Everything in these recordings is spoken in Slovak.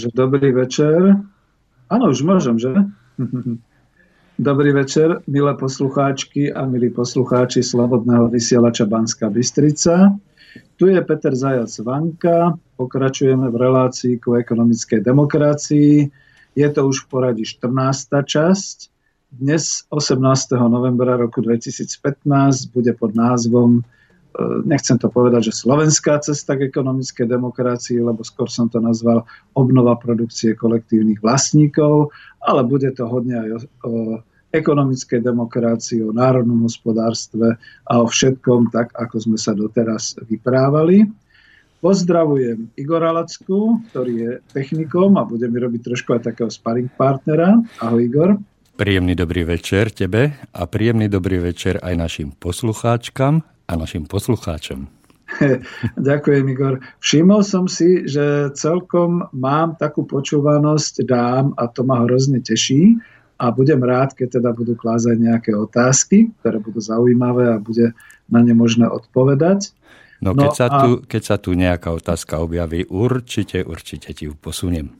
Takže dobrý večer. Áno, už môžem, že? Dobrý večer, milé poslucháčky a milí poslucháči Slobodného vysielača Banská Bystrica. Tu je Peter Zajac Vanka, pokračujeme v relácii ku ekonomickej demokracii. Je to už v poradí 14. časť. Dnes 18. novembra roku 2015 bude pod názvom nechcem to povedať, že slovenská cesta k ekonomickej demokracii, lebo skôr som to nazval obnova produkcie kolektívnych vlastníkov, ale bude to hodne aj o, o ekonomickej demokracii, o národnom hospodárstve a o všetkom, tak ako sme sa doteraz vyprávali. Pozdravujem Igora Lacku, ktorý je technikom a bude mi robiť trošku aj takého sparring partnera. Ahoj Igor. Príjemný dobrý večer tebe a príjemný dobrý večer aj našim poslucháčkam a našim poslucháčom. Ďakujem, Igor. Všimol som si, že celkom mám takú počúvanosť dám a to ma hrozne teší a budem rád, keď teda budú klázať nejaké otázky, ktoré budú zaujímavé a bude na ne možné odpovedať. No, no keď, sa a... tu, keď sa tu nejaká otázka objaví, určite, určite ti ju posuniem.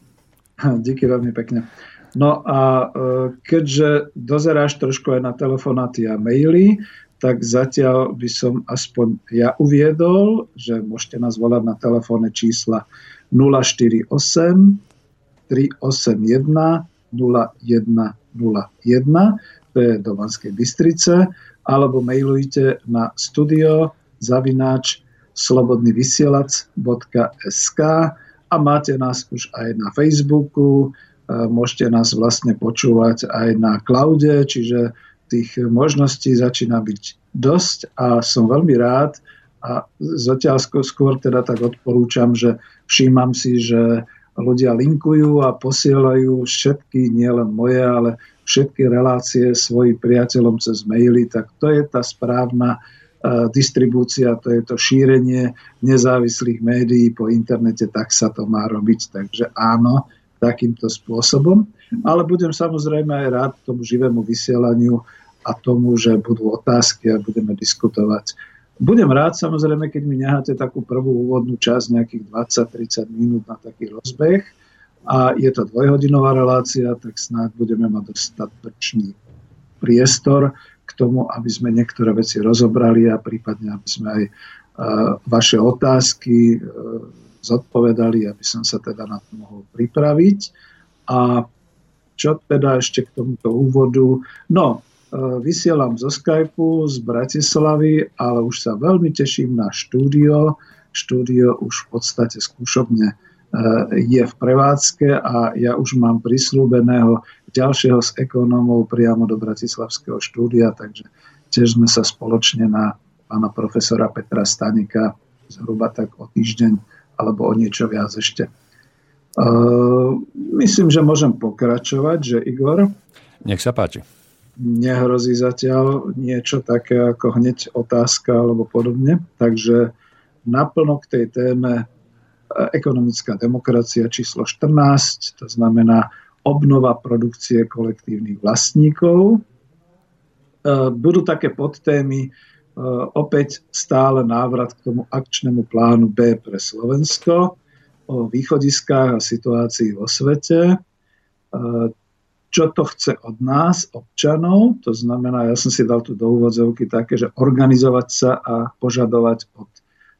Díky veľmi pekne. No a e, keďže dozeráš trošku aj na telefonáty a maily, tak zatiaľ by som aspoň ja uviedol, že môžete nás volať na telefónne čísla 048 381 0101, to je do Banskej Bystrice, alebo mailujte na studio zavináč slobodnyvysielac.sk a máte nás už aj na Facebooku, môžete nás vlastne počúvať aj na cloude, čiže tých možností začína byť dosť a som veľmi rád a zatiaľ skôr teda tak odporúčam, že všímam si, že ľudia linkujú a posielajú všetky, nielen moje, ale všetky relácie svojim priateľom cez maily, tak to je tá správna uh, distribúcia, to je to šírenie nezávislých médií po internete, tak sa to má robiť. Takže áno, takýmto spôsobom. Ale budem samozrejme aj rád tomu živému vysielaniu a tomu, že budú otázky a budeme diskutovať. Budem rád samozrejme, keď mi necháte takú prvú úvodnú časť, nejakých 20-30 minút na taký rozbeh a je to dvojhodinová relácia, tak snáď budeme mať dostatočný priestor k tomu, aby sme niektoré veci rozobrali a prípadne, aby sme aj vaše otázky e, zodpovedali, aby som sa teda na to mohol pripraviť. A čo teda ešte k tomuto úvodu? No, vysielam zo Skypeu z Bratislavy, ale už sa veľmi teším na štúdio. Štúdio už v podstate skúšobne eh, je v prevádzke a ja už mám prislúbeného ďalšieho z ekonómov priamo do Bratislavského štúdia, takže tiež sme sa spoločne na pána profesora Petra Stanika zhruba tak o týždeň alebo o niečo viac ešte. Uh, myslím, že môžem pokračovať, že Igor? Nech sa páči nehrozí zatiaľ niečo také ako hneď otázka alebo podobne. Takže naplno k tej téme e, ekonomická demokracia číslo 14, to znamená obnova produkcie kolektívnych vlastníkov. E, budú také podtémy, e, opäť stále návrat k tomu akčnému plánu B pre Slovensko, o východiskách a situácii vo svete čo to chce od nás, občanov. To znamená, ja som si dal tu do úvodzovky také, že organizovať sa a požadovať od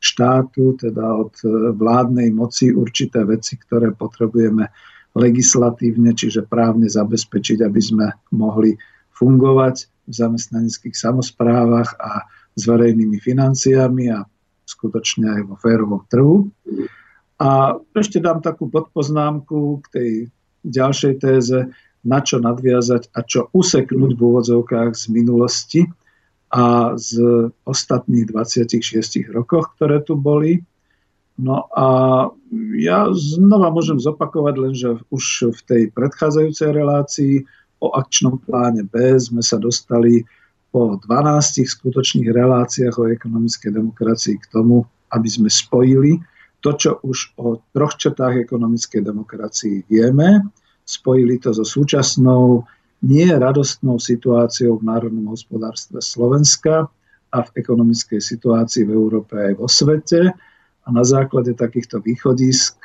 štátu, teda od e, vládnej moci určité veci, ktoré potrebujeme legislatívne, čiže právne zabezpečiť, aby sme mohli fungovať v zamestnaneckých samozprávach a s verejnými financiami a skutočne aj vo férovom trhu. A ešte dám takú podpoznámku k tej ďalšej téze na čo nadviazať a čo useknúť v úvodzovkách z minulosti a z ostatných 26 rokoch, ktoré tu boli. No a ja znova môžem zopakovať len, že už v tej predchádzajúcej relácii o akčnom pláne B sme sa dostali po 12 skutočných reláciách o ekonomickej demokracii k tomu, aby sme spojili to, čo už o troch četách ekonomickej demokracii vieme, spojili to so súčasnou nie radostnou situáciou v národnom hospodárstve Slovenska a v ekonomickej situácii v Európe aj vo svete. A na základe takýchto východisk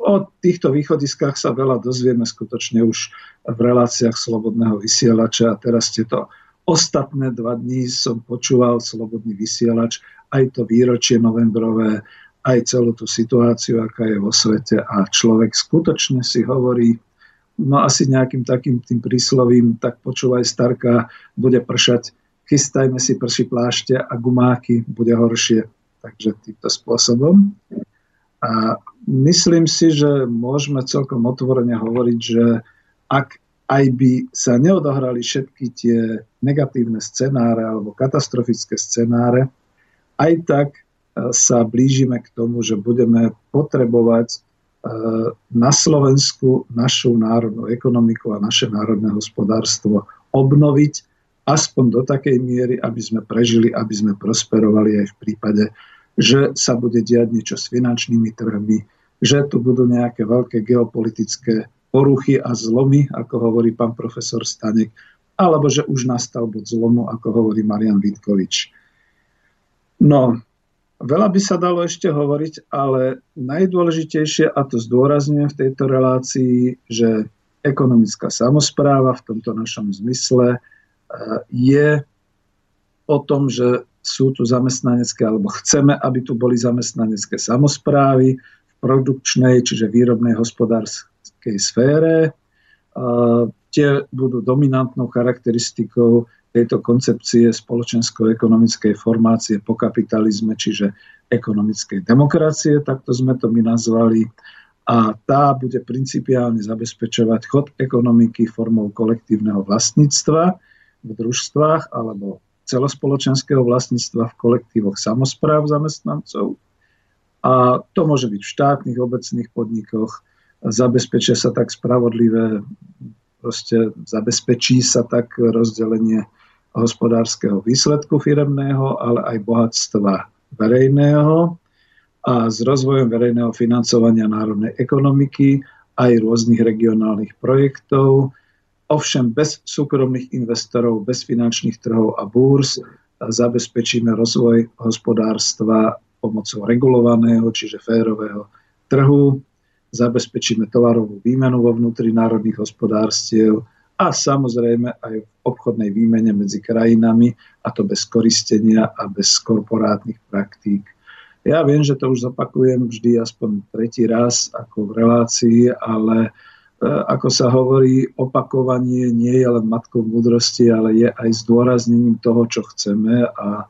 o týchto východiskách sa veľa dozvieme skutočne už v reláciách Slobodného vysielača. A teraz tieto ostatné dva dní som počúval Slobodný vysielač, aj to výročie novembrové, aj celú tú situáciu, aká je vo svete a človek skutočne si hovorí, no asi nejakým takým tým príslovím, tak počúvaj starka, bude pršať, chystajme si prší plášte a gumáky, bude horšie takže týmto spôsobom. A myslím si, že môžeme celkom otvorene hovoriť, že ak aj by sa neodohrali všetky tie negatívne scenáre alebo katastrofické scenáre, aj tak sa blížime k tomu, že budeme potrebovať e, na Slovensku našu národnú ekonomiku a naše národné hospodárstvo obnoviť aspoň do takej miery, aby sme prežili, aby sme prosperovali aj v prípade, že sa bude diať niečo s finančnými trhmi, že tu budú nejaké veľké geopolitické poruchy a zlomy, ako hovorí pán profesor Stanek, alebo že už nastal bod zlomu, ako hovorí Marian Vitkovič. No, veľa by sa dalo ešte hovoriť, ale najdôležitejšie, a to zdôrazňujem v tejto relácii, že ekonomická samozpráva v tomto našom zmysle je o tom, že sú tu zamestnanecké, alebo chceme, aby tu boli zamestnanecké samozprávy v produkčnej, čiže výrobnej hospodárskej sfére. Tie budú dominantnou charakteristikou tejto koncepcie spoločensko-ekonomickej formácie po kapitalizme, čiže ekonomickej demokracie, takto sme to my nazvali. A tá bude principiálne zabezpečovať chod ekonomiky formou kolektívneho vlastníctva, v družstvách alebo celospoločenského vlastníctva v kolektívoch samozpráv zamestnancov. A to môže byť v štátnych, obecných podnikoch. Zabezpečia sa tak spravodlivé, proste zabezpečí sa tak rozdelenie hospodárskeho výsledku firemného, ale aj bohatstva verejného a s rozvojom verejného financovania národnej ekonomiky aj rôznych regionálnych projektov Ovšem bez súkromných investorov, bez finančných trhov a búrs zabezpečíme rozvoj hospodárstva pomocou regulovaného, čiže férového trhu, zabezpečíme tovarovú výmenu vo vnútri národných hospodárstiev a samozrejme aj v obchodnej výmene medzi krajinami, a to bez koristenia a bez korporátnych praktík. Ja viem, že to už zopakujem vždy aspoň tretí raz ako v relácii, ale E, ako sa hovorí, opakovanie nie je len matkou múdrosti, ale je aj zdôraznením toho, čo chceme. A e,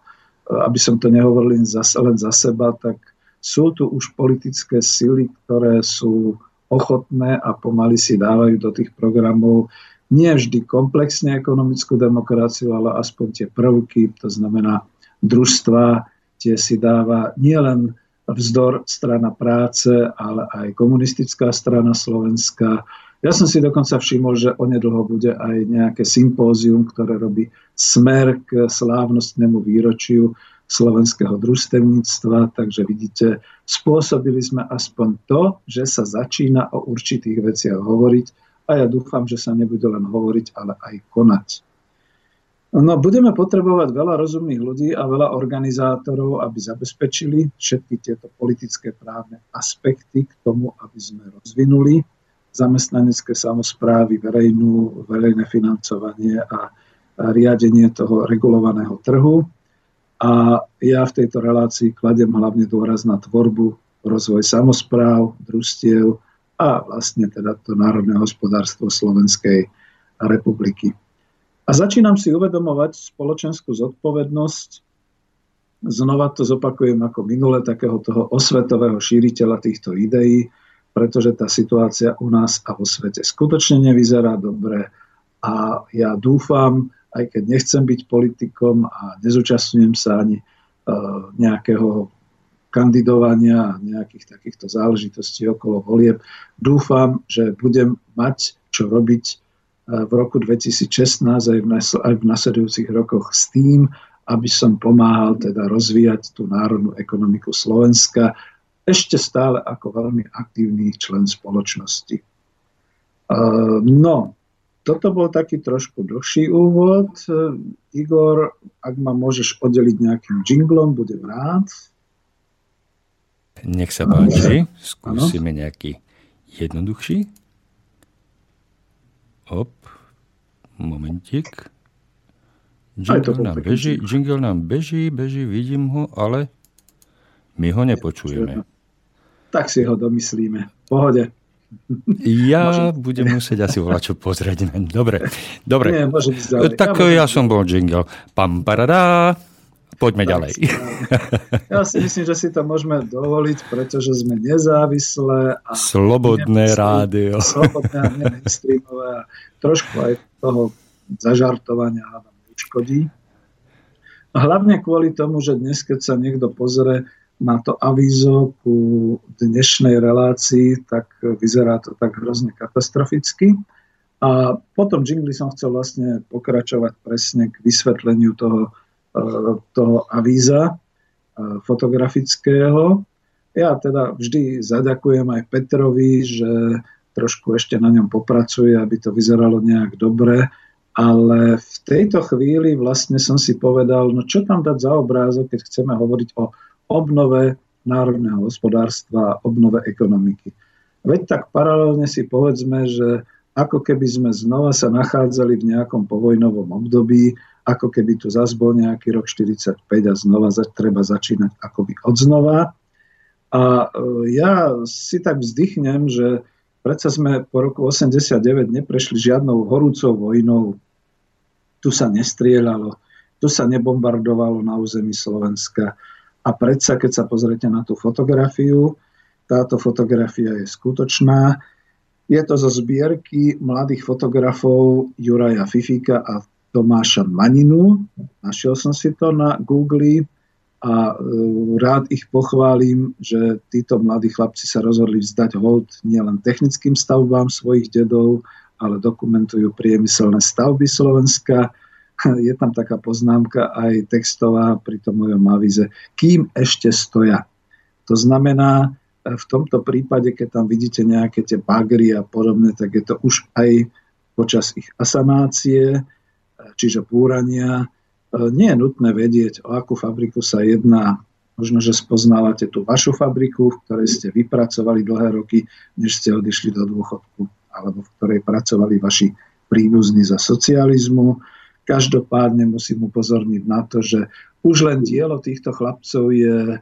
aby som to nehovoril len za, len za seba, tak sú tu už politické sily, ktoré sú ochotné a pomaly si dávajú do tých programov nie vždy komplexne ekonomickú demokraciu, ale aspoň tie prvky, to znamená družstva, tie si dáva nielen vzdor strana práce, ale aj komunistická strana Slovenska. Ja som si dokonca všimol, že onedlho bude aj nejaké sympózium, ktoré robí smer k slávnostnému výročiu slovenského družstevníctva, takže vidíte, spôsobili sme aspoň to, že sa začína o určitých veciach hovoriť a ja dúfam, že sa nebude len hovoriť, ale aj konať. No, budeme potrebovať veľa rozumných ľudí a veľa organizátorov, aby zabezpečili všetky tieto politické právne aspekty k tomu, aby sme rozvinuli zamestnanecké samozprávy, verejnú, verejné financovanie a riadenie toho regulovaného trhu. A ja v tejto relácii kladem hlavne dôraz na tvorbu, rozvoj samozpráv, družstiev a vlastne teda to národné hospodárstvo Slovenskej republiky. A začínam si uvedomovať spoločenskú zodpovednosť. Znova to zopakujem ako minule takého toho osvetového šíriteľa týchto ideí, pretože tá situácia u nás a vo svete skutočne nevyzerá dobre a ja dúfam, aj keď nechcem byť politikom a nezúčastňujem sa ani uh, nejakého kandidovania a nejakých takýchto záležitostí okolo volieb. Dúfam, že budem mať čo robiť uh, v roku 2016 aj v, aj v nasledujúcich rokoch s tým, aby som pomáhal teda rozvíjať tú národnú ekonomiku Slovenska ešte stále ako veľmi aktívny člen spoločnosti. No, toto bol taký trošku dlhší úvod. Igor, ak ma môžeš oddeliť nejakým jinglom, budem rád. Nech sa páči, skúsime nejaký jednoduchší. Op, momentik. Jingle nám beží, jingle nám beží, beží, vidím ho, ale my ho nepočujeme. Tak si ho domyslíme. Pohode. Ja môžem... budem musieť asi volať čo pozrieť. Dobre, dobre. Nie, Tak ja, ja som bol jingle. Pam, paradá. Poďme ďalej. Ja si myslím, že si to môžeme dovoliť, pretože sme nezávislé. A Slobodné rádio. Slobodné a mainstreamové. A trošku aj toho zažartovania hádam uškodí. A hlavne kvôli tomu, že dnes, keď sa niekto pozrie na to avízo ku dnešnej relácii, tak vyzerá to tak hrozne katastroficky. A potom jingli som chcel vlastne pokračovať presne k vysvetleniu toho, toho avíza e, fotografického. Ja teda vždy zadakujem aj Petrovi, že trošku ešte na ňom popracuje, aby to vyzeralo nejak dobre, ale v tejto chvíli vlastne som si povedal, no čo tam dať za obrázok, keď chceme hovoriť o obnove národného hospodárstva a obnove ekonomiky. Veď tak paralelne si povedzme, že ako keby sme znova sa nachádzali v nejakom povojnovom období, ako keby tu zase bol nejaký rok 45 a znova za, treba začínať akoby od znova. A e, ja si tak vzdychnem, že predsa sme po roku 89 neprešli žiadnou horúcou vojnou. Tu sa nestrieľalo, tu sa nebombardovalo na území Slovenska a predsa, keď sa pozriete na tú fotografiu, táto fotografia je skutočná. Je to zo zbierky mladých fotografov Juraja Fifika a Tomáša Maninu. Našiel som si to na Google a e, rád ich pochválim, že títo mladí chlapci sa rozhodli vzdať hold nielen technickým stavbám svojich dedov, ale dokumentujú priemyselné stavby Slovenska, je tam taká poznámka aj textová pri tom mojom avize, kým ešte stoja. To znamená, v tomto prípade, keď tam vidíte nejaké tie bagry a podobne, tak je to už aj počas ich asanácie, čiže púrania. Nie je nutné vedieť, o akú fabriku sa jedná. Možno, že spoznávate tú vašu fabriku, v ktorej ste vypracovali dlhé roky, než ste odišli do dôchodku, alebo v ktorej pracovali vaši príbuzní za socializmu Každopádne musím upozorniť na to, že už len dielo týchto chlapcov je,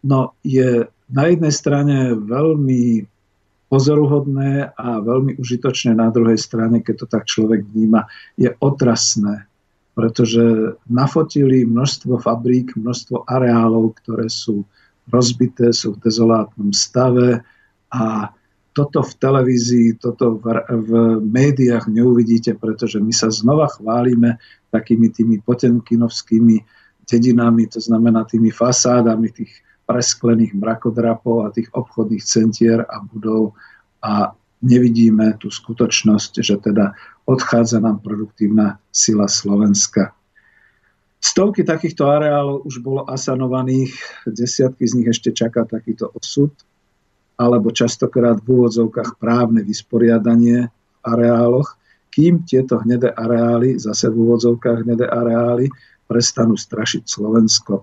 no, je na jednej strane veľmi pozoruhodné a veľmi užitočné na druhej strane, keď to tak človek vníma, je otrasné, pretože nafotili množstvo fabrík, množstvo areálov, ktoré sú rozbité, sú v dezolátnom stave a toto v televízii, toto v, v médiách neuvidíte, pretože my sa znova chválime takými tými potemkinovskými dedinami, to znamená tými fasádami tých presklených mrakodrapov a tých obchodných centier a budov a nevidíme tú skutočnosť, že teda odchádza nám produktívna sila Slovenska. Stovky takýchto areálov už bolo asanovaných, desiatky z nich ešte čaká takýto osud alebo častokrát v úvodzovkách právne vysporiadanie v areáloch, kým tieto hnedé areály, zase v úvodzovkách hnedé areály, prestanú strašiť Slovensko.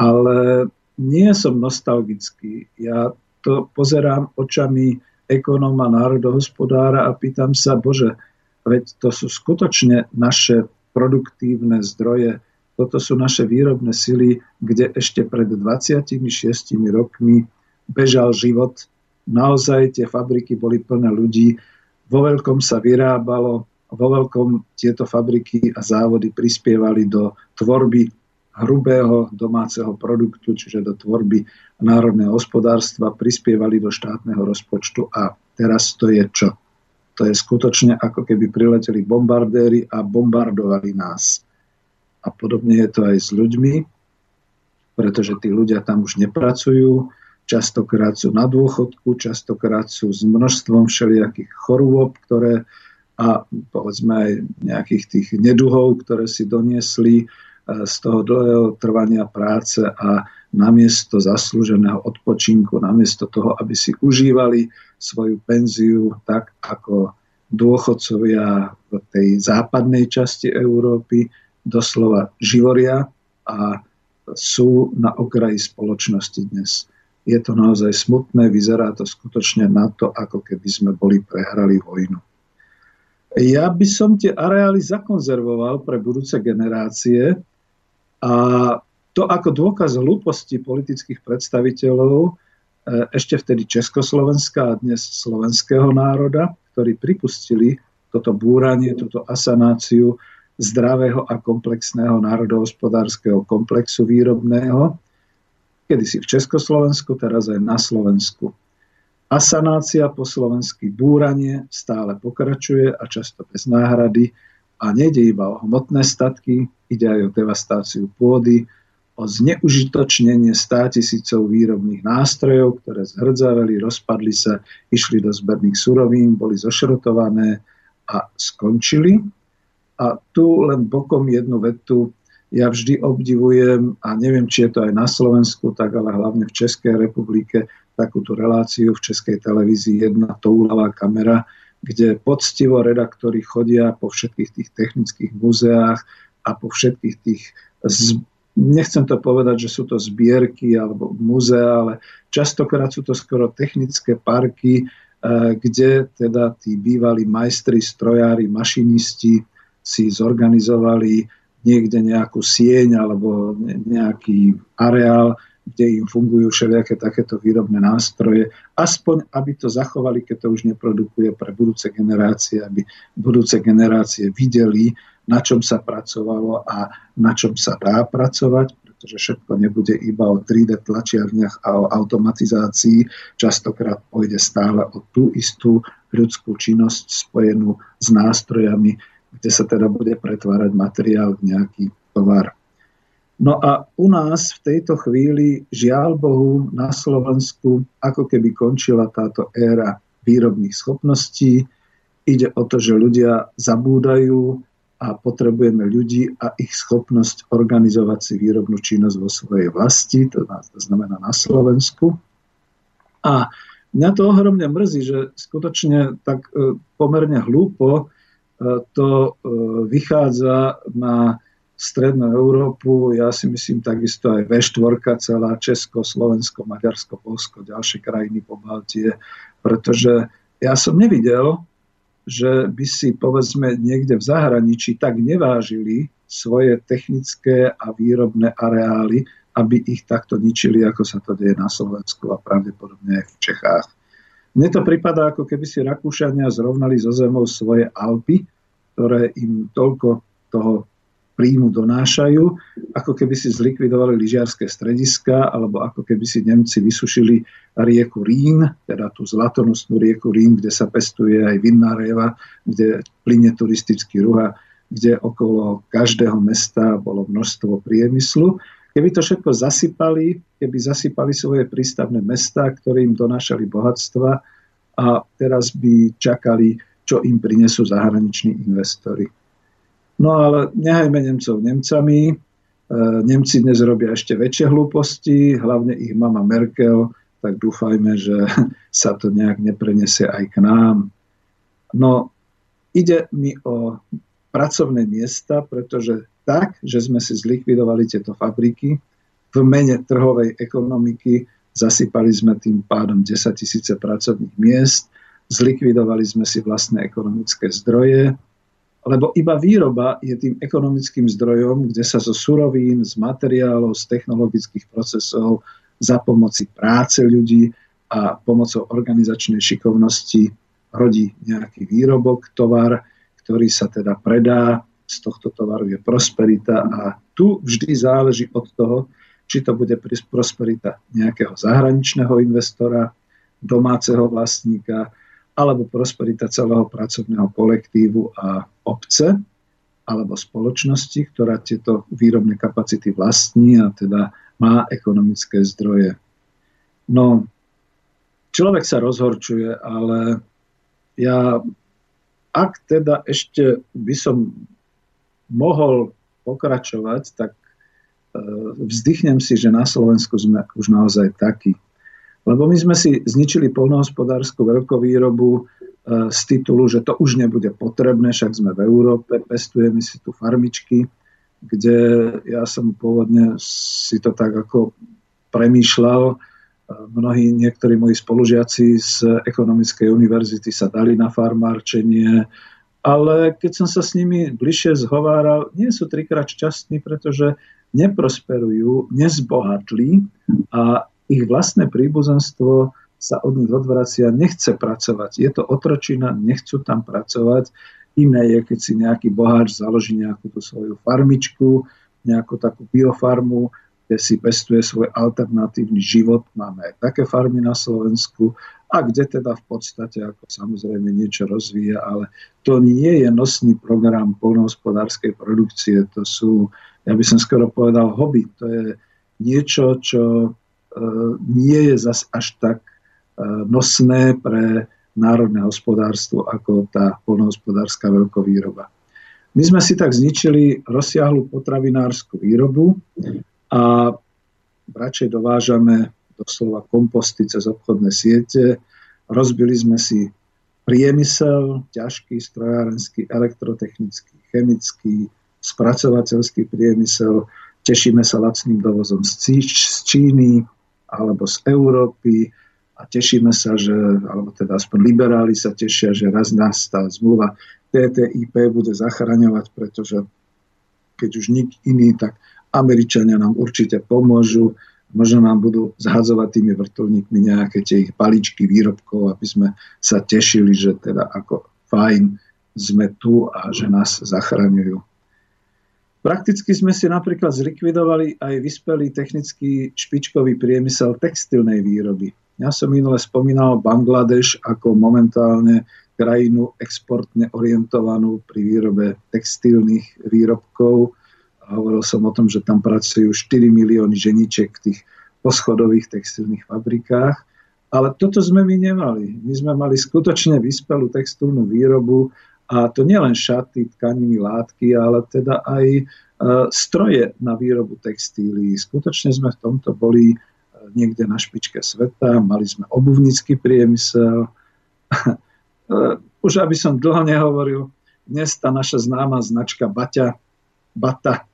Ale nie som nostalgický. Ja to pozerám očami ekonóma, národohospodára a pýtam sa, bože, veď to sú skutočne naše produktívne zdroje, toto sú naše výrobné sily, kde ešte pred 26 rokmi bežal život. Naozaj tie fabriky boli plné ľudí. Vo veľkom sa vyrábalo, vo veľkom tieto fabriky a závody prispievali do tvorby hrubého domáceho produktu, čiže do tvorby národného hospodárstva, prispievali do štátneho rozpočtu a teraz to je čo? To je skutočne ako keby prileteli bombardéry a bombardovali nás. A podobne je to aj s ľuďmi, pretože tí ľudia tam už nepracujú, častokrát sú na dôchodku, častokrát sú s množstvom všelijakých chorôb, ktoré a povedzme aj nejakých tých neduhov, ktoré si doniesli z toho dlhého trvania práce a namiesto zaslúženého odpočinku, namiesto toho, aby si užívali svoju penziu tak, ako dôchodcovia v tej západnej časti Európy doslova živoria a sú na okraji spoločnosti dnes. Je to naozaj smutné, vyzerá to skutočne na to, ako keby sme boli prehrali vojnu. Ja by som tie areály zakonzervoval pre budúce generácie, a to ako dôkaz hlúposti politických predstaviteľov e, ešte vtedy Československa a dnes slovenského národa, ktorí pripustili toto búranie, túto asanáciu zdravého a komplexného národohospodárskeho komplexu výrobného, kedysi v Československu, teraz aj na Slovensku. Asanácia po slovensky búranie stále pokračuje a často bez náhrady a nejde iba o hmotné statky, ide aj o devastáciu pôdy, o zneužitočnenie 100 tisícov výrobných nástrojov, ktoré zhrdzaveli, rozpadli sa, išli do zberných surovín, boli zošrotované a skončili. A tu len bokom jednu vetu. Ja vždy obdivujem, a neviem, či je to aj na Slovensku, tak ale hlavne v Českej republike, takúto reláciu v Českej televízii jedna toulavá kamera, kde poctivo redaktori chodia po všetkých tých technických muzeách a po všetkých tých, nechcem to povedať, že sú to zbierky alebo muzea, ale častokrát sú to skoro technické parky, eh, kde teda tí bývalí majstri, strojári, mašinisti si zorganizovali niekde nejakú sieň alebo nejaký areál, kde im fungujú všelijaké takéto výrobné nástroje, aspoň aby to zachovali, keď to už neprodukuje pre budúce generácie, aby budúce generácie videli, na čom sa pracovalo a na čom sa dá pracovať, pretože všetko nebude iba o 3D tlačiarniach a o automatizácii. Častokrát pôjde stále o tú istú ľudskú činnosť spojenú s nástrojami, kde sa teda bude pretvárať materiál v nejaký tovar. No a u nás v tejto chvíli, žiaľ Bohu, na Slovensku ako keby končila táto éra výrobných schopností. Ide o to, že ľudia zabúdajú a potrebujeme ľudí a ich schopnosť organizovať si výrobnú činnosť vo svojej vlasti, to, znamená na Slovensku. A mňa to ohromne mrzí, že skutočne tak e, pomerne hlúpo e, to e, vychádza na strednú Európu, ja si myslím takisto aj V4, celá Česko, Slovensko, Maďarsko, Polsko, ďalšie krajiny po Baltie, pretože ja som nevidel, že by si povedzme niekde v zahraničí tak nevážili svoje technické a výrobné areály, aby ich takto ničili, ako sa to deje na Slovensku a pravdepodobne aj v Čechách. Mne to pripadá, ako keby si Rakúšania zrovnali zo zemou svoje Alpy, ktoré im toľko toho príjmu donášajú, ako keby si zlikvidovali lyžiarské strediska, alebo ako keby si Nemci vysušili rieku Rín, teda tú zlatonosnú rieku Rín, kde sa pestuje aj vinná reva, kde plyne turistický ruha, kde okolo každého mesta bolo množstvo priemyslu. Keby to všetko zasypali, keby zasypali svoje prístavné mesta, ktoré im donášali bohatstva a teraz by čakali, čo im prinesú zahraniční investori. No ale nehajme Nemcov Nemcami. E, Nemci dnes robia ešte väčšie hlúposti, hlavne ich mama Merkel, tak dúfajme, že sa to nejak neprenesie aj k nám. No, ide mi o pracovné miesta, pretože tak, že sme si zlikvidovali tieto fabriky, v mene trhovej ekonomiky zasypali sme tým pádom 10 tisíce pracovných miest, zlikvidovali sme si vlastné ekonomické zdroje, lebo iba výroba je tým ekonomickým zdrojom, kde sa zo surovín, z materiálov, z technologických procesov za pomoci práce ľudí a pomocou organizačnej šikovnosti rodí nejaký výrobok, tovar, ktorý sa teda predá z tohto tovaru je prosperita a tu vždy záleží od toho, či to bude prosperita nejakého zahraničného investora, domáceho vlastníka, alebo prosperita celého pracovného kolektívu a obce, alebo spoločnosti, ktorá tieto výrobné kapacity vlastní a teda má ekonomické zdroje. No, človek sa rozhorčuje, ale ja, ak teda ešte by som mohol pokračovať, tak e, vzdychnem si, že na Slovensku sme už naozaj takí. Lebo my sme si zničili polnohospodárskú veľkovýrobu e, z titulu, že to už nebude potrebné, však sme v Európe, pestujeme si tu farmičky, kde ja som pôvodne si to tak ako premýšľal, e, mnohí, niektorí moji spolužiaci z ekonomickej univerzity sa dali na farmárčenie, ale keď som sa s nimi bližšie zhováral, nie sú trikrát šťastní, pretože neprosperujú, nezbohatli a ich vlastné príbuzenstvo sa od nich odvracia, nechce pracovať. Je to otročina, nechcú tam pracovať. Iné je, keď si nejaký boháč založí nejakú tú svoju farmičku, nejakú takú biofarmu, kde si pestuje svoj alternatívny život. Máme aj také farmy na Slovensku a kde teda v podstate ako samozrejme niečo rozvíja, ale to nie je nosný program polnohospodárskej produkcie, to sú, ja by som skoro povedal, hobby. To je niečo, čo nie je zas až tak e, nosné pre národné hospodárstvo ako tá polnohospodárska veľkovýroba. My sme si tak zničili rozsiahlu potravinárskú výrobu a radšej dovážame doslova komposty cez obchodné siete. Rozbili sme si priemysel, ťažký, strojárenský, elektrotechnický, chemický, spracovateľský priemysel. Tešíme sa lacným dovozom z Číny alebo z Európy a tešíme sa, že, alebo teda aspoň liberáli sa tešia, že raz nás tá zmluva TTIP bude zachraňovať, pretože keď už nik iný, tak Američania nám určite pomôžu možno nám budú zhadzovať tými vrtulníkmi nejaké tie ich paličky výrobkov, aby sme sa tešili, že teda ako fajn sme tu a že nás zachraňujú. Prakticky sme si napríklad zlikvidovali aj vyspelý technický špičkový priemysel textilnej výroby. Ja som minule spomínal Bangladeš ako momentálne krajinu exportne orientovanú pri výrobe textilných výrobkov hovoril som o tom, že tam pracujú 4 milióny ženiček v tých poschodových textilných fabrikách. Ale toto sme my nemali. My sme mali skutočne vyspelú textilnú výrobu a to nielen šaty, tkaniny, látky, ale teda aj e, stroje na výrobu textílií. Skutočne sme v tomto boli e, niekde na špičke sveta, mali sme obuvnícky priemysel. E, už aby som dlho nehovoril, dnes tá naša známa značka Baťa, Bata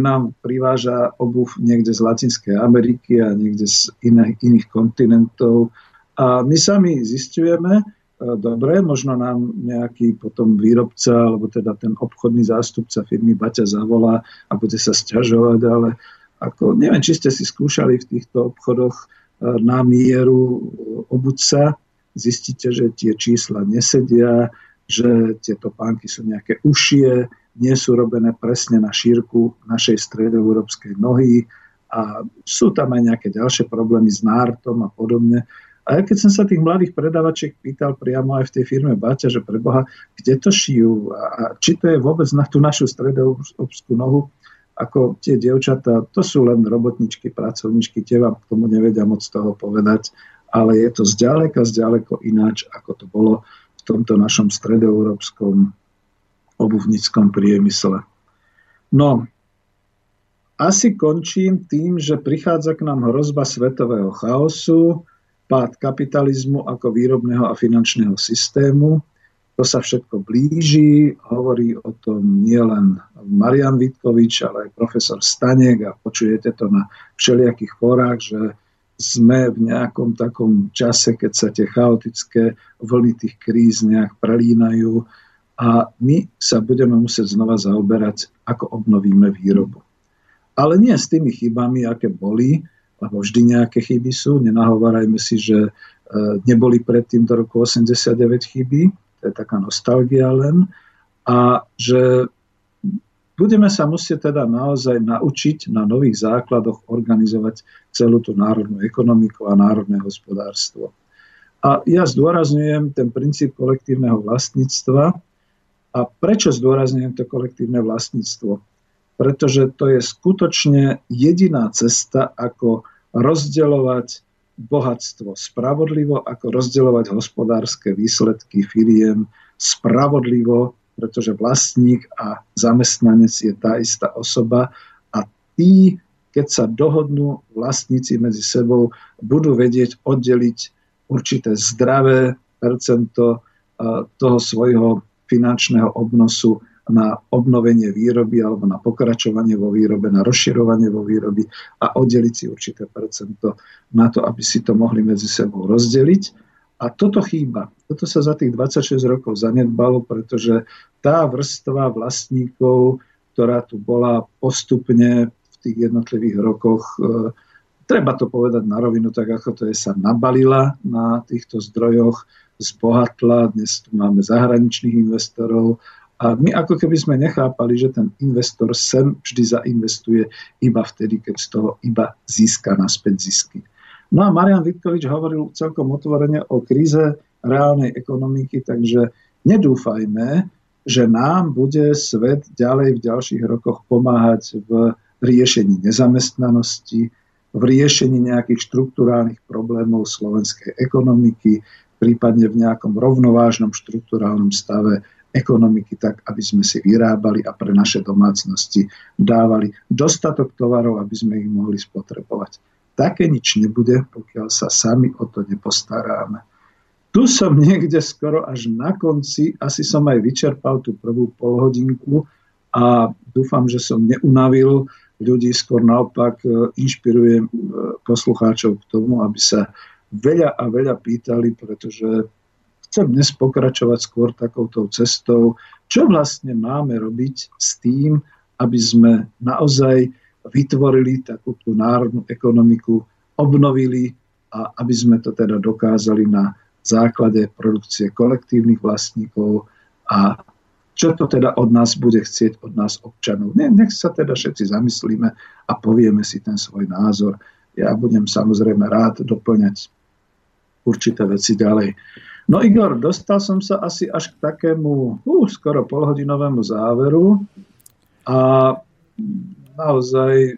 nám priváža obuv niekde z Latinskej Ameriky a niekde z iných, iných kontinentov. A my sami zistujeme, dobre, možno nám nejaký potom výrobca, alebo teda ten obchodný zástupca firmy Baťa zavolá a bude sa sťažovať, ale ako, neviem, či ste si skúšali v týchto obchodoch e, na mieru obuť sa, zistíte, že tie čísla nesedia, že tie topánky sú nejaké ušie, nie sú robené presne na šírku našej stredoeurópskej nohy a sú tam aj nejaké ďalšie problémy s nártom a podobne. A ja keď som sa tých mladých predávačiek pýtal priamo aj v tej firme Baťa, že preboha, kde to šijú a či to je vôbec na tú našu stredoeurópsku nohu, ako tie dievčatá, to sú len robotničky, pracovničky, tie vám k tomu nevedia moc toho povedať, ale je to zďaleka, zďaleko ináč, ako to bolo v tomto našom stredoeurópskom obuvníckom priemysle. No, asi končím tým, že prichádza k nám hrozba svetového chaosu, pád kapitalizmu ako výrobného a finančného systému. To sa všetko blíži, hovorí o tom nielen Marian Vitkovič, ale aj profesor Stanek a počujete to na všelijakých fórach, že sme v nejakom takom čase, keď sa tie chaotické vlny tých kríz nejak prelínajú a my sa budeme musieť znova zaoberať, ako obnovíme výrobu. Ale nie s tými chybami, aké boli, lebo vždy nejaké chyby sú. Nenahovárajme si, že e, neboli predtým do roku 89 chyby, to je taká nostalgia len, a že budeme sa musieť teda naozaj naučiť na nových základoch organizovať celú tú národnú ekonomiku a národné hospodárstvo. A ja zdôrazňujem ten princíp kolektívneho vlastníctva. A prečo zdôrazňujem to kolektívne vlastníctvo? Pretože to je skutočne jediná cesta, ako rozdeľovať bohatstvo spravodlivo, ako rozdeľovať hospodárske výsledky firiem spravodlivo, pretože vlastník a zamestnanec je tá istá osoba a tí, keď sa dohodnú vlastníci medzi sebou, budú vedieť oddeliť určité zdravé percento toho svojho finančného obnosu na obnovenie výroby alebo na pokračovanie vo výrobe, na rozširovanie vo výroby a oddeliť si určité percento na to, aby si to mohli medzi sebou rozdeliť. A toto chýba. Toto sa za tých 26 rokov zanedbalo, pretože tá vrstva vlastníkov, ktorá tu bola postupne v tých jednotlivých rokoch, e, treba to povedať na rovinu, tak ako to je, sa nabalila na týchto zdrojoch, zbohatla, dnes tu máme zahraničných investorov, a my ako keby sme nechápali, že ten investor sem vždy zainvestuje iba vtedy, keď z toho iba získa naspäť zisky. No a Marian Vitkovič hovoril celkom otvorene o kríze reálnej ekonomiky, takže nedúfajme, že nám bude svet ďalej v ďalších rokoch pomáhať v riešení nezamestnanosti, v riešení nejakých štruktúrálnych problémov slovenskej ekonomiky, prípadne v nejakom rovnovážnom štruktúrálnom stave ekonomiky tak, aby sme si vyrábali a pre naše domácnosti dávali dostatok tovarov, aby sme ich mohli spotrebovať. Také nič nebude, pokiaľ sa sami o to nepostaráme. Tu som niekde skoro až na konci, asi som aj vyčerpal tú prvú polhodinku a dúfam, že som neunavil ľudí, skôr naopak e, inšpirujem e, poslucháčov k tomu, aby sa veľa a veľa pýtali, pretože chcem dnes pokračovať skôr takouto cestou, čo vlastne máme robiť s tým, aby sme naozaj vytvorili takú tú národnú ekonomiku, obnovili a aby sme to teda dokázali na základe produkcie kolektívnych vlastníkov a čo to teda od nás bude chcieť, od nás občanov. Ne, nech sa teda všetci zamyslíme a povieme si ten svoj názor. Ja budem samozrejme rád doplňať určité veci ďalej. No Igor, dostal som sa asi až k takému uh, skoro polhodinovému záveru a naozaj,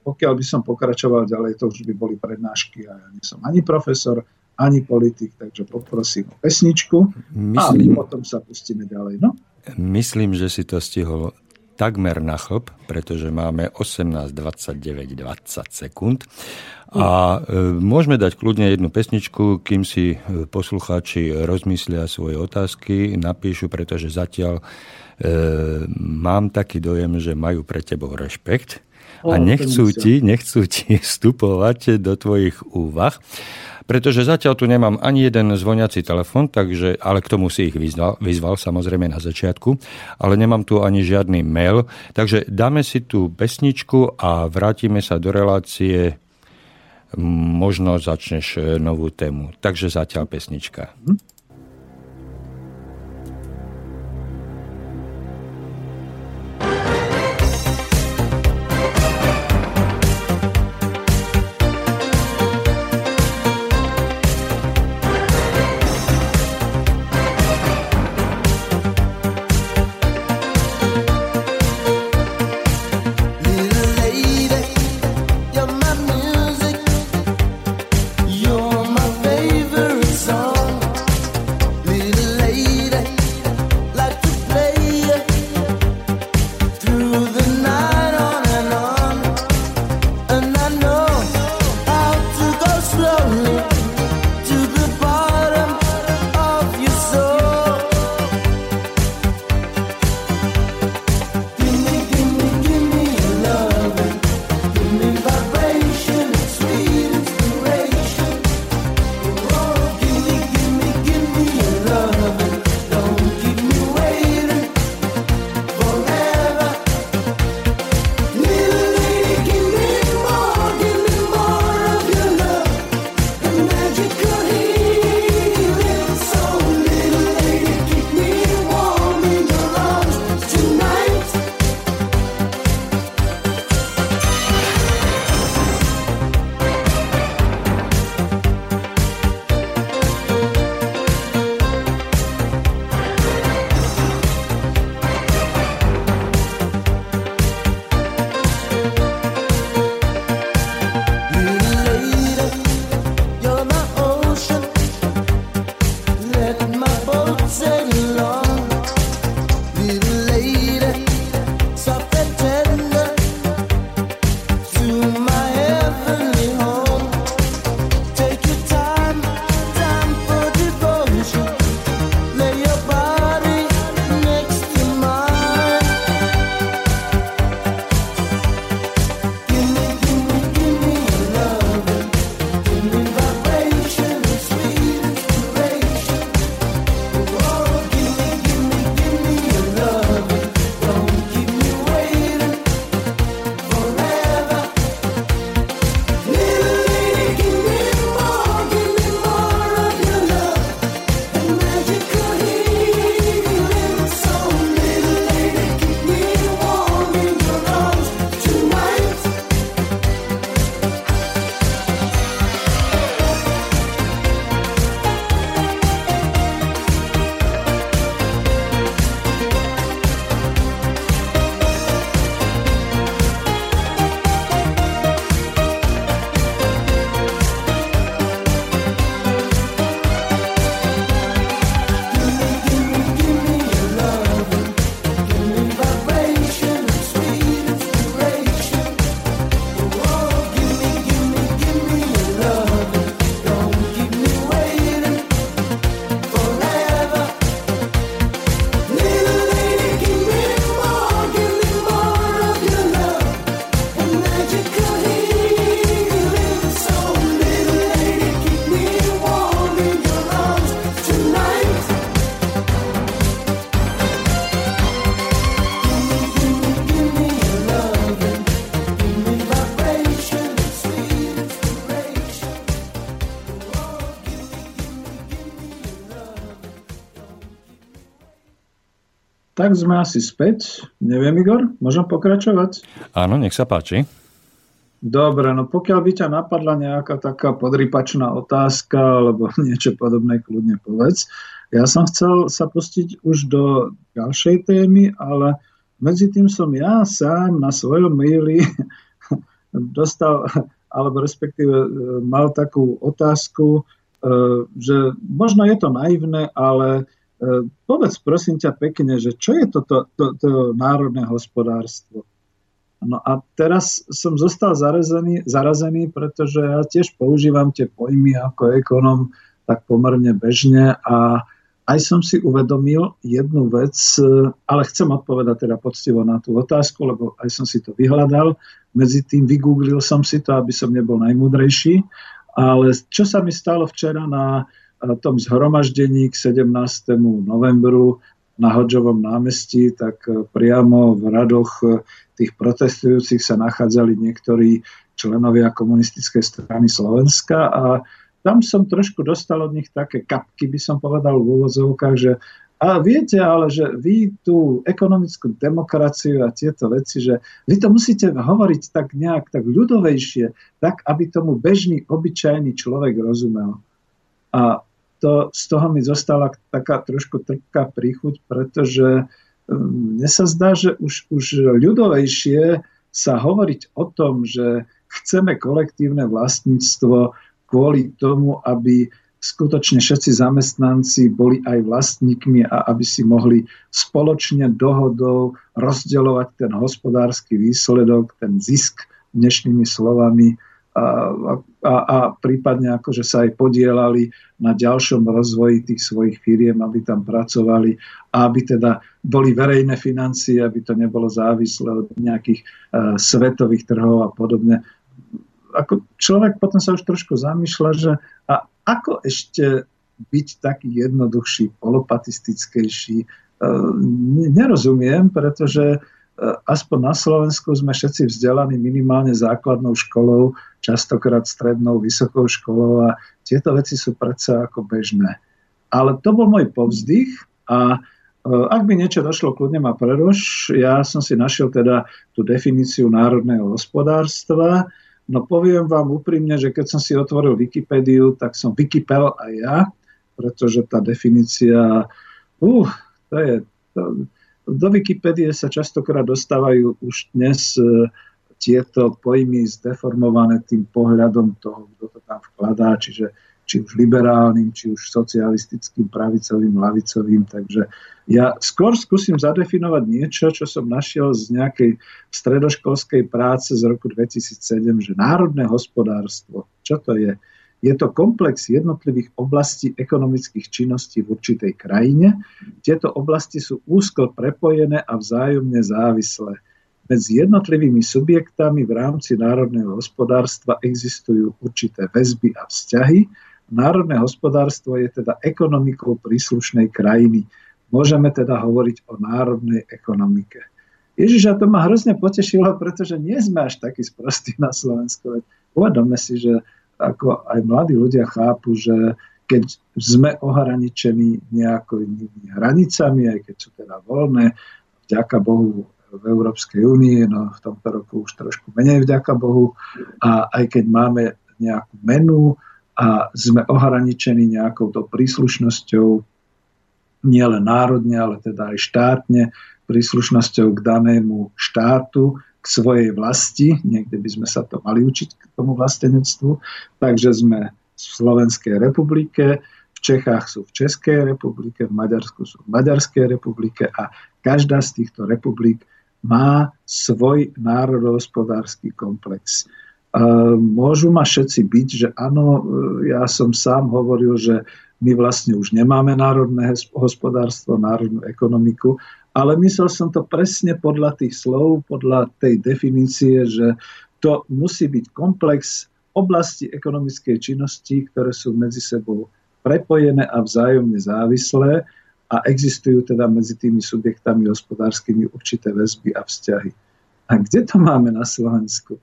pokiaľ by som pokračoval ďalej, to už by boli prednášky a ja nie som ani profesor, ani politik, takže poprosím o pesničku Myslím, a potom sa pustíme ďalej. No? Myslím, že si to stihol takmer na chlop, pretože máme 18, 29, 20 sekúnd. A e, môžeme dať kľudne jednu pesničku, kým si e, poslucháči rozmyslia svoje otázky, napíšu, pretože zatiaľ e, mám taký dojem, že majú pre tebou rešpekt a nechcú ti, nechcú ti vstupovať do tvojich úvah pretože zatiaľ tu nemám ani jeden zvoniaci telefon, takže, ale k tomu si ich vyzval, vyzval samozrejme na začiatku, ale nemám tu ani žiadny mail, takže dáme si tú pesničku a vrátime sa do relácie možno začneš e, novú tému. Takže zatiaľ pesnička. Hm? Tak sme asi späť. Neviem, Igor, môžem pokračovať? Áno, nech sa páči. Dobre, no pokiaľ by ťa napadla nejaká taká podrypačná otázka alebo niečo podobné, kľudne povedz. Ja som chcel sa pustiť už do ďalšej témy, ale medzi tým som ja sám na svojom maili dostal, alebo respektíve e, mal takú otázku, e, že možno je to naivné, ale povedz prosím ťa pekne, že čo je toto to, to, to národné hospodárstvo? No a teraz som zostal zarazený, zarazený, pretože ja tiež používam tie pojmy ako ekonom tak pomerne bežne a aj som si uvedomil jednu vec, ale chcem odpovedať teda poctivo na tú otázku, lebo aj som si to vyhľadal. Medzi tým vygooglil som si to, aby som nebol najmudrejší. Ale čo sa mi stalo včera na tom zhromaždení k 17. novembru na Hodžovom námestí, tak e, priamo v radoch e, tých protestujúcich sa nachádzali niektorí členovia komunistickej strany Slovenska a tam som trošku dostal od nich také kapky, by som povedal v úvozovkách, že a viete ale, že vy tú ekonomickú demokraciu a tieto veci, že vy to musíte hovoriť tak nejak tak ľudovejšie, tak aby tomu bežný, obyčajný človek rozumel. A to, z toho mi zostala taká trošku trpká príchuť, pretože um, mne sa zdá, že už, už ľudovejšie sa hovoriť o tom, že chceme kolektívne vlastníctvo kvôli tomu, aby skutočne všetci zamestnanci boli aj vlastníkmi a aby si mohli spoločne dohodou rozdeľovať ten hospodársky výsledok, ten zisk dnešnými slovami a, a, prípadne akože sa aj podielali na ďalšom rozvoji tých svojich firiem, aby tam pracovali a aby teda boli verejné financie, aby to nebolo závislé od nejakých uh, svetových trhov a podobne. Ako človek potom sa už trošku zamýšľa, že a ako ešte byť taký jednoduchší, polopatistickejší, uh, nerozumiem, pretože E, aspoň na Slovensku sme všetci vzdelaní minimálne základnou školou, častokrát strednou, vysokou školou a tieto veci sú predsa ako bežné. Ale to bol môj povzdych a e, ak by niečo došlo, kľudne ma preruš. Ja som si našiel teda tú definíciu národného hospodárstva. No poviem vám úprimne, že keď som si otvoril Wikipédiu, tak som Wikipel aj ja, pretože tá definícia, uh, to je, to, do Wikipédie sa častokrát dostávajú už dnes e, tieto pojmy zdeformované tým pohľadom toho, kto to tam vkladá, čiže či už liberálnym, či už socialistickým, pravicovým, lavicovým. Takže ja skôr skúsim zadefinovať niečo, čo som našiel z nejakej stredoškolskej práce z roku 2007, že národné hospodárstvo, čo to je? Je to komplex jednotlivých oblastí ekonomických činností v určitej krajine. Tieto oblasti sú úzko prepojené a vzájomne závislé. Medzi jednotlivými subjektami v rámci národného hospodárstva existujú určité väzby a vzťahy. Národné hospodárstvo je teda ekonomikou príslušnej krajiny. Môžeme teda hovoriť o národnej ekonomike. Ježiš, a to ma hrozne potešilo, pretože nie sme až takí sprostí na Slovensku. Uvedome si, že ako aj mladí ľudia chápu, že keď sme ohraničení nejakými hranicami, aj keď sú teda voľné, vďaka Bohu v Európskej únii, no v tomto roku už trošku menej vďaka Bohu, a aj keď máme nejakú menu a sme ohraničení nejakou to príslušnosťou nielen národne, ale teda aj štátne, príslušnosťou k danému štátu, k svojej vlasti, niekde by sme sa to mali učiť k tomu vlastenectvu, takže sme v Slovenskej republike, v Čechách sú v Českej republike, v Maďarsku sú v Maďarskej republike a každá z týchto republik má svoj národohospodársky komplex. Môžu ma všetci byť, že áno, ja som sám hovoril, že my vlastne už nemáme národné hospodárstvo, národnú ekonomiku, ale myslel som to presne podľa tých slov, podľa tej definície, že to musí byť komplex oblasti ekonomickej činnosti, ktoré sú medzi sebou prepojené a vzájomne závislé a existujú teda medzi tými subjektami hospodárskymi určité väzby a vzťahy. A kde to máme na Slovensku?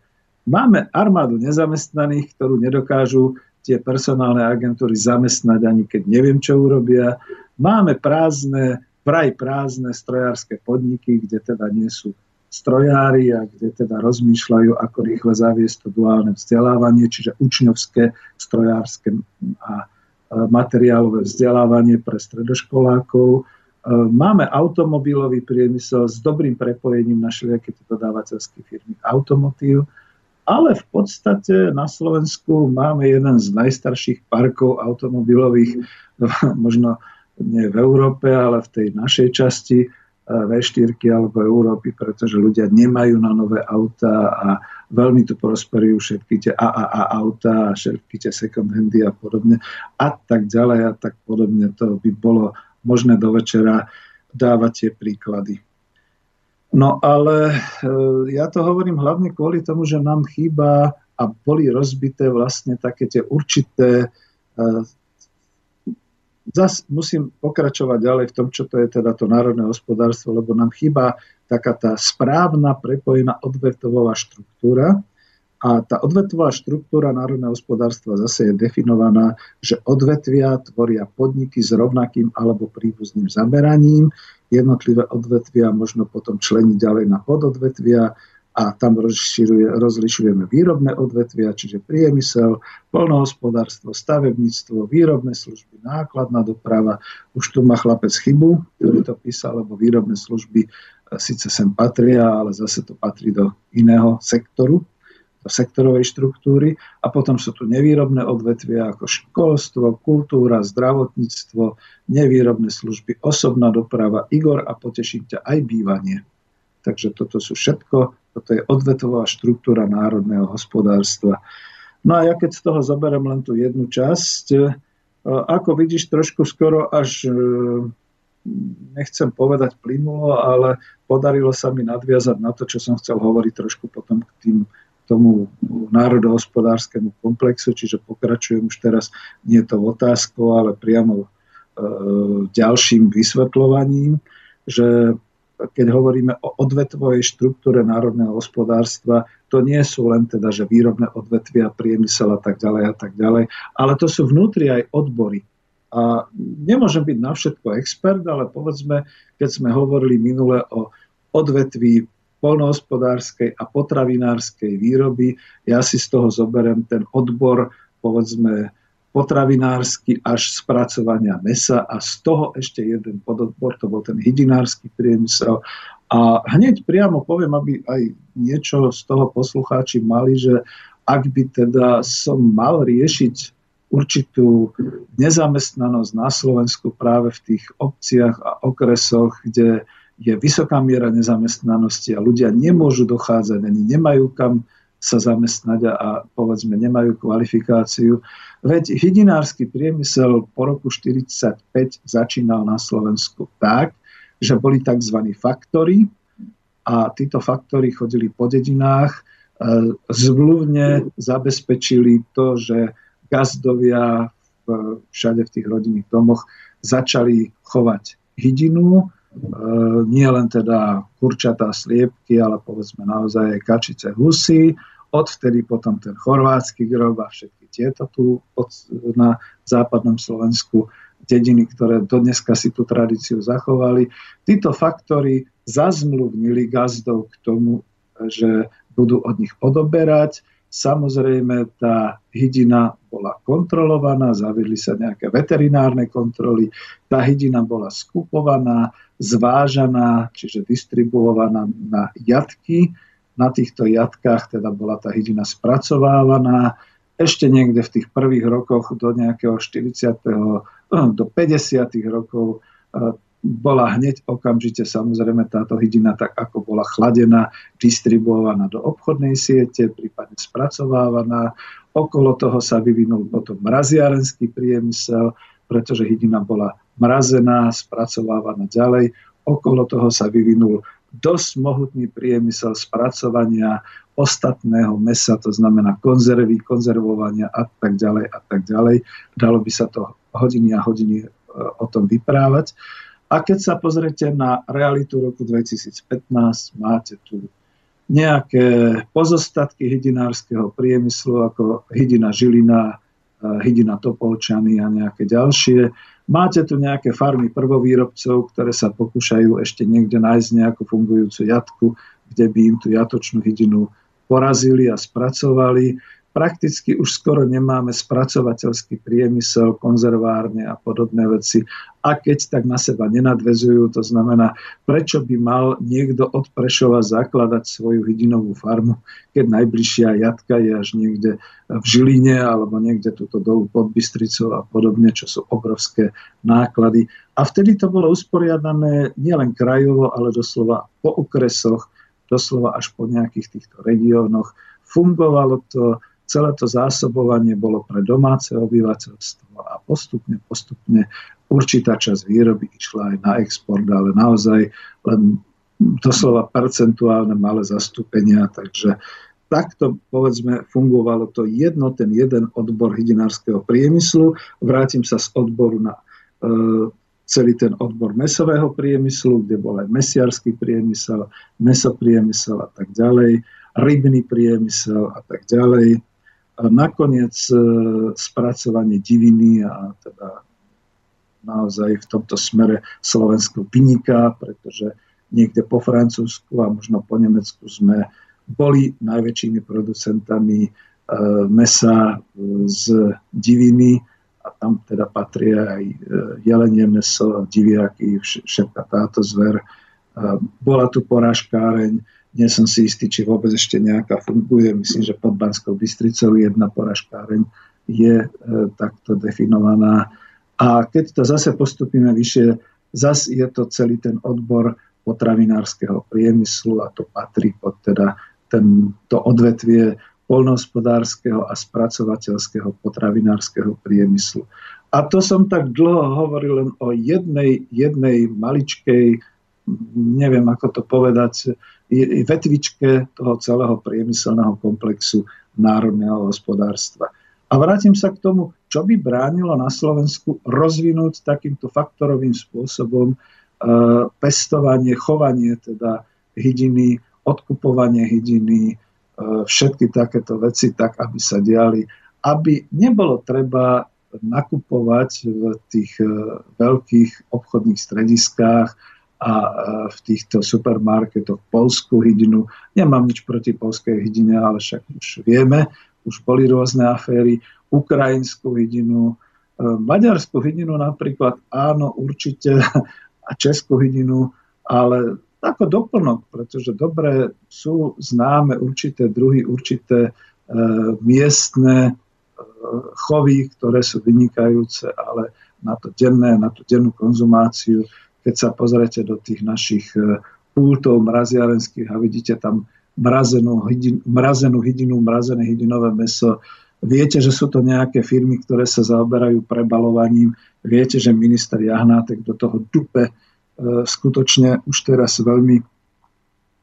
Máme armádu nezamestnaných, ktorú nedokážu tie personálne agentúry zamestnať ani keď neviem, čo urobia. Máme prázdne vraj prázdne strojárske podniky, kde teda nie sú strojári a kde teda rozmýšľajú, ako rýchle zaviesť to duálne vzdelávanie, čiže učňovské, strojárske a materiálové vzdelávanie pre stredoškolákov. Máme automobilový priemysel s dobrým prepojením na všelijaké dodávateľské firmy automotív, ale v podstate na Slovensku máme jeden z najstarších parkov automobilových, možno nie v Európe, ale v tej našej časti v4 alebo Európy, pretože ľudia nemajú na nové auta a veľmi tu prosperujú všetky tie AAA auta a všetky tie second handy a podobne a tak ďalej a tak podobne. To by bolo možné do večera dávať tie príklady. No ale e, ja to hovorím hlavne kvôli tomu, že nám chýba a boli rozbité vlastne také tie určité e, zas musím pokračovať ďalej v tom, čo to je teda to národné hospodárstvo, lebo nám chýba taká tá správna prepojená odvetová štruktúra. A tá odvetová štruktúra národného hospodárstva zase je definovaná, že odvetvia tvoria podniky s rovnakým alebo príbuzným zameraním. Jednotlivé odvetvia možno potom členiť ďalej na pododvetvia a tam rozlišujeme výrobné odvetvia, čiže priemysel, polnohospodárstvo, stavebníctvo, výrobné služby, nákladná doprava. Už tu má chlapec chybu, ktorý to písal, lebo výrobné služby e, síce sem patria, ale zase to patrí do iného sektoru, do sektorovej štruktúry. A potom sú tu nevýrobné odvetvia ako školstvo, kultúra, zdravotníctvo, nevýrobné služby, osobná doprava, Igor a poteším ťa aj bývanie. Takže toto sú všetko toto je odvetová štruktúra národného hospodárstva. No a ja keď z toho zoberiem len tú jednu časť, e, ako vidíš, trošku skoro až, e, nechcem povedať plynulo, ale podarilo sa mi nadviazať na to, čo som chcel hovoriť trošku potom k tým, tomu národohospodárskému komplexu, čiže pokračujem už teraz nie to otázkou, ale priamo e, ďalším vysvetľovaním, že keď hovoríme o odvetvovej štruktúre národného hospodárstva, to nie sú len teda, že výrobné odvetvia, priemysel a tak ďalej a tak ďalej, ale to sú vnútri aj odbory. A nemôžem byť na všetko expert, ale povedzme, keď sme hovorili minule o odvetví polnohospodárskej a potravinárskej výroby, ja si z toho zoberiem ten odbor, povedzme, potravinársky až spracovania mesa a z toho ešte jeden pododbor, to bol ten hydinársky priemysel. A hneď priamo poviem, aby aj niečo z toho poslucháči mali, že ak by teda som mal riešiť určitú nezamestnanosť na Slovensku práve v tých obciach a okresoch, kde je vysoká miera nezamestnanosti a ľudia nemôžu dochádzať, ani nemajú kam sa zamestnať a povedzme nemajú kvalifikáciu. Veď hydinársky priemysel po roku 1945 začínal na Slovensku tak, že boli tzv. faktory a títo faktory chodili po dedinách, e, zmluvne zabezpečili to, že gazdovia všade v tých rodinných domoch začali chovať hydinu, e, nie len teda kurčatá sliepky, ale povedzme naozaj aj kačice husy, Odvtedy potom ten chorvátsky grob a všetky tieto tu na západnom Slovensku dediny, ktoré dodneska si tú tradíciu zachovali. Títo faktory zazmluvnili gazdov k tomu, že budú od nich odoberať. Samozrejme, tá hydina bola kontrolovaná, zavedli sa nejaké veterinárne kontroly, tá hydina bola skupovaná, zvážaná, čiže distribuovaná na jatky, na týchto jatkách teda bola tá hydina spracovávaná. Ešte niekde v tých prvých rokoch do nejakého 40. No, do 50. rokov e, bola hneď okamžite samozrejme táto hydina tak ako bola chladená, distribuovaná do obchodnej siete, prípadne spracovávaná. Okolo toho sa vyvinul potom mraziarenský priemysel, pretože hydina bola mrazená, spracovávaná ďalej. Okolo toho sa vyvinul dosť mohutný priemysel spracovania ostatného mesa, to znamená konzervy, konzervovania a tak ďalej a tak ďalej. Dalo by sa to hodiny a hodiny e, o tom vyprávať. A keď sa pozrete na realitu roku 2015, máte tu nejaké pozostatky hydinárskeho priemyslu, ako hydina Žilina, e, hydina Topolčany a nejaké ďalšie. Máte tu nejaké farmy prvovýrobcov, ktoré sa pokúšajú ešte niekde nájsť nejakú fungujúcu jatku, kde by im tú jatočnú hydinu porazili a spracovali prakticky už skoro nemáme spracovateľský priemysel, konzervárne a podobné veci. A keď tak na seba nenadvezujú, to znamená, prečo by mal niekto od Prešova zakladať svoju hydinovú farmu, keď najbližšia jatka je až niekde v Žiline alebo niekde túto dolu pod Bystricou a podobne, čo sú obrovské náklady. A vtedy to bolo usporiadané nielen krajovo, ale doslova po okresoch, doslova až po nejakých týchto regiónoch. Fungovalo to, celé to zásobovanie bolo pre domáce obyvateľstvo a postupne, postupne určitá časť výroby išla aj na export, ale naozaj len doslova percentuálne malé zastúpenia, takže takto povedzme fungovalo to jedno, ten jeden odbor hydinárskeho priemyslu. Vrátim sa z odboru na e, celý ten odbor mesového priemyslu, kde bol aj mesiarský priemysel, mesopriemysel a tak ďalej, rybný priemysel a tak ďalej nakoniec e, spracovanie diviny a teda naozaj v tomto smere Slovensko vyniká, pretože niekde po Francúzsku a možno po Nemecku sme boli najväčšími producentami e, mesa e, z diviny a tam teda patria aj jelenie meso, diviaky, všetká táto zver. Bola tu porážkáreň, nie som si istý, či vôbec ešte nejaká funguje. Myslím, že pod Banskou Bystricou jedna poražkáreň je e, takto definovaná. A keď to zase postupíme vyššie, zase je to celý ten odbor potravinárskeho priemyslu a to patrí pod teda to odvetvie polnohospodárskeho a spracovateľského potravinárskeho priemyslu. A to som tak dlho hovoril len o jednej, jednej maličkej, neviem ako to povedať, vetvičke toho celého priemyselného komplexu národného hospodárstva. A vrátim sa k tomu, čo by bránilo na Slovensku rozvinúť takýmto faktorovým spôsobom e, pestovanie, chovanie teda hydiny, odkupovanie hydiny, e, všetky takéto veci tak, aby sa diali, aby nebolo treba nakupovať v tých e, veľkých obchodných strediskách a v týchto supermarketoch polskú hydinu. Nemám nič proti polskej hydine, ale však už vieme, už boli rôzne aféry, ukrajinskú hydinu, e, maďarskú hydinu napríklad, áno, určite, a českú hydinu, ale ako doplnok, pretože dobre sú známe určité druhy, určité e, miestne e, chovy, ktoré sú vynikajúce, ale na to denné, na tú dennú konzumáciu keď sa pozriete do tých našich e, pultov mraziarenských a vidíte tam mrazenú, hydin, mrazenú hydinu, mrazené hydinové meso, viete, že sú to nejaké firmy, ktoré sa zaoberajú prebalovaním, viete, že minister Jahnátek do toho dupe e, skutočne už teraz veľmi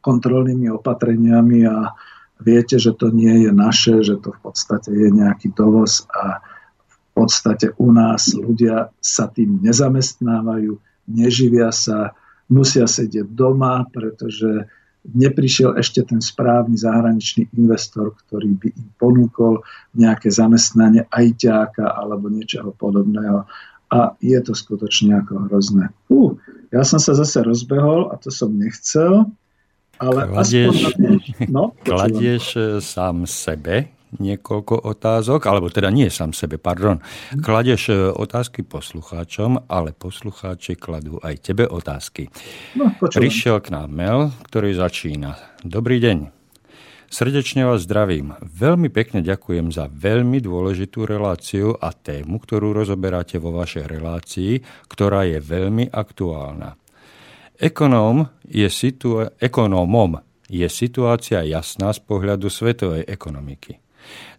kontrolnými opatreniami a viete, že to nie je naše, že to v podstate je nejaký dovoz a v podstate u nás ľudia sa tým nezamestnávajú, neživia sa, musia sedieť doma, pretože neprišiel ešte ten správny zahraničný investor, ktorý by im ponúkol nejaké zamestnanie ajťáka alebo niečoho podobného. A je to skutočne ako hrozné. Uh, ja som sa zase rozbehol a to som nechcel, ale kladieš, aspoň... No, kladieš sám sebe niekoľko otázok, alebo teda nie sám sebe, pardon. Kladeš e, otázky poslucháčom, ale poslucháči kladú aj tebe otázky. No, Prišiel k nám mail, ktorý začína. Dobrý deň. Srdečne vás zdravím. Veľmi pekne ďakujem za veľmi dôležitú reláciu a tému, ktorú rozoberáte vo vašej relácii, ktorá je veľmi aktuálna. Ekonóm je situa- ekonómom je situácia jasná z pohľadu svetovej ekonomiky.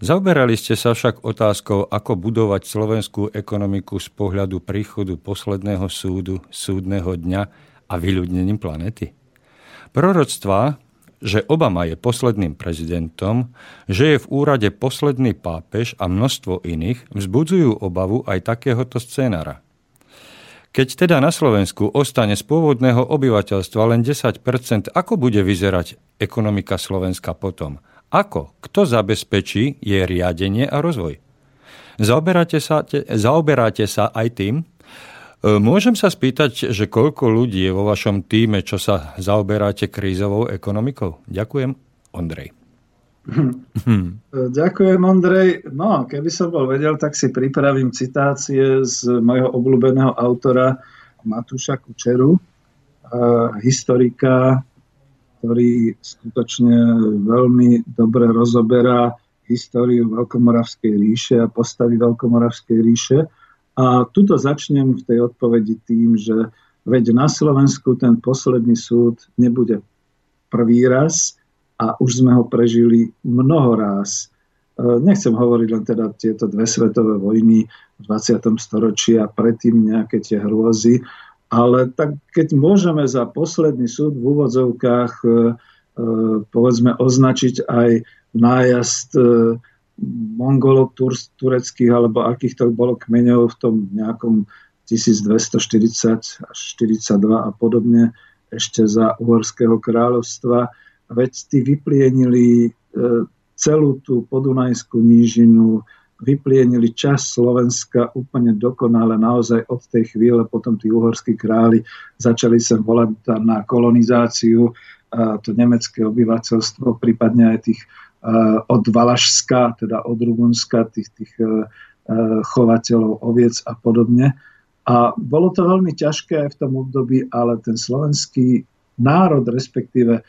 Zaoberali ste sa však otázkou, ako budovať slovenskú ekonomiku z pohľadu príchodu posledného súdu, súdneho dňa a vyľudnením planety? Proroctvá, že Obama je posledným prezidentom, že je v úrade posledný pápež a množstvo iných, vzbudzujú obavu aj takéhoto scénara. Keď teda na Slovensku ostane z pôvodného obyvateľstva len 10% ako bude vyzerať ekonomika Slovenska potom? Ako? Kto zabezpečí jej riadenie a rozvoj? Zaoberáte sa, te, zaoberáte sa aj tým, Môžem sa spýtať, že koľko ľudí je vo vašom týme, čo sa zaoberáte krízovou ekonomikou? Ďakujem, Ondrej. Ďakujem, Ondrej. No, keby som bol vedel, tak si pripravím citácie z mojho obľúbeného autora Matúša Kučeru, historika, ktorý skutočne veľmi dobre rozoberá históriu Veľkomoravskej ríše a postavy Veľkomoravskej ríše. A tuto začnem v tej odpovedi tým, že veď na Slovensku ten posledný súd nebude prvý raz a už sme ho prežili mnoho raz. E, nechcem hovoriť len teda tieto dve svetové vojny v 20. storočí a predtým nejaké tie hrôzy, ale tak keď môžeme za posledný súd v úvodzovkách e, e, povedzme označiť aj nájazd e, mongolov tureckých alebo akých to bolo kmeňov v tom nejakom 1240 až 42 a podobne ešte za Uhorského kráľovstva. Veď tí vyplienili e, celú tú podunajskú nížinu, vyplienili čas Slovenska úplne dokonale, naozaj od tej chvíle potom tí uhorskí králi začali sa volať na kolonizáciu to nemecké obyvateľstvo, prípadne aj tých od Valašska, teda od Rumunska, tých, tých e, e, chovateľov oviec a podobne. A bolo to veľmi ťažké aj v tom období, ale ten slovenský národ, respektíve e,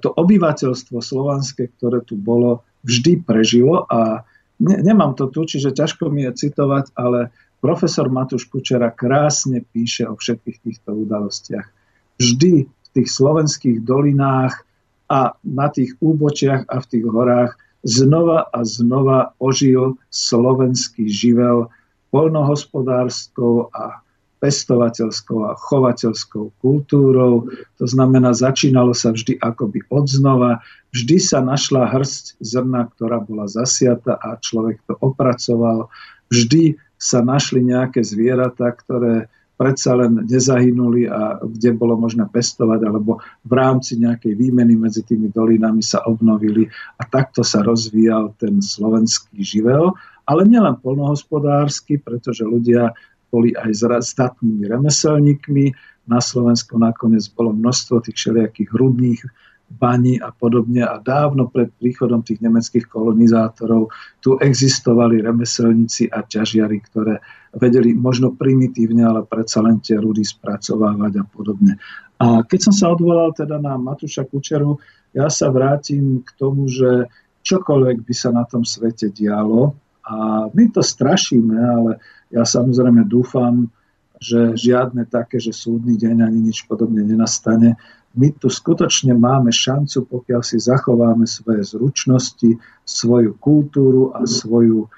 to obyvateľstvo slovanské, ktoré tu bolo, vždy prežilo a ne, nemám to tu, čiže ťažko mi je citovať, ale profesor Matúš Kučera krásne píše o všetkých týchto udalostiach. Vždy v tých slovenských dolinách a na tých úbočiach a v tých horách znova a znova ožil slovenský živel poľnohospodárskou a pestovateľskou a chovateľskou kultúrou. To znamená, začínalo sa vždy akoby od znova. Vždy sa našla hrst zrna, ktorá bola zasiata a človek to opracoval. Vždy sa našli nejaké zvieratá, ktoré predsa len nezahynuli a kde bolo možné pestovať, alebo v rámci nejakej výmeny medzi tými dolinami sa obnovili a takto sa rozvíjal ten slovenský živel, ale nielen polnohospodársky, pretože ľudia boli aj zdatnými remeselníkmi. Na Slovensku nakoniec bolo množstvo tých všelijakých hrudných baní a podobne a dávno pred príchodom tých nemeckých kolonizátorov tu existovali remeselníci a ťažiari, ktoré vedeli možno primitívne, ale predsa len tie rudy spracovávať a podobne. A keď som sa odvolal teda na Matúša Kučeru, ja sa vrátim k tomu, že čokoľvek by sa na tom svete dialo, a my to strašíme, ale ja samozrejme dúfam, že žiadne také, že súdny deň ani nič podobne nenastane. My tu skutočne máme šancu, pokiaľ si zachováme svoje zručnosti, svoju kultúru a svoju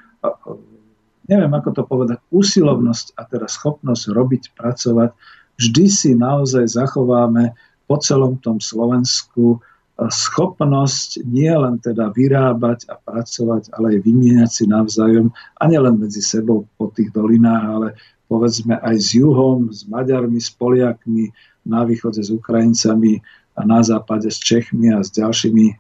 neviem ako to povedať, usilovnosť a teda schopnosť robiť, pracovať, vždy si naozaj zachováme po celom tom Slovensku schopnosť nie len teda vyrábať a pracovať, ale aj vymieňať si navzájom, a nielen medzi sebou po tých dolinách, ale povedzme aj s juhom, s Maďarmi, s Poliakmi, na východe s Ukrajincami a na západe s Čechmi a s ďalšími e,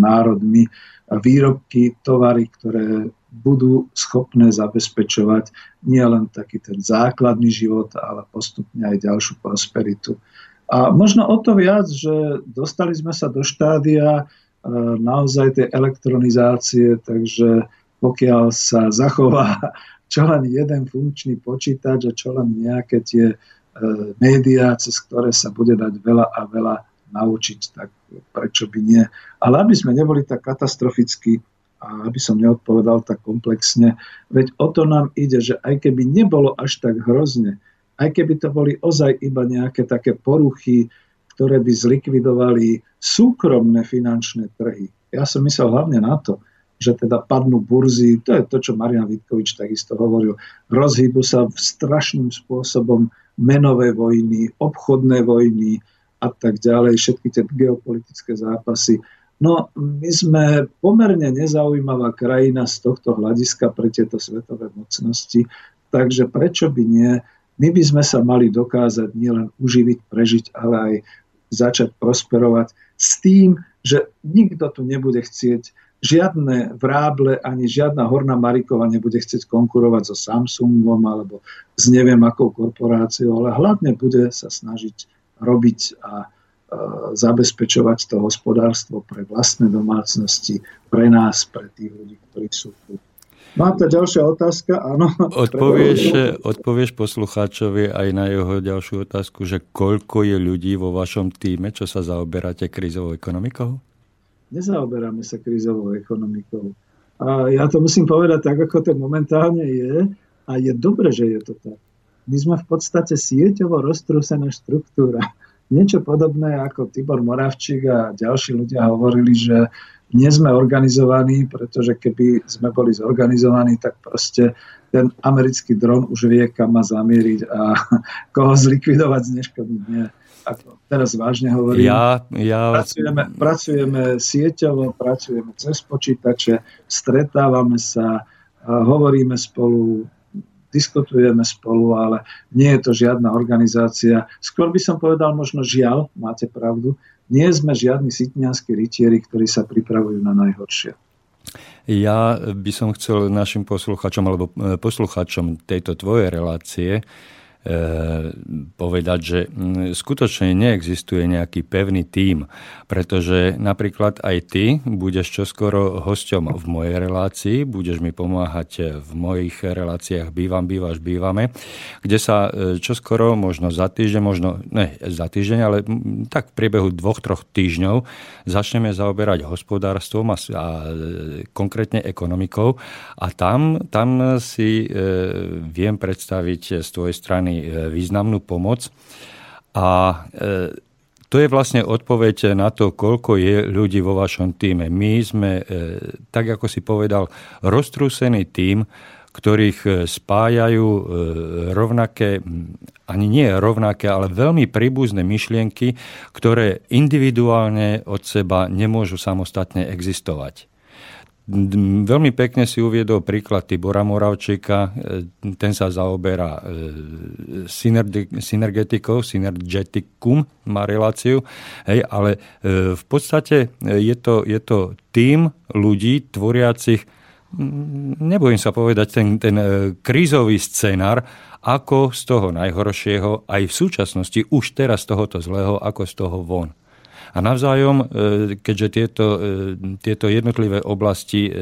národmi. Výrobky, tovary, ktoré budú schopné zabezpečovať nielen taký ten základný život, ale postupne aj ďalšiu prosperitu. A možno o to viac, že dostali sme sa do štádia e, naozaj tej elektronizácie, takže pokiaľ sa zachová čo len jeden funkčný počítač a čo len nejaké tie e, médiá, cez ktoré sa bude dať veľa a veľa naučiť, tak prečo by nie. Ale aby sme neboli tak katastroficky a aby som neodpovedal tak komplexne, veď o to nám ide, že aj keby nebolo až tak hrozne, aj keby to boli ozaj iba nejaké také poruchy, ktoré by zlikvidovali súkromné finančné trhy. Ja som myslel hlavne na to, že teda padnú burzy, to je to, čo Marian Vitkovič takisto hovoril, rozhýbu sa strašným spôsobom menové vojny, obchodné vojny a tak ďalej, všetky tie geopolitické zápasy. No, my sme pomerne nezaujímavá krajina z tohto hľadiska pre tieto svetové mocnosti, takže prečo by nie? My by sme sa mali dokázať nielen uživiť, prežiť, ale aj začať prosperovať s tým, že nikto tu nebude chcieť žiadne vráble ani žiadna Horná Marikova nebude chcieť konkurovať so Samsungom alebo s neviem akou korporáciou, ale hlavne bude sa snažiť robiť a e, zabezpečovať to hospodárstvo pre vlastné domácnosti, pre nás, pre tých ľudí, ktorí sú tu. A tá ďalšia otázka, áno. Odpovieš, odpovieš poslucháčovi aj na jeho ďalšiu otázku, že koľko je ľudí vo vašom týme, čo sa zaoberáte krízovou ekonomikou? nezaoberáme sa krízovou ekonomikou. A ja to musím povedať tak, ako to momentálne je. A je dobre, že je to tak. My sme v podstate sieťovo roztrúsená štruktúra. Niečo podobné ako Tibor Moravčík a ďalší ľudia hovorili, že nie sme organizovaní, pretože keby sme boli zorganizovaní, tak proste ten americký dron už vie, kam má zamieriť a koho zlikvidovať z neškodných. Nie ako teraz vážne hovorím, ja, ja... Pracujeme, pracujeme sieťovo, pracujeme cez počítače, stretávame sa, hovoríme spolu, diskutujeme spolu, ale nie je to žiadna organizácia. Skôr by som povedal možno žiaľ, máte pravdu, nie sme žiadni sitňanskí rytieri, ktorí sa pripravujú na najhoršie. Ja by som chcel našim posluchačom alebo e, posluchačom tejto tvojej relácie povedať, že skutočne neexistuje nejaký pevný tím, pretože napríklad aj ty budeš čoskoro hosťom v mojej relácii, budeš mi pomáhať v mojich reláciách Bývam, bývaš, bývame, kde sa e, čoskoro, možno za týždeň, možno ne za týždeň, ale tak v priebehu dvoch, troch týždňov začneme zaoberať hospodárstvom a, a e, konkrétne ekonomikou a tam, tam si e, viem predstaviť z tvojej strany strany e, významnú pomoc. A e, to je vlastne odpoveď na to, koľko je ľudí vo vašom týme. My sme, e, tak ako si povedal, roztrúsený tým, ktorých spájajú rovnaké, ani nie rovnaké, ale veľmi príbuzné myšlienky, ktoré individuálne od seba nemôžu samostatne existovať. Veľmi pekne si uviedol príklad Tibora Moravčíka. E, ten sa zaoberá e, synergetikou, synergetikum má reláciu, hej, ale e, v podstate je to, je to tým ľudí tvoriacich nebojím sa povedať, ten, ten krízový scenár, ako z toho najhoršieho, aj v súčasnosti, už teraz z tohoto zlého, ako z toho von. A navzájom, e, keďže tieto, e, tieto jednotlivé oblasti e,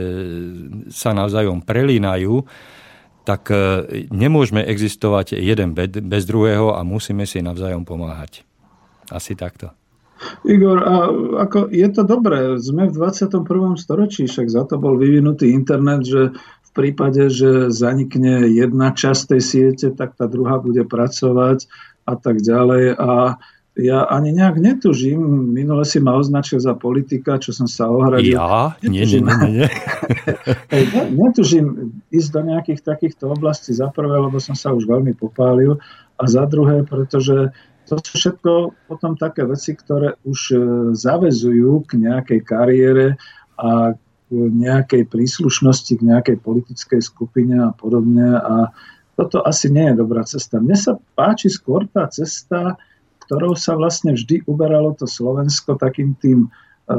sa navzájom prelínajú, tak nemôžeme existovať jeden bez druhého a musíme si navzájom pomáhať. Asi takto. Igor, a ako je to dobré, sme v 21. storočí, však za to bol vyvinutý internet, že v prípade, že zanikne jedna časť tej siete, tak tá druhá bude pracovať a tak ďalej. A ja ani nejak netužím, minule si ma označil za politika, čo som sa ohradil. Ja? Nie, nie, nie. nie. netužím ísť do nejakých takýchto oblastí za prvé, lebo som sa už veľmi popálil a za druhé, pretože to sú všetko potom také veci, ktoré už e, zavezujú k nejakej kariére a k nejakej príslušnosti, k nejakej politickej skupine a podobne a toto asi nie je dobrá cesta. Mne sa páči skôr tá cesta, ktorou sa vlastne vždy uberalo to Slovensko takým tým e,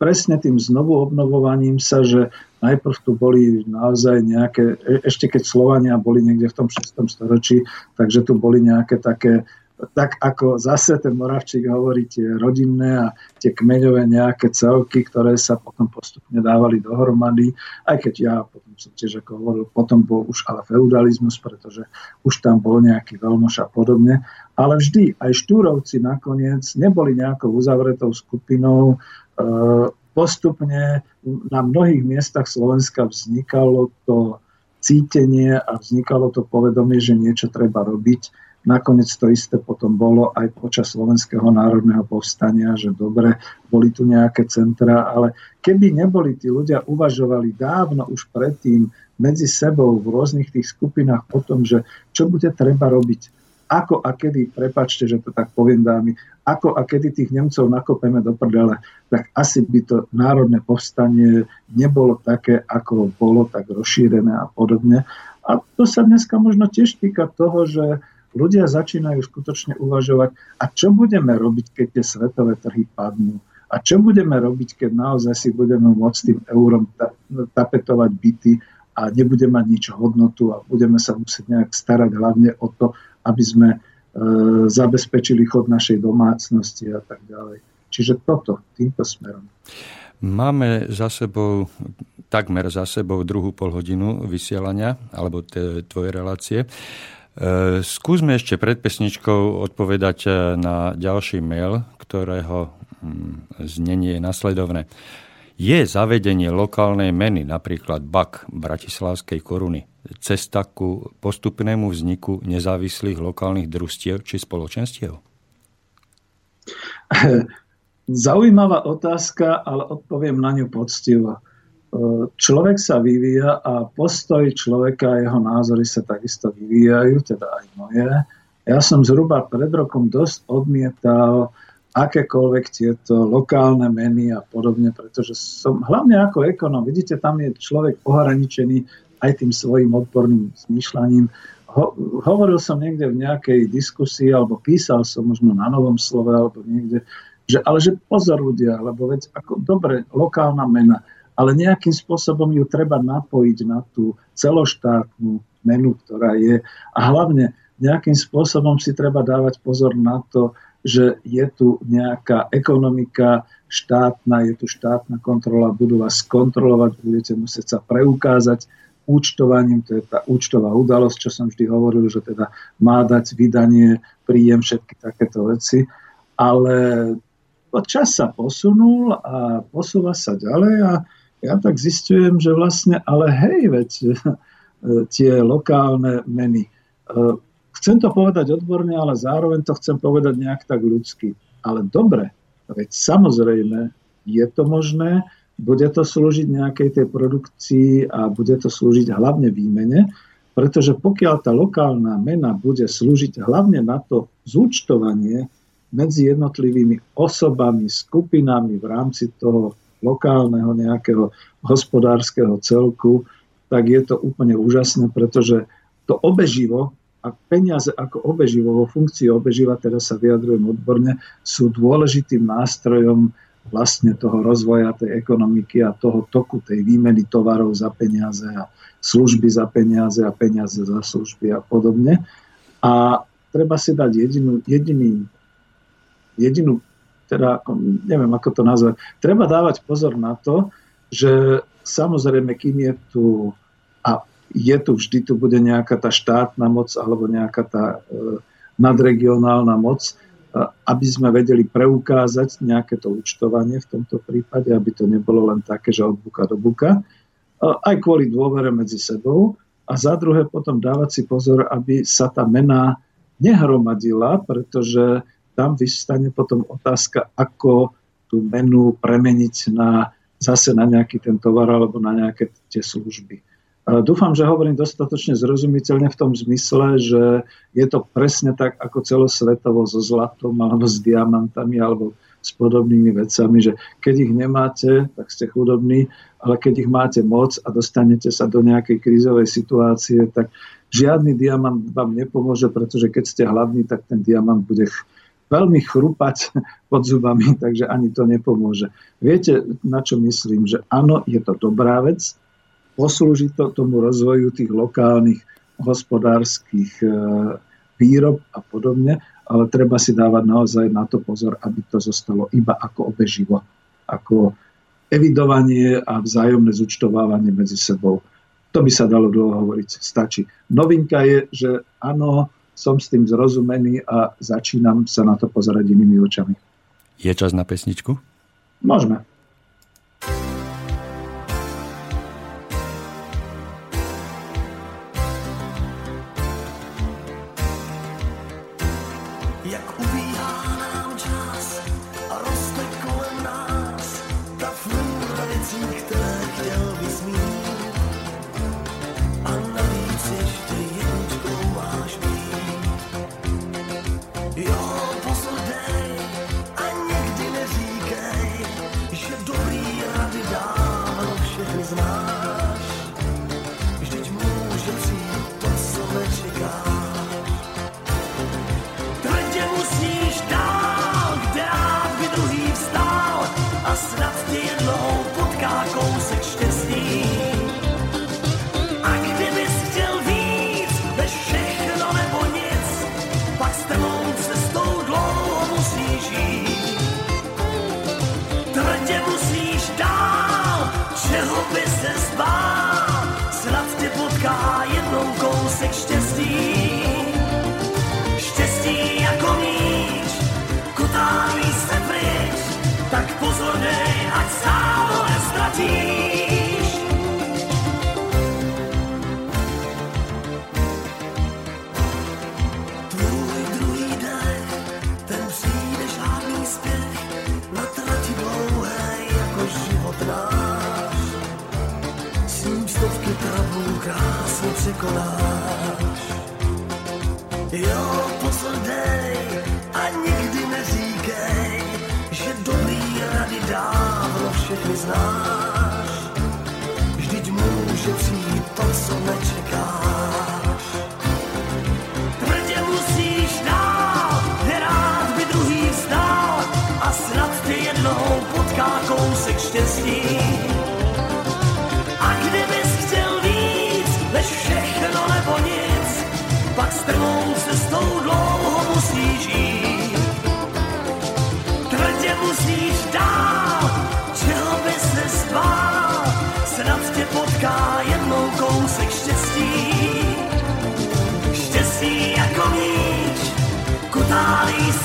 presne tým znovu obnovovaním sa, že najprv tu boli naozaj nejaké, e, ešte keď Slovania boli niekde v tom 6. storočí, takže tu boli nejaké také tak ako zase ten Moravčík hovorí, tie rodinné a tie kmeňové nejaké celky, ktoré sa potom postupne dávali dohromady, aj keď ja som tiež ako hovoril, potom bol už ale feudalizmus, pretože už tam bol nejaký veľmož a podobne, ale vždy aj štúrovci nakoniec neboli nejakou uzavretou skupinou, e, postupne na mnohých miestach Slovenska vznikalo to cítenie a vznikalo to povedomie, že niečo treba robiť Nakoniec to isté potom bolo aj počas Slovenského národného povstania, že dobre, boli tu nejaké centra, ale keby neboli tí ľudia uvažovali dávno už predtým medzi sebou v rôznych tých skupinách o tom, že čo bude treba robiť, ako a kedy, prepačte, že to tak poviem dámy, ako a kedy tých Nemcov nakopeme do prdele, tak asi by to národné povstanie nebolo také, ako bolo, tak rozšírené a podobne. A to sa dneska možno tiež týka toho, že ľudia začínajú skutočne uvažovať, a čo budeme robiť, keď tie svetové trhy padnú? A čo budeme robiť, keď naozaj si budeme môcť tým eurom tapetovať byty a nebudeme mať nič hodnotu a budeme sa musieť nejak starať hlavne o to, aby sme e, zabezpečili chod našej domácnosti a tak ďalej. Čiže toto, týmto smerom. Máme za sebou, takmer za sebou druhú polhodinu vysielania, alebo tvoje relácie. E, skúsme ešte pred pesničkou odpovedať e, na ďalší mail, ktorého hm, znenie je nasledovné. Je zavedenie lokálnej meny, napríklad BAK Bratislavskej koruny, cesta ku postupnému vzniku nezávislých lokálnych družstiev či spoločenstiev? Zaujímavá otázka, ale odpoviem na ňu poctivo. Človek sa vyvíja a postoj človeka a jeho názory sa takisto vyvíjajú, teda aj moje. Ja som zhruba pred rokom dosť odmietal akékoľvek tieto lokálne meny a podobne, pretože som hlavne ako ekonom, vidíte, tam je človek ohraničený aj tým svojim odborným zmýšľaním. Ho, hovoril som niekde v nejakej diskusii, alebo písal som možno na Novom slove, alebo niekde, že, ale že pozor ľudia, lebo veď ako, dobre, lokálna mena, ale nejakým spôsobom ju treba napojiť na tú celoštátnu menu, ktorá je. A hlavne nejakým spôsobom si treba dávať pozor na to, že je tu nejaká ekonomika štátna, je tu štátna kontrola, budú vás kontrolovať, budete musieť sa preukázať účtovaním, to je tá účtová udalosť, čo som vždy hovoril, že teda má dať vydanie, príjem, všetky takéto veci. Ale čas sa posunul a posúva sa ďalej a ja tak zistujem, že vlastne, ale hej, veď tie lokálne meny. E, chcem to povedať odborne, ale zároveň to chcem povedať nejak tak ľudsky. Ale dobre, veď samozrejme je to možné, bude to slúžiť nejakej tej produkcii a bude to slúžiť hlavne výmene, pretože pokiaľ tá lokálna mena bude slúžiť hlavne na to zúčtovanie medzi jednotlivými osobami, skupinami v rámci toho lokálneho nejakého hospodárskeho celku, tak je to úplne úžasné, pretože to obeživo a peniaze ako obeživo, vo funkcii obeživa, teraz sa vyjadrujem odborne, sú dôležitým nástrojom vlastne toho rozvoja tej ekonomiky a toho toku tej výmeny tovarov za peniaze a služby za peniaze a peniaze za služby a podobne. A treba si dať jedinú, jediný jedinú, teda neviem ako to nazvať, treba dávať pozor na to, že samozrejme, kým je tu a je tu vždy, tu bude nejaká tá štátna moc alebo nejaká tá e, nadregionálna moc, e, aby sme vedeli preukázať nejaké to účtovanie v tomto prípade, aby to nebolo len také, že od buka do buka, e, aj kvôli dôvere medzi sebou. A za druhé potom dávať si pozor, aby sa tá mena nehromadila, pretože tam vystane potom otázka, ako tú menu premeniť na, zase na nejaký ten tovar alebo na nejaké tie služby. Dúfam, že hovorím dostatočne zrozumiteľne v tom zmysle, že je to presne tak ako celosvetovo so zlatom alebo s diamantami alebo s podobnými vecami, že keď ich nemáte, tak ste chudobní, ale keď ich máte moc a dostanete sa do nejakej krízovej situácie, tak žiadny diamant vám nepomôže, pretože keď ste hladní, tak ten diamant bude veľmi chrupať pod zubami, takže ani to nepomôže. Viete, na čo myslím? Že áno, je to dobrá vec, poslúži to tomu rozvoju tých lokálnych hospodárskych e, výrob a podobne, ale treba si dávať naozaj na to pozor, aby to zostalo iba ako obeživo, ako evidovanie a vzájomné zúčtovávanie medzi sebou. To by sa dalo dlho hovoriť, stačí. Novinka je, že áno, som s tým zrozumený a začínam sa na to pozerať inými očami. Je čas na pesničku? Môžeme.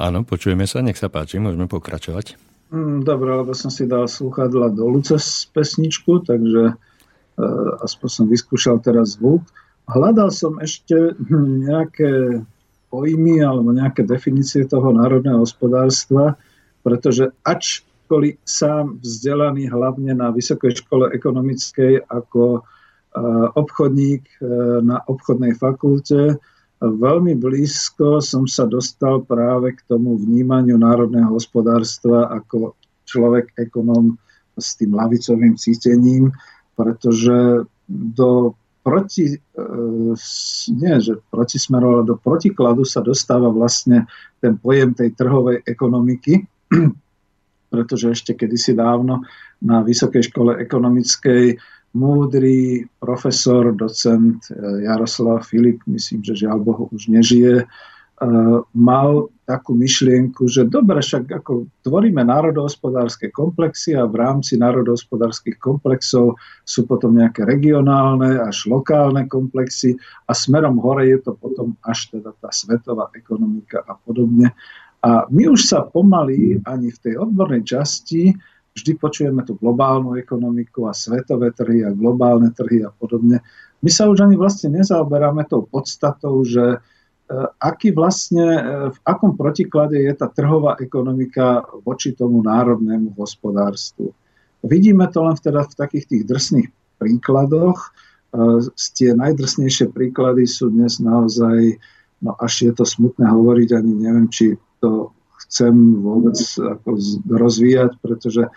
Áno, počujeme sa, nech sa páči, môžeme pokračovať. Mm, dobre, lebo som si dal slúchadla dolu cez pesničku, takže e, aspoň som vyskúšal teraz zvuk. Hľadal som ešte nejaké pojmy alebo nejaké definície toho národného hospodárstva, pretože ačkoliv sám vzdelaný hlavne na Vysokej škole ekonomickej ako e, obchodník e, na obchodnej fakulte, veľmi blízko som sa dostal práve k tomu vnímaniu národného hospodárstva ako človek, ekonom s tým lavicovým cítením, pretože do proti, e, nie že protismeru, ale do protikladu sa dostáva vlastne ten pojem tej trhovej ekonomiky, pretože ešte kedysi dávno na Vysokej škole ekonomickej múdry profesor, docent eh, Jaroslav Filip, myslím, že žiaľ Bohu už nežije, eh, mal takú myšlienku, že dobre, však ako tvoríme národohospodárske komplexy a v rámci národohospodárskych komplexov sú potom nejaké regionálne až lokálne komplexy a smerom hore je to potom až teda tá svetová ekonomika a podobne. A my už sa pomaly ani v tej odbornej časti vždy počujeme tú globálnu ekonomiku a svetové trhy a globálne trhy a podobne. My sa už ani vlastne nezaoberáme tou podstatou, že e, aký vlastne, e, v akom protiklade je tá trhová ekonomika voči tomu národnému hospodárstvu. Vidíme to len teda v takých tých drsných príkladoch. E, tie najdrsnejšie príklady sú dnes naozaj, no až je to smutné hovoriť, ani neviem, či to chcem vôbec ako rozvíjať, pretože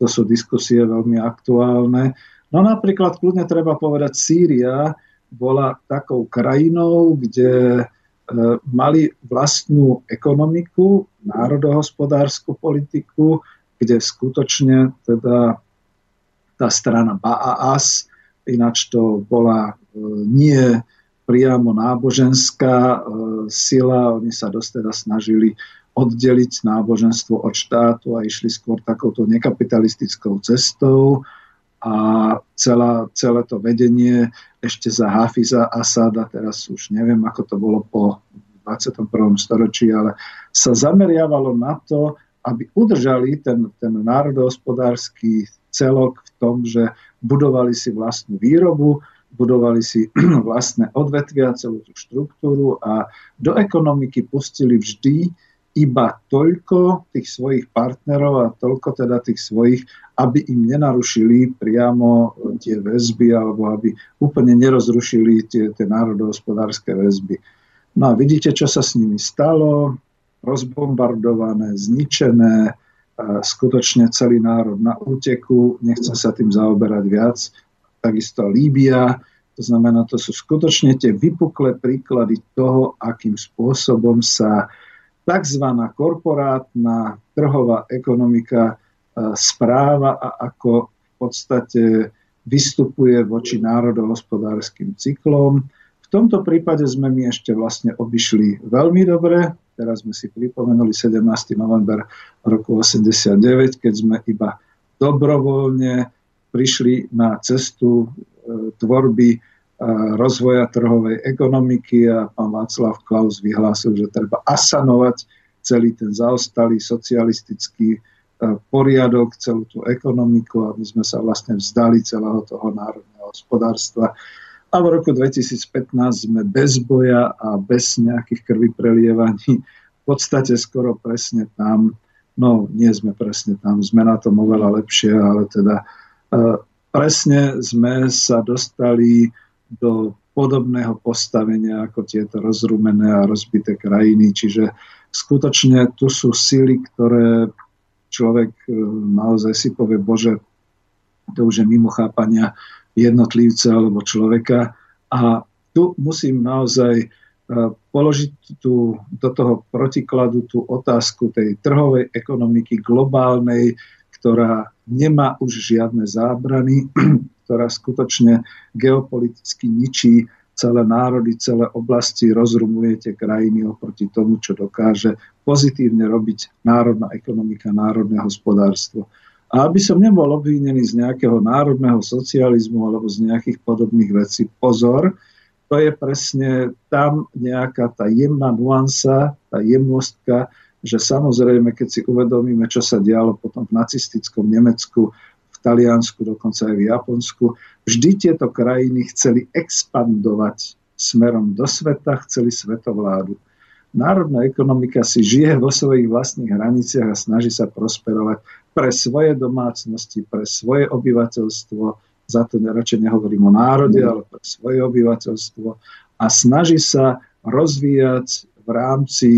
to sú diskusie veľmi aktuálne. No napríklad, kľudne treba povedať, Sýria bola takou krajinou, kde e, mali vlastnú ekonomiku, národohospodárskú politiku, kde skutočne teda tá strana Ba'as, ináč to bola e, nie priamo náboženská e, sila, oni sa dosť teda snažili oddeliť náboženstvo od štátu a išli skôr takouto nekapitalistickou cestou a celá, celé to vedenie ešte za Hafiza Asada, teraz už neviem, ako to bolo po 21. storočí, ale sa zameriavalo na to, aby udržali ten, ten národohospodársky celok v tom, že budovali si vlastnú výrobu, budovali si vlastné odvetvia, celú tú štruktúru a do ekonomiky pustili vždy iba toľko tých svojich partnerov a toľko teda tých svojich, aby im nenarušili priamo tie väzby alebo aby úplne nerozrušili tie, tie národohospodárske väzby. No a vidíte, čo sa s nimi stalo. Rozbombardované, zničené, skutočne celý národ na úteku, nechcem sa tým zaoberať viac. Takisto Líbia, to znamená, to sú skutočne tie vypuklé príklady toho, akým spôsobom sa tzv. korporátna trhová ekonomika e, správa a ako v podstate vystupuje voči národohospodárskym cyklom. V tomto prípade sme my ešte vlastne obišli veľmi dobre. Teraz sme si pripomenuli 17. november roku 89, keď sme iba dobrovoľne prišli na cestu e, tvorby rozvoja trhovej ekonomiky a pán Václav Klaus vyhlásil, že treba asanovať celý ten zaostalý socialistický e, poriadok, celú tú ekonomiku a my sme sa vlastne vzdali celého toho národného hospodárstva. A v roku 2015 sme bez boja a bez nejakých krvi prelievaní v podstate skoro presne tam, no nie sme presne tam, sme na tom oveľa lepšie, ale teda e, presne sme sa dostali do podobného postavenia ako tieto rozrumené a rozbité krajiny. Čiže skutočne tu sú síly, ktoré človek e, naozaj si povie, bože, to už je mimo chápania jednotlivca alebo človeka. A tu musím naozaj e, položiť tú, do toho protikladu tú otázku tej trhovej ekonomiky globálnej, ktorá nemá už žiadne zábrany, ktorá skutočne geopoliticky ničí celé národy, celé oblasti, rozrumuje tie krajiny oproti tomu, čo dokáže pozitívne robiť národná ekonomika, národné hospodárstvo. A aby som nebol obvinený z nejakého národného socializmu alebo z nejakých podobných vecí, pozor, to je presne tam nejaká tá jemná nuansa, tá jemnostka, že samozrejme, keď si uvedomíme, čo sa dialo potom v nacistickom Nemecku, Taliansku, dokonca aj v Japonsku. Vždy tieto krajiny chceli expandovať smerom do sveta, chceli svetovládu. Národná ekonomika si žije vo svojich vlastných hraniciach a snaží sa prosperovať pre svoje domácnosti, pre svoje obyvateľstvo, za to radšej nehovorím o národe, ale pre svoje obyvateľstvo a snaží sa rozvíjať v rámci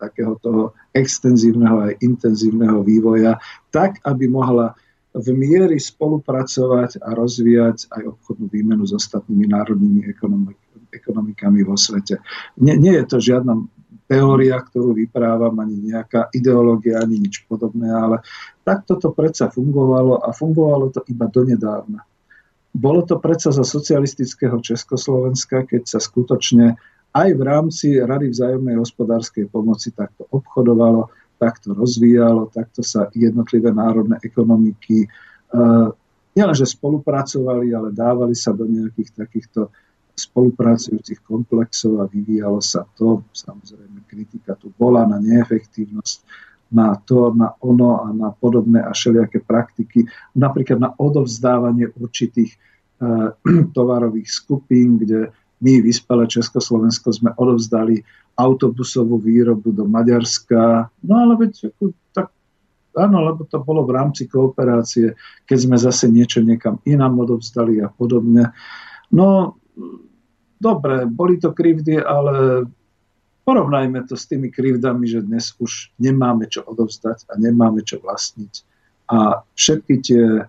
takého toho extenzívneho aj intenzívneho vývoja tak, aby mohla v miery spolupracovať a rozvíjať aj obchodnú výmenu s ostatnými národnými ekonomik- ekonomikami vo svete. Nie, nie je to žiadna teória, ktorú vyprávam, ani nejaká ideológia, ani nič podobné, ale takto to predsa fungovalo a fungovalo to iba donedávna. Bolo to predsa za socialistického Československa, keď sa skutočne aj v rámci Rady vzájomnej hospodárskej pomoci takto obchodovalo takto rozvíjalo, takto sa jednotlivé národné ekonomiky uh, nielenže spolupracovali, ale dávali sa do nejakých takýchto spolupracujúcich komplexov a vyvíjalo sa to. Samozrejme, kritika tu bola na neefektívnosť, na to, na ono a na podobné a všelijaké praktiky, napríklad na odovzdávanie určitých uh, tovarových skupín, kde my, vyspelé Československo, sme odovzdali autobusovú výrobu do Maďarska. No ale veď tak áno, lebo to bolo v rámci kooperácie, keď sme zase niečo niekam inám odovzdali a podobne. No, dobre, boli to krivdy, ale porovnajme to s tými krivdami, že dnes už nemáme čo odovzdať a nemáme čo vlastniť. A všetky tie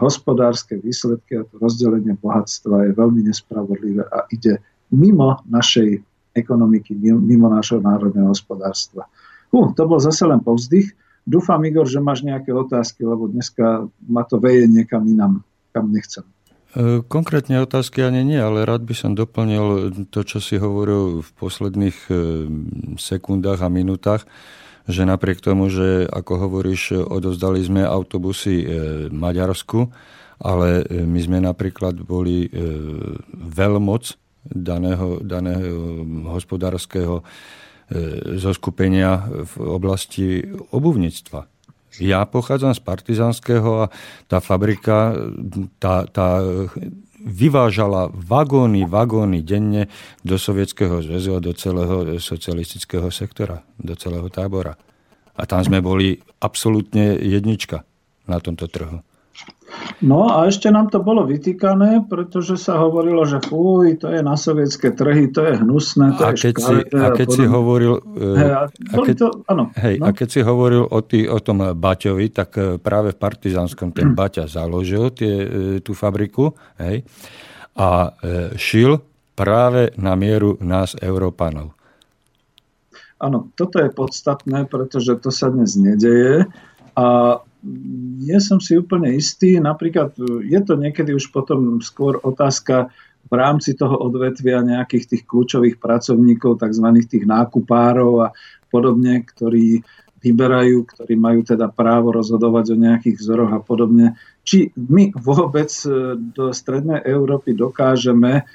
hospodárske výsledky a to rozdelenie bohatstva je veľmi nespravodlivé a ide mimo našej ekonomiky, mimo nášho národného hospodárstva. Uh, to bol zase len povzdych. Dúfam, Igor, že máš nejaké otázky, lebo dneska ma to veje niekam inam, kam nechcem. E, konkrétne otázky ani nie, ale rád by som doplnil to, čo si hovoril v posledných e, sekundách a minútach, že napriek tomu, že ako hovoríš, odozdali sme autobusy e, Maďarsku, ale my sme napríklad boli veľmoc daného, daného hospodárskeho e, zoskupenia v oblasti obuvníctva. Ja pochádzam z partizanského a tá fabrika, tá, tá vyvážala vagóny, vagóny denne do Sovietskeho zväzu a do celého socialistického sektora, do celého tábora. A tam sme boli absolútne jednička na tomto trhu. No a ešte nám to bolo vytýkané, pretože sa hovorilo, že fuj, to je na sovietské trhy, to je hnusné, to a je keď si, a keď si hovoril... Hej, a, a, keď, to, áno, hej, no? a keď si hovoril o, tý, o tom Baťovi, tak e, práve v Partizánskom ten Baťa založil tie, e, tú fabriku hej, a e, šil práve na mieru nás, Európanov. Áno, toto je podstatné, pretože to sa dnes nedeje a nie som si úplne istý. Napríklad je to niekedy už potom skôr otázka v rámci toho odvetvia nejakých tých kľúčových pracovníkov, tzv. tých nákupárov a podobne, ktorí vyberajú, ktorí majú teda právo rozhodovať o nejakých vzoroch a podobne. Či my vôbec do Strednej Európy dokážeme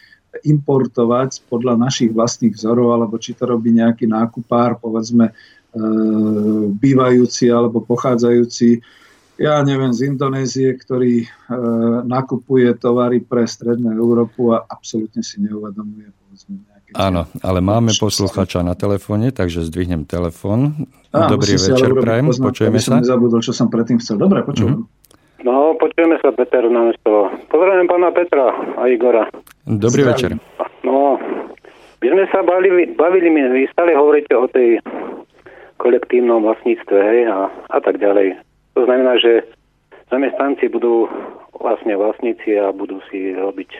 importovať podľa našich vlastných vzorov, alebo či to robí nejaký nákupár, povedzme, E, bývajúci alebo pochádzajúci, ja neviem, z Indonézie, ktorý e, nakupuje tovary pre Strednú Európu a absolútne si neuvedomuje povedzme nejaké... Áno, ale máme posluchača na telefóne, takže zdvihnem telefón. Dobrý večer, Prajem, počujeme sa. Som nezabudol, čo som predtým chcel. Dobre, počujem. Mm-hmm. No, počujeme sa, Peter na mesto. Pozdravujem pána Petra a Igora. Dobrý Zdravím. večer. No, my sme sa bavili, bavili my, vy stále hovoríte o tej kolektívnom vlastníctve hej, a, a tak ďalej. To znamená, že zamestnanci budú vlastne vlastníci a budú si robiť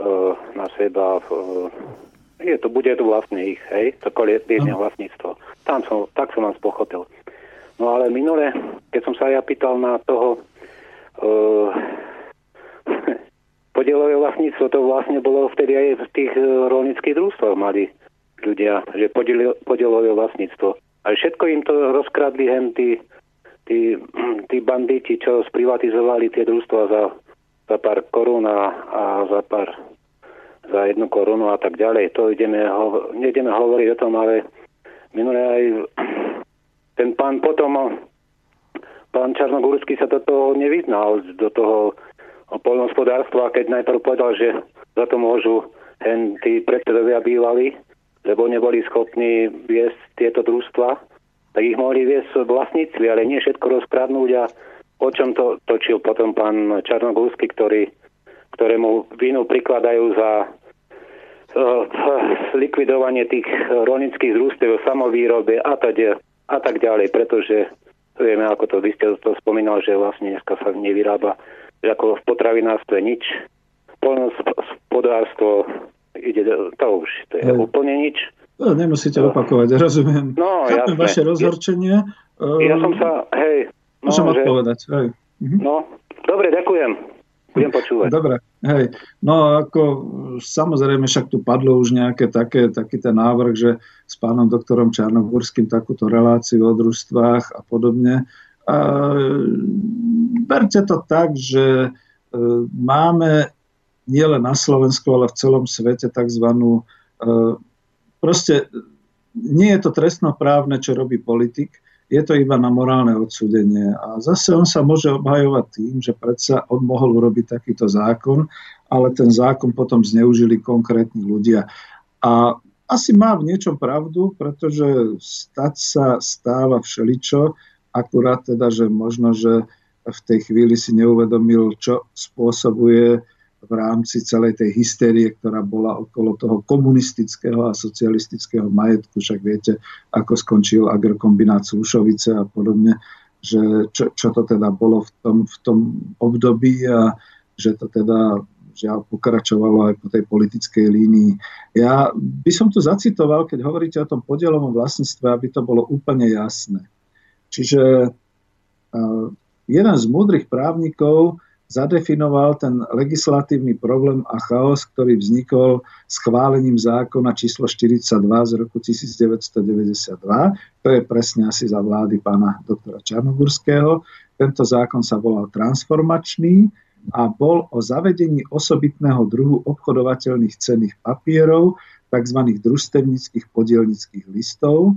uh, na seba uh, je to, bude to vlastne ich, hej, to kolektívne vlastníctvo. Tam som, tak som vás pochopil. No ale minule, keď som sa ja pýtal na toho uh, podielové vlastníctvo, to vlastne bolo vtedy aj v tých uh, rolnických družstvách mali ľudia, že podielové vlastníctvo. A všetko im to rozkradli hen tí, tí, tí banditi, čo sprivatizovali tie družstva za, za pár korún a, za pár za jednu korunu a tak ďalej. To ideme, ho, nejdeme hovoriť o tom, ale minulé aj ten pán potom, pán Čarnogórsky sa do toho nevyznal, do toho poľnohospodárstva, keď najprv povedal, že za to môžu hen tí predsedovia bývali, lebo neboli schopní viesť tieto družstva, tak ich mohli viesť vlastníctvi, ale nie všetko rozkradnúť a o čom to točil potom pán Čarnogórsky, ktorý, ktorému vinu prikladajú za uh, likvidovanie tých rolnických družstiev, samovýrobe a tak, a tak ďalej, pretože vieme, ako to vy ste to spomínal, že vlastne dneska sa nevyrába ako v potravinárstve nič, poľnohospodárstvo ide, to už to je hej. úplne nič. No, nemusíte no. opakovať, rozumiem. No, Chápem jasne. vaše rozhorčenie. Ja som sa, hej. No, Môžem že... odpovedať, hej. Mhm. No, dobre, ďakujem. Budem počúvať. Dobre, hej. No ako samozrejme však tu padlo už nejaké také, taký ten návrh, že s pánom doktorom Čarnogórským takúto reláciu o družstvách a podobne. A, berte to tak, že e, máme nielen na Slovensku, ale v celom svete tzv. E, proste nie je to trestnoprávne, čo robí politik, je to iba na morálne odsúdenie. A zase on sa môže obhajovať tým, že predsa on mohol urobiť takýto zákon, ale ten zákon potom zneužili konkrétni ľudia. A asi má v niečom pravdu, pretože stať sa stáva všeličo, akurát teda, že možno, že v tej chvíli si neuvedomil, čo spôsobuje v rámci celej tej hystérie, ktorá bola okolo toho komunistického a socialistického majetku. Však viete, ako skončil agrokombinát Slušovice a podobne, že čo, čo to teda bolo v tom, v tom období a že to teda žiaľ pokračovalo aj po tej politickej línii. Ja by som tu zacitoval, keď hovoríte o tom podielovom vlastníctve, aby to bolo úplne jasné. Čiže uh, jeden z múdrych právnikov zadefinoval ten legislatívny problém a chaos, ktorý vznikol schválením zákona číslo 42 z roku 1992. To je presne asi za vlády pána doktora Čarnogurského. Tento zákon sa volal transformačný a bol o zavedení osobitného druhu obchodovateľných cenných papierov, tzv. družstevnických podielnických listov,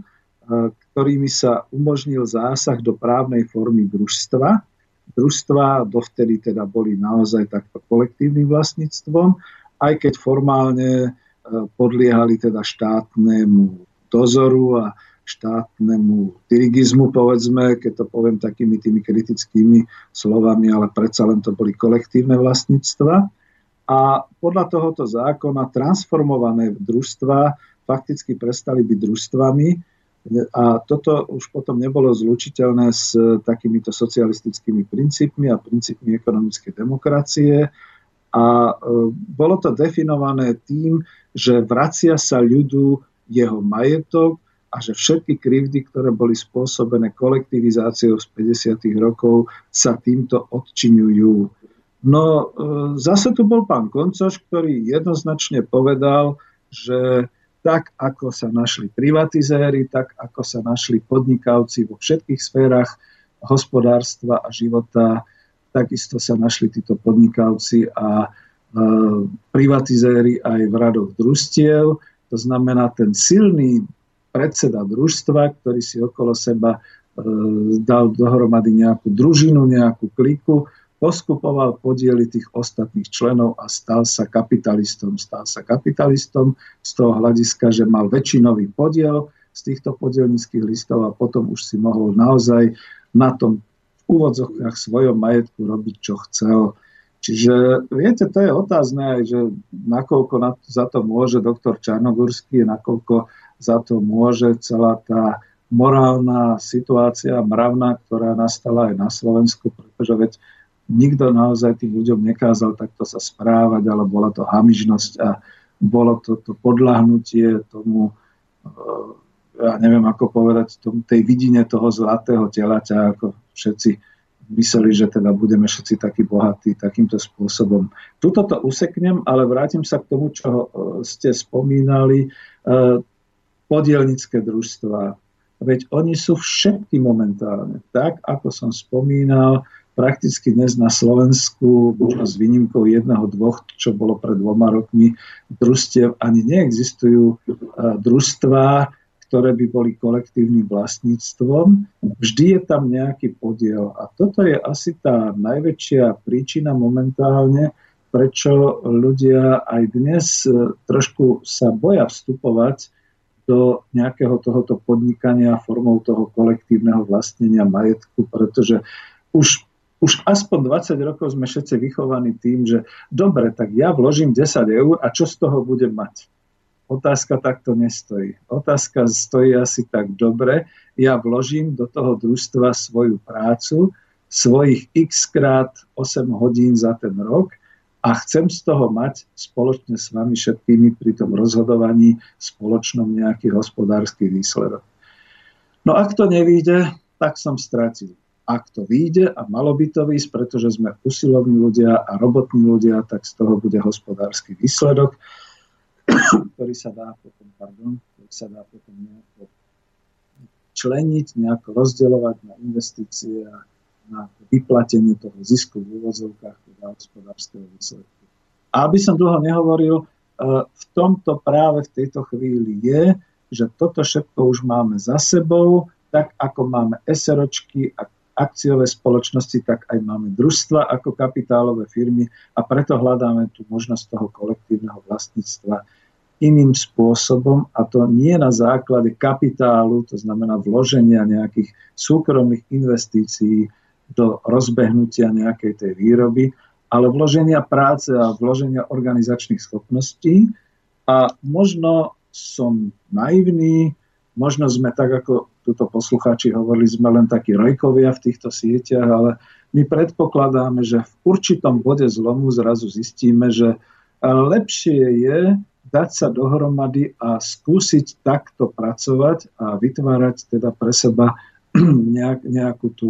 ktorými sa umožnil zásah do právnej formy družstva, družstva dovtedy teda boli naozaj takto kolektívnym vlastníctvom, aj keď formálne e, podliehali teda štátnemu dozoru a štátnemu dirigizmu, povedzme, keď to poviem takými tými kritickými slovami, ale predsa len to boli kolektívne vlastníctva. A podľa tohoto zákona transformované družstva fakticky prestali byť družstvami a toto už potom nebolo zlučiteľné s takýmito socialistickými princípmi a princípmi ekonomickej demokracie. A e, bolo to definované tým, že vracia sa ľudu jeho majetok a že všetky krivdy, ktoré boli spôsobené kolektivizáciou z 50. rokov, sa týmto odčiňujú. No e, zase tu bol pán Koncoš, ktorý jednoznačne povedal, že tak ako sa našli privatizéry, tak ako sa našli podnikavci vo všetkých sférach hospodárstva a života, takisto sa našli títo podnikavci a e, privatizéry aj v radoch družstiev. To znamená, ten silný predseda družstva, ktorý si okolo seba e, dal dohromady nejakú družinu, nejakú kliku, poskupoval podiely tých ostatných členov a stal sa kapitalistom. Stal sa kapitalistom z toho hľadiska, že mal väčšinový podiel z týchto podielnických listov a potom už si mohol naozaj na tom v úvodzovkách svojom majetku robiť, čo chcel. Čiže, viete, to je otázne aj, že nakoľko na, za to môže doktor Čarnogurský, nakoľko za to môže celá tá morálna situácia, mravná, ktorá nastala aj na Slovensku, pretože veď nikto naozaj tým ľuďom nekázal takto sa správať, ale bola to hamižnosť a bolo to, to podľahnutie tomu, eh, ja neviem ako povedať, tomu, tej vidine toho zlatého telaťa, ako všetci mysleli, že teda budeme všetci takí bohatí takýmto spôsobom. Tuto to useknem, ale vrátim sa k tomu, čo eh, ste spomínali. Eh, podielnické družstva. Veď oni sú všetky momentálne. Tak, ako som spomínal, prakticky dnes na Slovensku, možno s výnimkou jedného, dvoch, čo bolo pred dvoma rokmi, družstiev ani neexistujú e, družstvá, ktoré by boli kolektívnym vlastníctvom. Vždy je tam nejaký podiel. A toto je asi tá najväčšia príčina momentálne, prečo ľudia aj dnes e, trošku sa boja vstupovať do nejakého tohoto podnikania formou toho kolektívneho vlastnenia majetku, pretože už už aspoň 20 rokov sme všetci vychovaní tým, že dobre, tak ja vložím 10 eur a čo z toho budem mať? Otázka takto nestojí. Otázka stojí asi tak dobre. Ja vložím do toho družstva svoju prácu, svojich x krát 8 hodín za ten rok a chcem z toho mať spoločne s vami všetkými pri tom rozhodovaní spoločnom nejaký hospodársky výsledok. No ak to nevíde, tak som stratil ak to vyjde a malo by to výjsť, pretože sme usilovní ľudia a robotní ľudia, tak z toho bude hospodársky výsledok, ktorý sa dá potom, pardon, ktorý sa dá potom nejako členiť, nejako rozdeľovať na investície a na vyplatenie toho zisku v úvozovkách teda hospodárskeho výsledku. A aby som dlho nehovoril, e, v tomto práve v tejto chvíli je, že toto všetko už máme za sebou, tak ako máme SROčky a akciové spoločnosti, tak aj máme družstva ako kapitálové firmy a preto hľadáme tú možnosť toho kolektívneho vlastníctva iným spôsobom a to nie na základe kapitálu, to znamená vloženia nejakých súkromných investícií do rozbehnutia nejakej tej výroby, ale vloženia práce a vloženia organizačných schopností. A možno som naivný, možno sme tak, ako tuto poslucháči hovorili, sme len takí rojkovia v týchto sieťach, ale my predpokladáme, že v určitom bode zlomu zrazu zistíme, že lepšie je dať sa dohromady a skúsiť takto pracovať a vytvárať teda pre seba nejak, nejakú tú,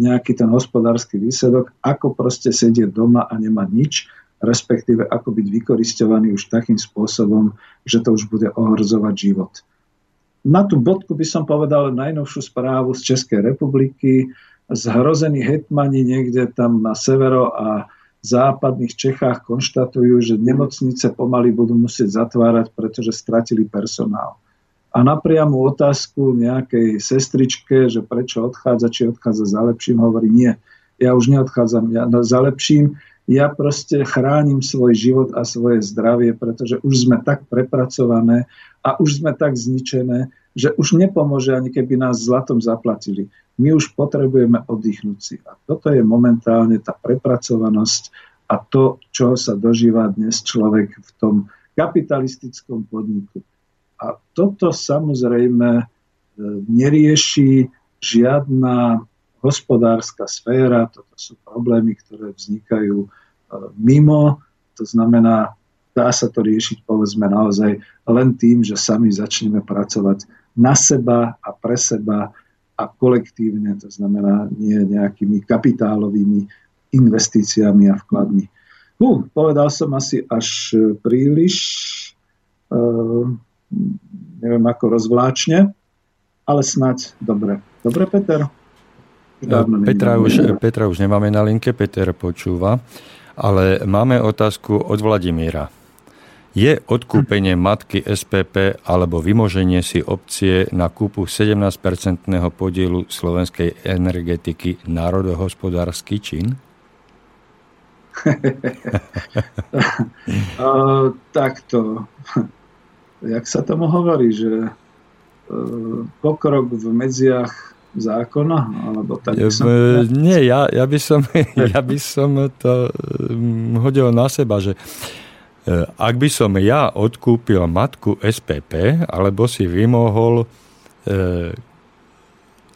nejaký ten hospodársky výsledok, ako proste sedieť doma a nemať nič, respektíve ako byť vykoristovaný už takým spôsobom, že to už bude ohrozovať život. Na tú bodku by som povedal najnovšiu správu z Českej republiky. Zhrození hetmani niekde tam na severo a západných Čechách konštatujú, že nemocnice pomaly budú musieť zatvárať, pretože stratili personál. A na priamu otázku nejakej sestričke, že prečo odchádza, či odchádza za lepším, hovorí nie. ja už neodchádzam ja za lepším, ja proste chránim svoj život a svoje zdravie, pretože už sme tak prepracované a už sme tak zničené, že už nepomôže ani keby nás zlatom zaplatili. My už potrebujeme oddychnúť si. A toto je momentálne tá prepracovanosť a to, čo sa dožíva dnes človek v tom kapitalistickom podniku. A toto samozrejme e, nerieši žiadna hospodárska sféra, toto sú problémy, ktoré vznikajú mimo, to znamená, dá sa to riešiť povedzme naozaj len tým, že sami začneme pracovať na seba a pre seba a kolektívne, to znamená nie nejakými kapitálovými investíciami a vkladmi. Uh, povedal som asi až príliš, uh, neviem ako rozvláčne, ale snať dobre. Dobre, Peter? Petra už, Petra už nemáme na linke, Peter počúva, ale máme otázku od Vladimíra. Je odkúpenie matky SPP alebo vymoženie si opcie na kúpu 17-percentného podielu slovenskej energetiky národohospodársky čin? uh, takto. Jak sa tomu hovorí, že uh, pokrok v medziach zákona? Alebo tak by som... Nie, ja, ja, by som, ja by som to mm, hodil na seba, že e, ak by som ja odkúpil matku SPP, alebo si vymohol e,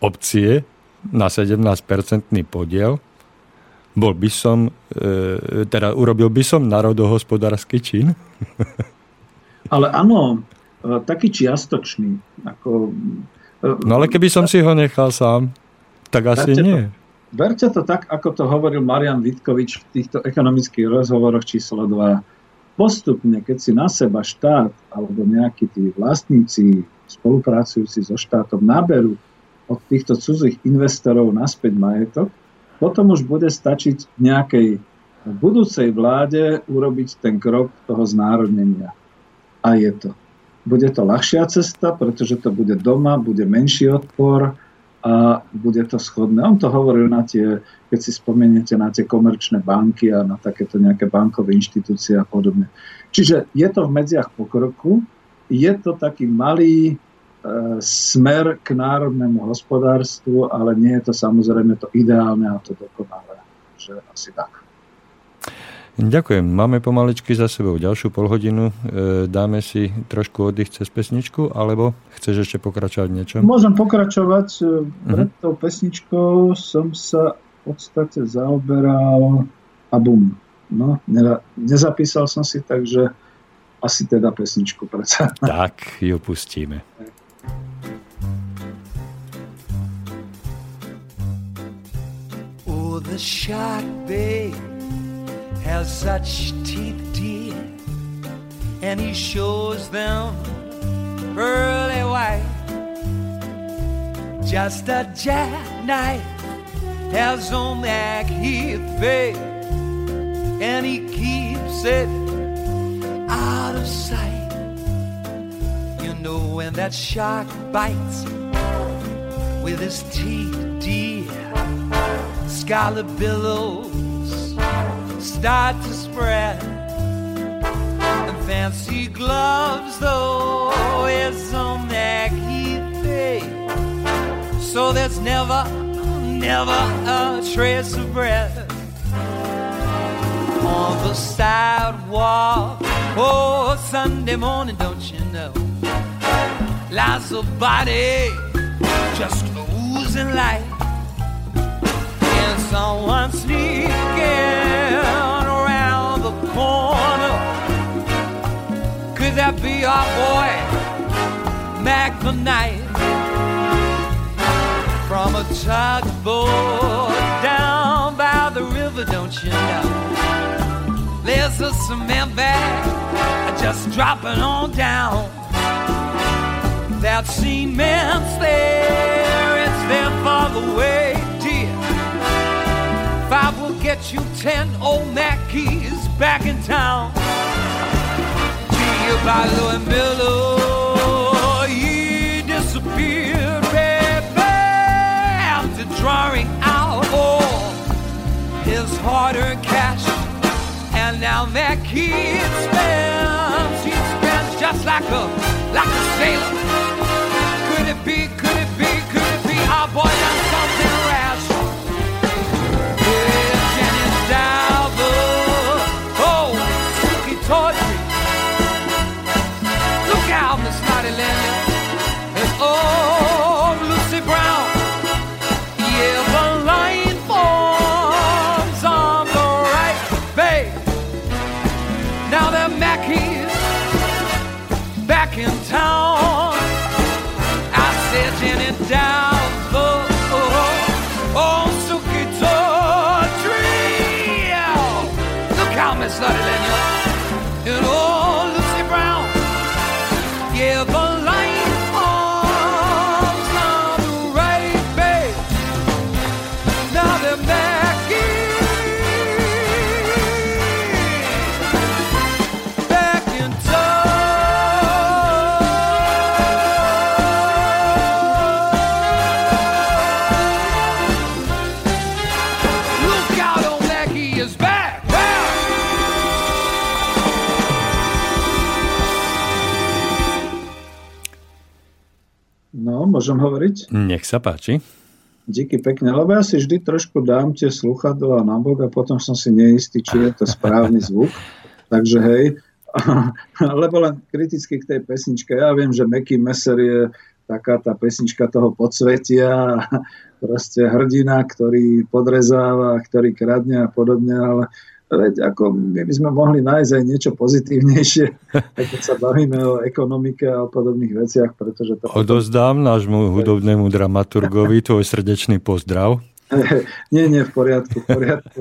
opcie na 17-percentný podiel, bol by som, e, teda urobil by som národohospodársky čin? Ale áno, taký čiastočný. Ako No ale keby som si ho nechal sám, tak asi berte nie. To, berte to tak, ako to hovoril Marian Vitkovič v týchto ekonomických rozhovoroch číslo 2. Postupne, keď si na seba štát alebo nejakí tí vlastníci spolupracujúci so štátom naberú od týchto cudzích investorov naspäť majetok, potom už bude stačiť nejakej budúcej vláde urobiť ten krok toho znárodnenia. A je to. Bude to ľahšia cesta, pretože to bude doma, bude menší odpor a bude to schodné. On to hovoril na tie, keď si spomeniete na tie komerčné banky a na takéto nejaké bankové inštitúcie a podobne. Čiže je to v medziach pokroku, je to taký malý e, smer k národnému hospodárstvu, ale nie je to samozrejme to ideálne a to dokonalé. Že asi tak. Ďakujem. Máme pomaličky za sebou ďalšiu polhodinu. E, dáme si trošku oddych cez pesničku, alebo chceš ešte pokračovať niečo? Môžem pokračovať. E, pred uh-huh. tou pesničkou som sa v podstate zaoberal a bum. No, nezapísal som si, takže asi teda pesničku predsa. Tak, ju pustíme. Oh, the shark babe has such teeth, dear, and he shows them pearly white. Just a jackknife has on that heath face, and he keeps it out of sight. You know when that shark bites with his teeth, dear, scarlet billows start to spread. And fancy gloves, though, is on that heat So there's never, never a trace of bread on the sidewalk. Oh, Sunday morning, don't you know? Lies a body just oozing light. And someone sneaking corner. Could that be our boy, Mac the Knight? From a tugboat down by the river, don't you know? There's a cement bag just dropping on down. That cement's there, it's there for the way, dear. Five will get you ten old Mackeys back in town. Gee, by Louis Miller, he disappeared, baby, after drawing out all his hard-earned cash, and now that kid spends, he spends just like a like a sailor. Could it be? Could it be? Could it be our boy môžem hovoriť? Nech sa páči. Díky pekne, lebo ja si vždy trošku dám tie sluchadlá na bok a potom som si neistý, či je to správny zvuk. Takže hej, lebo len kriticky k tej pesničke. Ja viem, že Meky Messer je taká tá pesnička toho podsvetia, proste hrdina, ktorý podrezáva, ktorý kradne a podobne, ale veď ako my by sme mohli nájsť aj niečo pozitívnejšie, keď sa bavíme o ekonomike a o podobných veciach, pretože to... Odozdám nášmu hudobnému dramaturgovi tvoj srdečný pozdrav. nie, nie, v poriadku, v poriadku.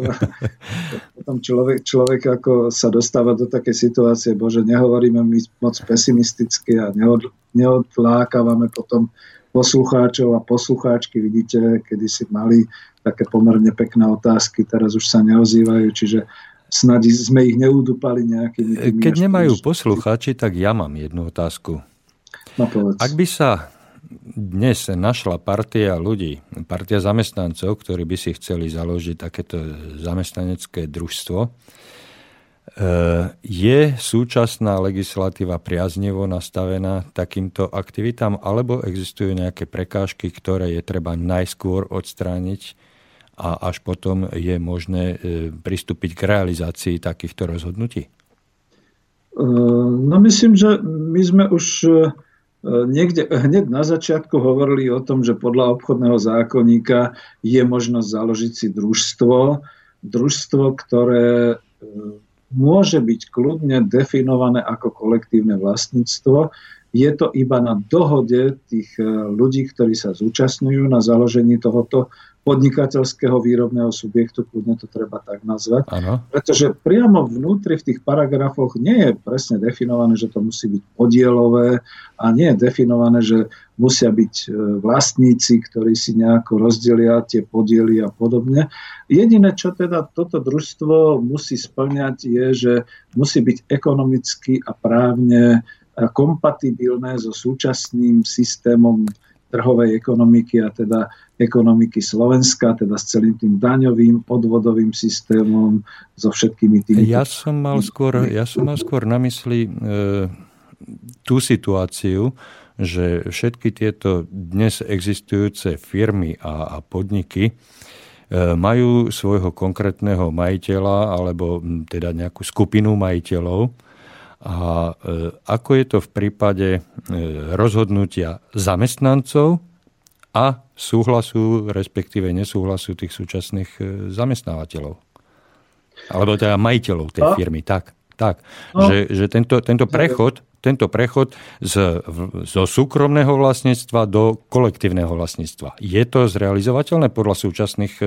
Potom človek, človek ako sa dostáva do takej situácie, bože, nehovoríme my moc pesimisticky a neod, neodlákavame potom poslucháčov a poslucháčky. Vidíte, kedy si mali také pomerne pekné otázky, teraz už sa neozývajú, čiže snad sme ich neudupali nejakými... tými Keď nemajú poslucháči, tak ja mám jednu otázku. No povedz. Ak by sa dnes našla partia ľudí, partia zamestnancov, ktorí by si chceli založiť takéto zamestnanecké družstvo, e, je súčasná legislatíva priaznevo nastavená takýmto aktivitám, alebo existujú nejaké prekážky, ktoré je treba najskôr odstrániť a až potom je možné e, pristúpiť k realizácii takýchto rozhodnutí? No myslím, že my sme už niekde hneď na začiatku hovorili o tom, že podľa obchodného zákonníka je možnosť založiť si družstvo, družstvo, ktoré môže byť kľudne definované ako kolektívne vlastníctvo. Je to iba na dohode tých e, ľudí, ktorí sa zúčastňujú na založení tohoto podnikateľského výrobného subjektu, kľudne to treba tak nazvať. Áno. Pretože priamo vnútri v tých paragrafoch nie je presne definované, že to musí byť podielové a nie je definované, že musia byť e, vlastníci, ktorí si nejako rozdelia tie podiely a podobne. Jediné, čo teda toto družstvo musí splňať, je, že musí byť ekonomicky a právne e, kompatibilné so súčasným systémom trhovej ekonomiky a teda ekonomiky Slovenska, teda s celým tým daňovým, odvodovým systémom, so všetkými tými... Ja som mal skôr, ja som mal skôr na mysli e, tú situáciu, že všetky tieto dnes existujúce firmy a, a podniky e, majú svojho konkrétneho majiteľa alebo teda nejakú skupinu majiteľov. A e, ako je to v prípade e, rozhodnutia zamestnancov a súhlasu, respektíve nesúhlasu tých súčasných e, zamestnávateľov? Alebo teda majiteľov tej firmy, tak. tak. No. Že, že tento, tento prechod, tento prechod z, zo súkromného vlastníctva do kolektívneho vlastníctva. Je to zrealizovateľné podľa súčasných e,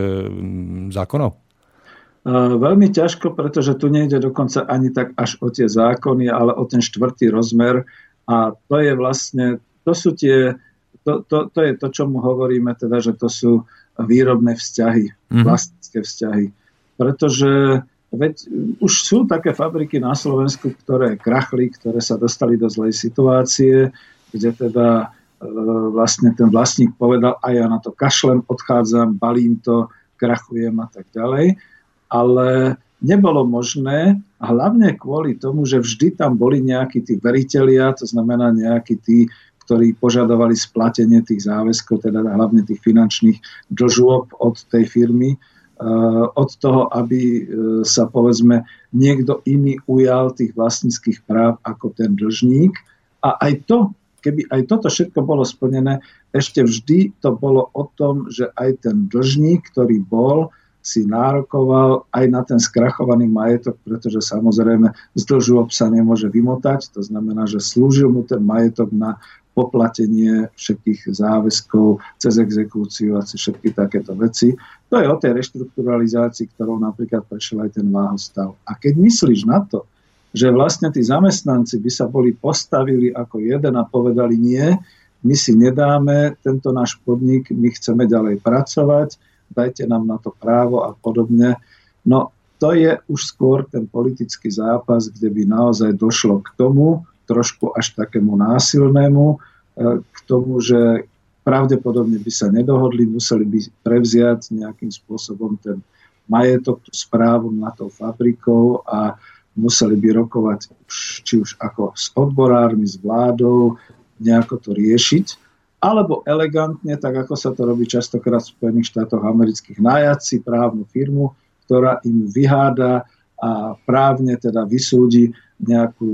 zákonov? Veľmi ťažko, pretože tu nejde dokonca ani tak až o tie zákony, ale o ten štvrtý rozmer. A to je vlastne, to sú tie, to, to, to je to, čo mu hovoríme, teda, že to sú výrobné vzťahy, Mhm. vlastnícke vzťahy. Pretože veď už sú také fabriky na Slovensku, ktoré krachli, ktoré sa dostali do zlej situácie, kde teda e, vlastne ten vlastník povedal, a ja na to kašlem, odchádzam, balím to, krachujem a tak ďalej. Ale nebolo možné, hlavne kvôli tomu, že vždy tam boli nejakí tí veritelia, to znamená nejakí tí, ktorí požadovali splatenie tých záväzkov, teda hlavne tých finančných dlžôb od tej firmy, eh, od toho, aby eh, sa povedzme niekto iný ujal tých vlastníckých práv ako ten dlžník. A aj to, keby aj toto všetko bolo splnené, ešte vždy to bolo o tom, že aj ten dlžník, ktorý bol, si nárokoval aj na ten skrachovaný majetok, pretože samozrejme z dlžôb sa nemôže vymotať. To znamená, že slúžil mu ten majetok na poplatenie všetkých záväzkov cez exekúciu a cez všetky takéto veci. To je o tej reštrukturalizácii, ktorou napríklad prešiel aj ten váhostav. A keď myslíš na to, že vlastne tí zamestnanci by sa boli postavili ako jeden a povedali nie, my si nedáme tento náš podnik, my chceme ďalej pracovať, dajte nám na to právo a podobne. No to je už skôr ten politický zápas, kde by naozaj došlo k tomu, trošku až takému násilnému, e, k tomu, že pravdepodobne by sa nedohodli, museli by prevziať nejakým spôsobom ten majetok, tú správu na tou fabrikou a museli by rokovať či už ako s odborármi, s vládou, nejako to riešiť alebo elegantne, tak ako sa to robí častokrát v Spojených štátoch amerických, najať si právnu firmu, ktorá im vyháda a právne teda vysúdi nejakú,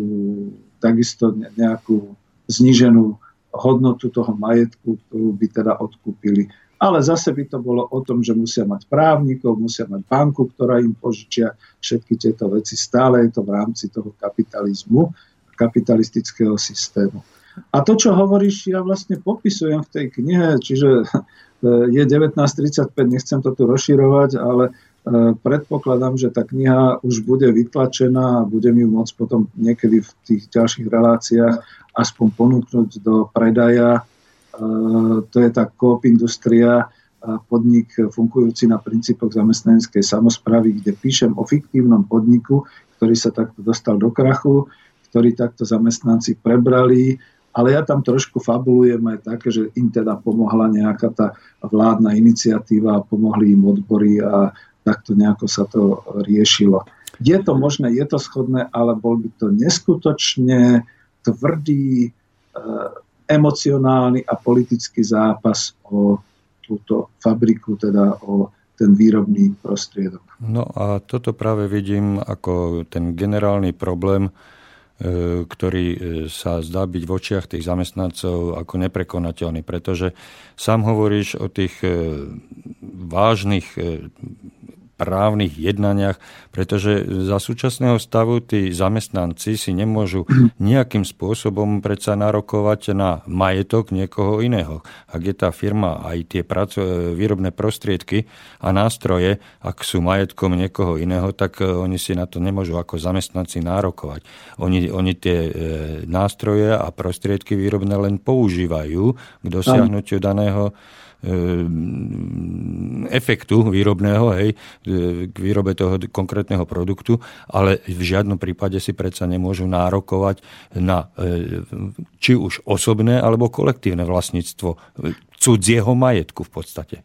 takisto nejakú zníženú hodnotu toho majetku, ktorú by teda odkúpili. Ale zase by to bolo o tom, že musia mať právnikov, musia mať banku, ktorá im požičia všetky tieto veci. Stále je to v rámci toho kapitalizmu, kapitalistického systému. A to, čo hovoríš, ja vlastne popisujem v tej knihe, čiže je 1935, nechcem to tu rozširovať, ale e, predpokladám, že tá kniha už bude vytlačená a budem ju môcť potom niekedy v tých ďalších reláciách aspoň ponúknuť do predaja. E, to je tá Coop Industria, podnik fungujúci na princípoch zamestnaneckej samozpravy, kde píšem o fiktívnom podniku, ktorý sa takto dostal do krachu, ktorý takto zamestnanci prebrali ale ja tam trošku fabulujem aj také, že im teda pomohla nejaká tá vládna iniciatíva, pomohli im odbory a takto nejako sa to riešilo. Je to možné, je to schodné, ale bol by to neskutočne tvrdý, e, emocionálny a politický zápas o túto fabriku, teda o ten výrobný prostriedok. No a toto práve vidím ako ten generálny problém, ktorý e, sa zdá byť v očiach tých zamestnancov ako neprekonateľný, pretože sám hovoríš o tých e, vážnych právnych jednaniach, pretože za súčasného stavu tí zamestnanci si nemôžu nejakým spôsobom predsa narokovať na majetok niekoho iného. Ak je tá firma aj tie praco- výrobné prostriedky a nástroje, ak sú majetkom niekoho iného, tak e, oni si na to nemôžu ako zamestnanci nárokovať. Oni, oni tie e, nástroje a prostriedky výrobné len používajú k dosiahnutiu daného efektu výrobného, hej, e, k výrobe toho konkrétneho produktu, ale v žiadnom prípade si predsa nemôžu nárokovať na e, či už osobné alebo kolektívne vlastníctvo cudzieho majetku v podstate.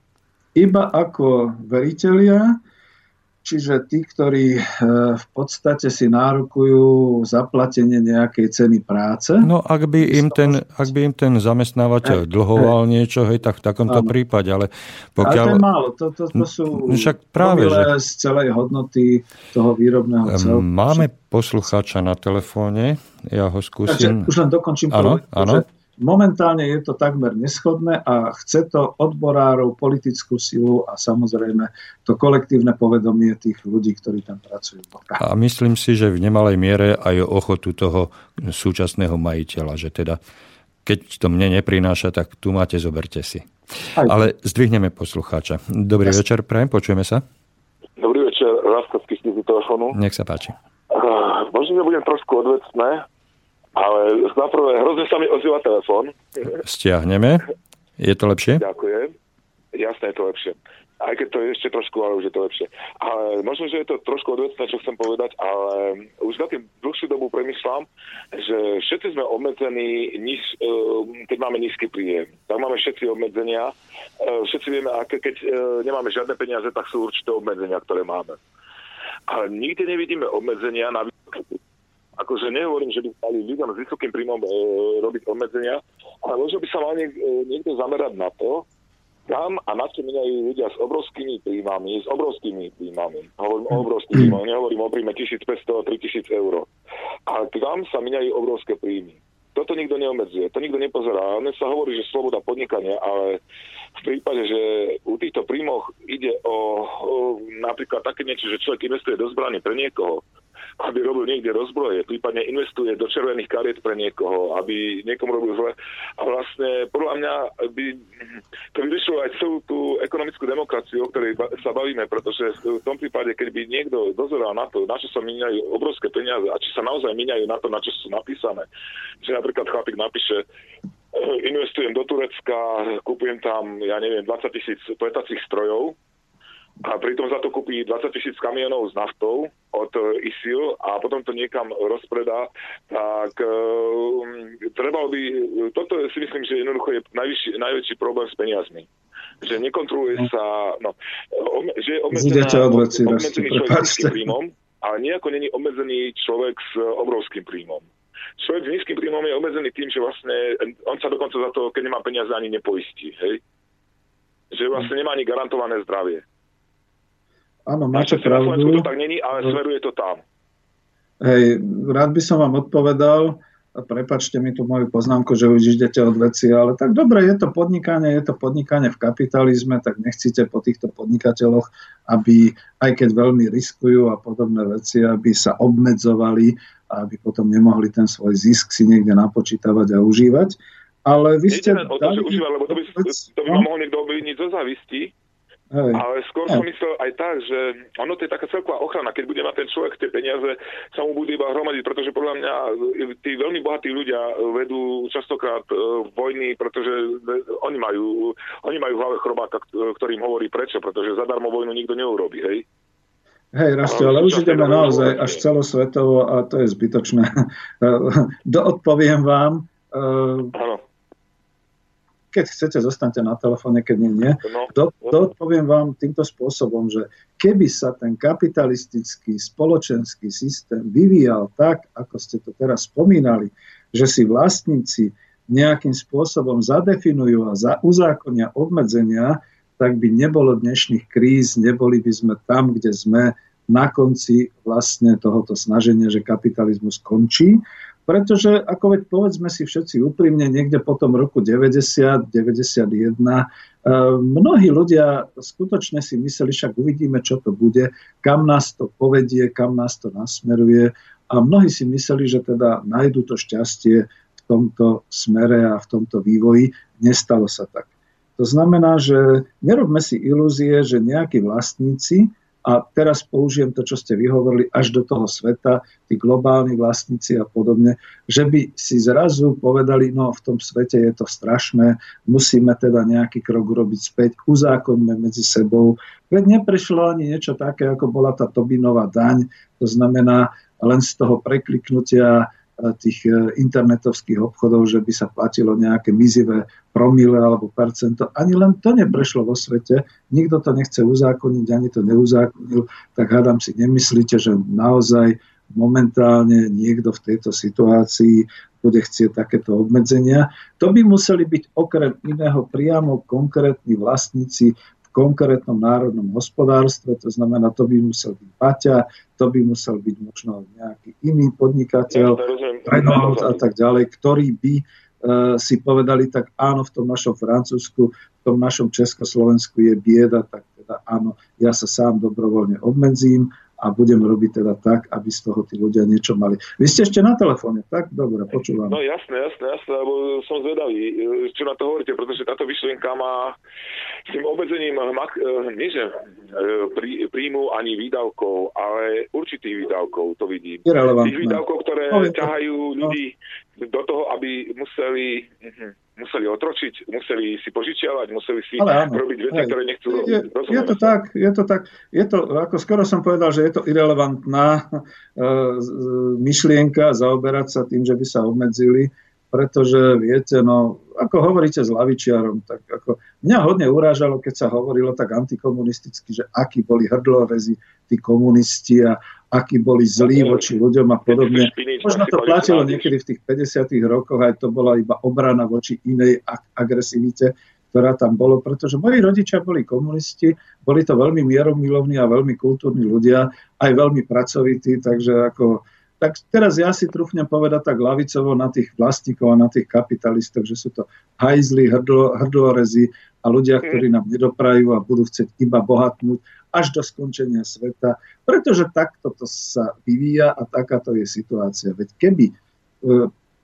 Iba ako veriteľia Čiže tí, ktorí e, v podstate si nárokujú zaplatenie nejakej ceny práce. No ak by im ten, ak by im ten zamestnávateľ dlhoval niečo, hej, tak v takomto áno. prípade, ale pokiaľ... Ale to je málo, to, to, to sú no však práve, že... z celej hodnoty toho výrobného celku. Máme poslucháča na telefóne, ja ho skúsim... Takže už len dokončím. Áno, áno. Momentálne je to takmer neschodné a chce to odborárov, politickú silu a samozrejme to kolektívne povedomie tých ľudí, ktorí tam pracujú. A myslím si, že v nemalej miere aj ochotu toho súčasného majiteľa, že teda keď to mne neprináša, tak tu máte, zoberte si. Aj. Ale zdvihneme poslucháča. Dobrý Jasne. večer, prajem, počujeme sa. Dobrý večer, Rastkovský z telefónu. Nech sa páči. Uh, možno, že budem trošku odvecné, ale naprvé, hrozne sa mi ozýva telefón. Stiahneme. Je to lepšie? Ďakujem. Jasné, je to lepšie. Aj keď to je ešte trošku, ale už je to lepšie. Ale možno, že je to trošku odvecné, čo chcem povedať, ale už na tým dlhšiu dobu premyšľam, že všetci sme obmedzení, níž, e, keď máme nízky príjem. Tak máme všetci obmedzenia. E, všetci vieme, aké keď e, nemáme žiadne peniaze, tak sú určité obmedzenia, ktoré máme. Ale nikde nevidíme obmedzenia na výdavky. Akože nehovorím, že by mali ľuďom s vysokým príjmom e, robiť obmedzenia, ale možno by sa mal niek- e, niekto zamerať na to, kam a na čo minajú ľudia s obrovskými príjmami, s obrovskými príjmami. Hovorím o obrovských príjmami, nehovorím o príjme 1500-3000 eur. A kam sa minajú obrovské príjmy. Toto nikto neomedzuje, to nikto nepozerá. Dnes sa hovorí, že sloboda podnikania, ale v prípade, že u týchto príjmoch ide o, o napríklad také niečo, že človek investuje do zbrane pre niekoho, aby robil niekde rozbroje, prípadne investuje do červených kariet pre niekoho, aby niekomu robil zle. A vlastne podľa mňa by to vyriešilo aj celú tú ekonomickú demokraciu, o ktorej sa bavíme, pretože v tom prípade, keď by niekto dozeral na to, na čo sa míňajú obrovské peniaze a či sa naozaj míňajú na to, na čo sú napísané. Že napríklad chlapík napíše, investujem do Turecka, kúpujem tam, ja neviem, 20 tisíc pletacích strojov, a pritom za to kúpi 20 tisíc kamionov s naftou od e, ISIL a potom to niekam rozpredá, tak um, treba by, toto si myslím, že jednoducho je najvyšší, najväčší problém s peniazmi. Že nekontroluje no. sa, no, že je obmedzená, obmedzený človek s príjmom, ale nejako není obmedzený človek s obrovským príjmom. Človek s nízkym príjmom je obmedzený tým, že vlastne on sa dokonca za to, keď nemá peniaze, ani nepoistí. Hej? Že vlastne nemá ani garantované zdravie. Áno, máte pravdu. to tak není, ale smeruje to tam. Hej, rád by som vám odpovedal, prepačte mi tú moju poznámku, že už idete od veci, ale tak dobre, je to podnikanie, je to podnikanie v kapitalizme, tak nechcíte po týchto podnikateľoch, aby, aj keď veľmi riskujú a podobné veci, aby sa obmedzovali a aby potom nemohli ten svoj zisk si niekde napočítavať a užívať. Ale vy ste... o to, že užíva, lebo to by, to by no? mohol niekto obviniť zo závisti, Hej. Ale skôr som myslel aj tak, že ono to je taká celková ochrana. Keď bude mať ten človek tie peniaze, sa mu bude iba hromadiť, pretože podľa mňa tí veľmi bohatí ľudia vedú častokrát uh, vojny, pretože oni majú, oni majú v hlave chrobáka, ktorým hovorí prečo, pretože zadarmo vojnu nikto neurobi, hej? Hej, Rastio, ale už ideme naozaj až celosvetovo a to je zbytočné. Doodpoviem vám. Uh, keď chcete, zostaňte na telefóne, keď nie, nie. No, Do, doodpoviem vám týmto spôsobom, že keby sa ten kapitalistický spoločenský systém vyvíjal tak, ako ste to teraz spomínali, že si vlastníci nejakým spôsobom zadefinujú a za, uzákonia obmedzenia, tak by nebolo dnešných kríz, neboli by sme tam, kde sme na konci vlastne tohoto snaženia, že kapitalizmus končí. Pretože, ako veď povedzme si všetci úprimne, niekde po tom roku 90, 91, mnohí ľudia skutočne si mysleli, však uvidíme, čo to bude, kam nás to povedie, kam nás to nasmeruje. A mnohí si mysleli, že teda nájdu to šťastie v tomto smere a v tomto vývoji. Nestalo sa tak. To znamená, že nerobme si ilúzie, že nejakí vlastníci a teraz použijem to, čo ste vyhovorili, až do toho sveta, tí globálni vlastníci a podobne, že by si zrazu povedali, no v tom svete je to strašné, musíme teda nejaký krok urobiť späť, uzákonme medzi sebou. Veď neprešlo ani niečo také, ako bola tá Tobinová daň, to znamená len z toho prekliknutia tých e, internetovských obchodov, že by sa platilo nejaké mizivé promile alebo percento. Ani len to neprešlo vo svete. Nikto to nechce uzákoniť, ani to neuzákonil. Tak hádam si, nemyslíte, že naozaj momentálne niekto v tejto situácii bude chcieť takéto obmedzenia. To by museli byť okrem iného priamo konkrétni vlastníci konkrétnom národnom hospodárstve, to znamená, to by musel byť Paťa, to by musel byť možno nejaký iný podnikateľ, Renault a tak ďalej, ktorí by uh, si povedali, tak áno, v tom našom Francúzsku, v tom našom Československu je bieda, tak teda áno, ja sa sám dobrovoľne obmedzím, a budem robiť teda tak, aby z toho tí ľudia niečo mali. Vy ste ešte na telefóne, tak? Dobre, počúvam. No jasné, jasné, jasné, lebo som zvedavý, čo na to hovoríte, pretože táto myšlienka má s tým obmedzením eh, nie že eh, príjmu ani výdavkov, ale určitých výdavkov, to vidím. Tých výdavkov, ktoré ťahajú ľudí no. Do toho, aby museli mhm. museli otročiť, museli si požičiavať, museli si Ale áno, robiť veci, ktoré nechcú robiť. Je, je to tak, je to tak, je to, ako skoro som povedal, že je to irrelevantná uh, myšlienka zaoberať sa tým, že by sa obmedzili, pretože viete, no, ako hovoríte s lavičiarom, tak ako Mňa hodne urážalo, keď sa hovorilo tak antikomunisticky, že akí boli hrdlorezi tí komunisti a akí boli zlí voči ľuďom a podobne. Možno to platilo niekedy v tých 50 rokoch, aj to bola iba obrana voči inej agresivite, ktorá tam bolo, pretože moji rodičia boli komunisti, boli to veľmi mieromilovní a veľmi kultúrni ľudia, aj veľmi pracovití, takže ako tak teraz ja si trúfnem povedať tak lavicovo na tých vlastníkov a na tých kapitalistov, že sú to hajzli, hrdlo, hrdlorezi a ľudia, mm. ktorí nám nedoprajú a budú chcieť iba bohatnúť až do skončenia sveta, pretože takto to sa vyvíja a takáto je situácia. Veď keby e,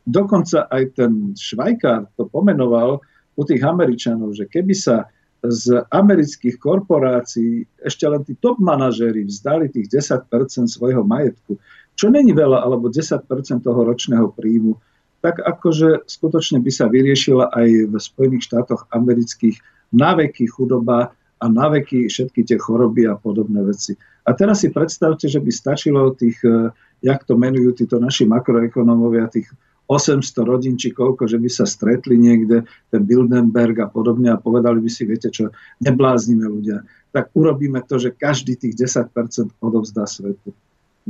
dokonca aj ten Švajkár to pomenoval u tých Američanov, že keby sa z amerických korporácií ešte len tí top manažéri vzdali tých 10% svojho majetku, čo není veľa, alebo 10% toho ročného príjmu, tak akože skutočne by sa vyriešila aj v Spojených štátoch amerických naveky chudoba a naveky všetky tie choroby a podobné veci. A teraz si predstavte, že by stačilo tých, eh, jak to menujú títo naši makroekonómovia, tých 800 rodín či koľko, že by sa stretli niekde, ten Bildenberg a podobne a povedali by si, viete čo, nebláznime ľudia. Tak urobíme to, že každý tých 10% odovzdá svetu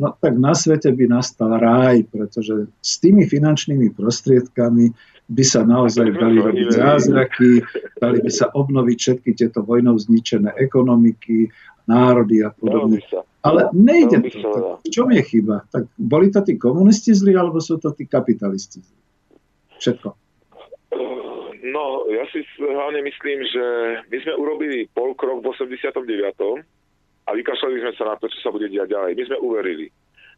no tak na svete by nastal ráj, pretože s tými finančnými prostriedkami by sa naozaj dali robiť zázraky, dali by sa obnoviť všetky tieto vojnou zničené ekonomiky, národy a podobne. Ale nejde to. v čom je chyba? Tak boli to tí komunisti zlí, alebo sú to tí kapitalisti zlí? Všetko. No, ja si hlavne myslím, že my sme urobili pol krok v 89 a vykašľali sme sa na to, čo sa bude diať ďalej. My sme uverili.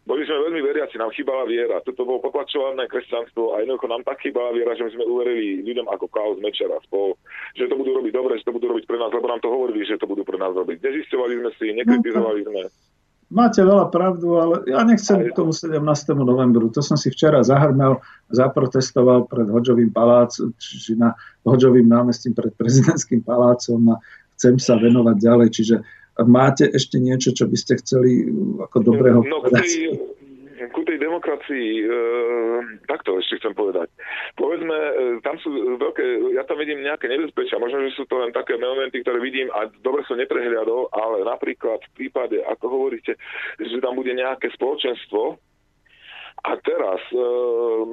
Boli sme veľmi veriaci, nám chýbala viera. Toto bolo potlačované kresťanstvo a jednoducho nám tak chýbala viera, že my sme uverili ľuďom ako Klaus Mečer a spol, že to budú robiť dobre, že to budú robiť pre nás, lebo nám to hovorili, že to budú pre nás robiť. Nezistovali sme si, nekritizovali sme. Máte veľa pravdu, ale ja nechcem k tomu 17. novembru. To som si včera zahrmel, zaprotestoval pred Hodžovým palácom, či na Hodžovým námestím pred prezidentským palácom a chcem sa venovať ďalej. Čiže Máte ešte niečo, čo by ste chceli uh, ako dobrého no, povedať? Ku tej, demokracii, e, takto ešte chcem povedať. Povedzme, e, tam sú veľké, ja tam vidím nejaké nebezpečia, možno, že sú to len také momenty, ktoré vidím a dobre som neprehliadol, ale napríklad v prípade, ako hovoríte, že tam bude nejaké spoločenstvo, a teraz e,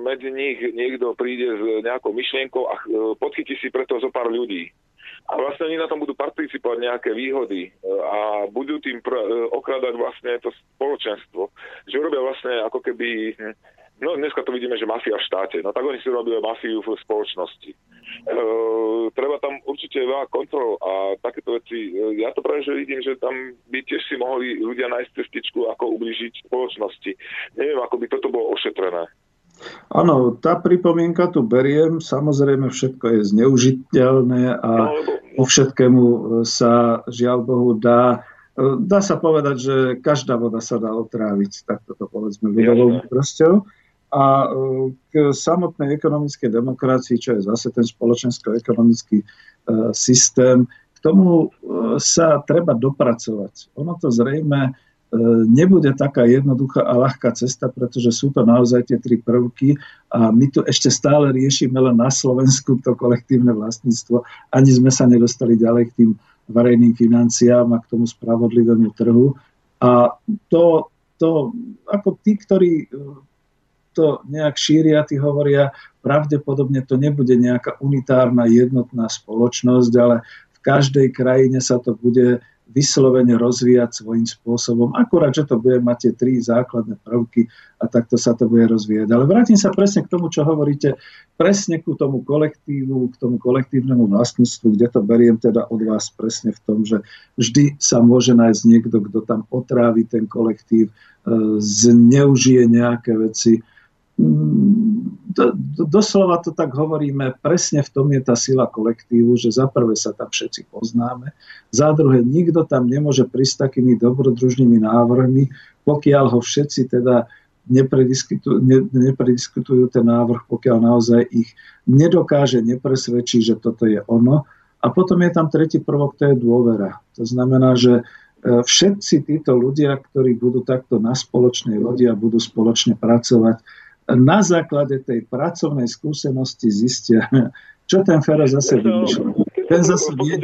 medzi nich niekto príde s nejakou myšlienkou a e, podchytí si preto zo pár ľudí a vlastne oni na tom budú participovať nejaké výhody e, a budú tým pr- e, okrádať vlastne to spoločenstvo. Že urobia vlastne ako keby, no dneska to vidíme, že mafia v štáte, no tak oni si robia mafiu v spoločnosti. E, treba tam určite veľa kontrol a takéto veci, e, ja to práve, že vidím, že tam by tiež si mohli ľudia nájsť cestičku, ako ubližiť spoločnosti. Neviem, ako by toto bolo ošetrené. Áno, tá pripomienka tu beriem. Samozrejme, všetko je zneužiteľné a o všetkému sa, žiaľ Bohu, dá Dá sa povedať, že každá voda sa dá otráviť, tak toto povedzme ľudovou prosťou. A e, k samotnej ekonomickej demokracii, čo je zase ten spoločensko-ekonomický e, systém, k tomu e, sa treba dopracovať. Ono to zrejme E, nebude taká jednoduchá a ľahká cesta, pretože sú to naozaj tie tri prvky a my tu ešte stále riešime len na Slovensku to kolektívne vlastníctvo. Ani sme sa nedostali ďalej k tým verejným financiám a k tomu spravodlivému trhu. A to, to ako tí, ktorí e, to nejak šíria, tí hovoria, pravdepodobne to nebude nejaká unitárna jednotná spoločnosť, ale v každej krajine sa to bude vyslovene rozvíjať svojím spôsobom. Akurát, že to bude mať tie tri základné prvky a takto sa to bude rozvíjať. Ale vrátim sa presne k tomu, čo hovoríte, presne ku tomu kolektívu, k tomu kolektívnemu vlastníctvu, kde to beriem teda od vás presne v tom, že vždy sa môže nájsť niekto, kto tam otrávi ten kolektív, e, zneužije nejaké veci do, do, doslova to tak hovoríme, presne v tom je tá sila kolektívu, že za prvé sa tam všetci poznáme, za druhé nikto tam nemôže prísť takými dobrodružnými návrhmi, pokiaľ ho všetci teda neprediskutujú, ne, neprediskutujú ten návrh, pokiaľ naozaj ich nedokáže nepresvedčiť, že toto je ono. A potom je tam tretí prvok, to je dôvera. To znamená, že e, všetci títo ľudia, ktorí budú takto na spoločnej lodi a budú spoločne pracovať, na základe tej pracovnej skúsenosti zistia, čo ten Fero zase vymýšľa. Ten zase vie,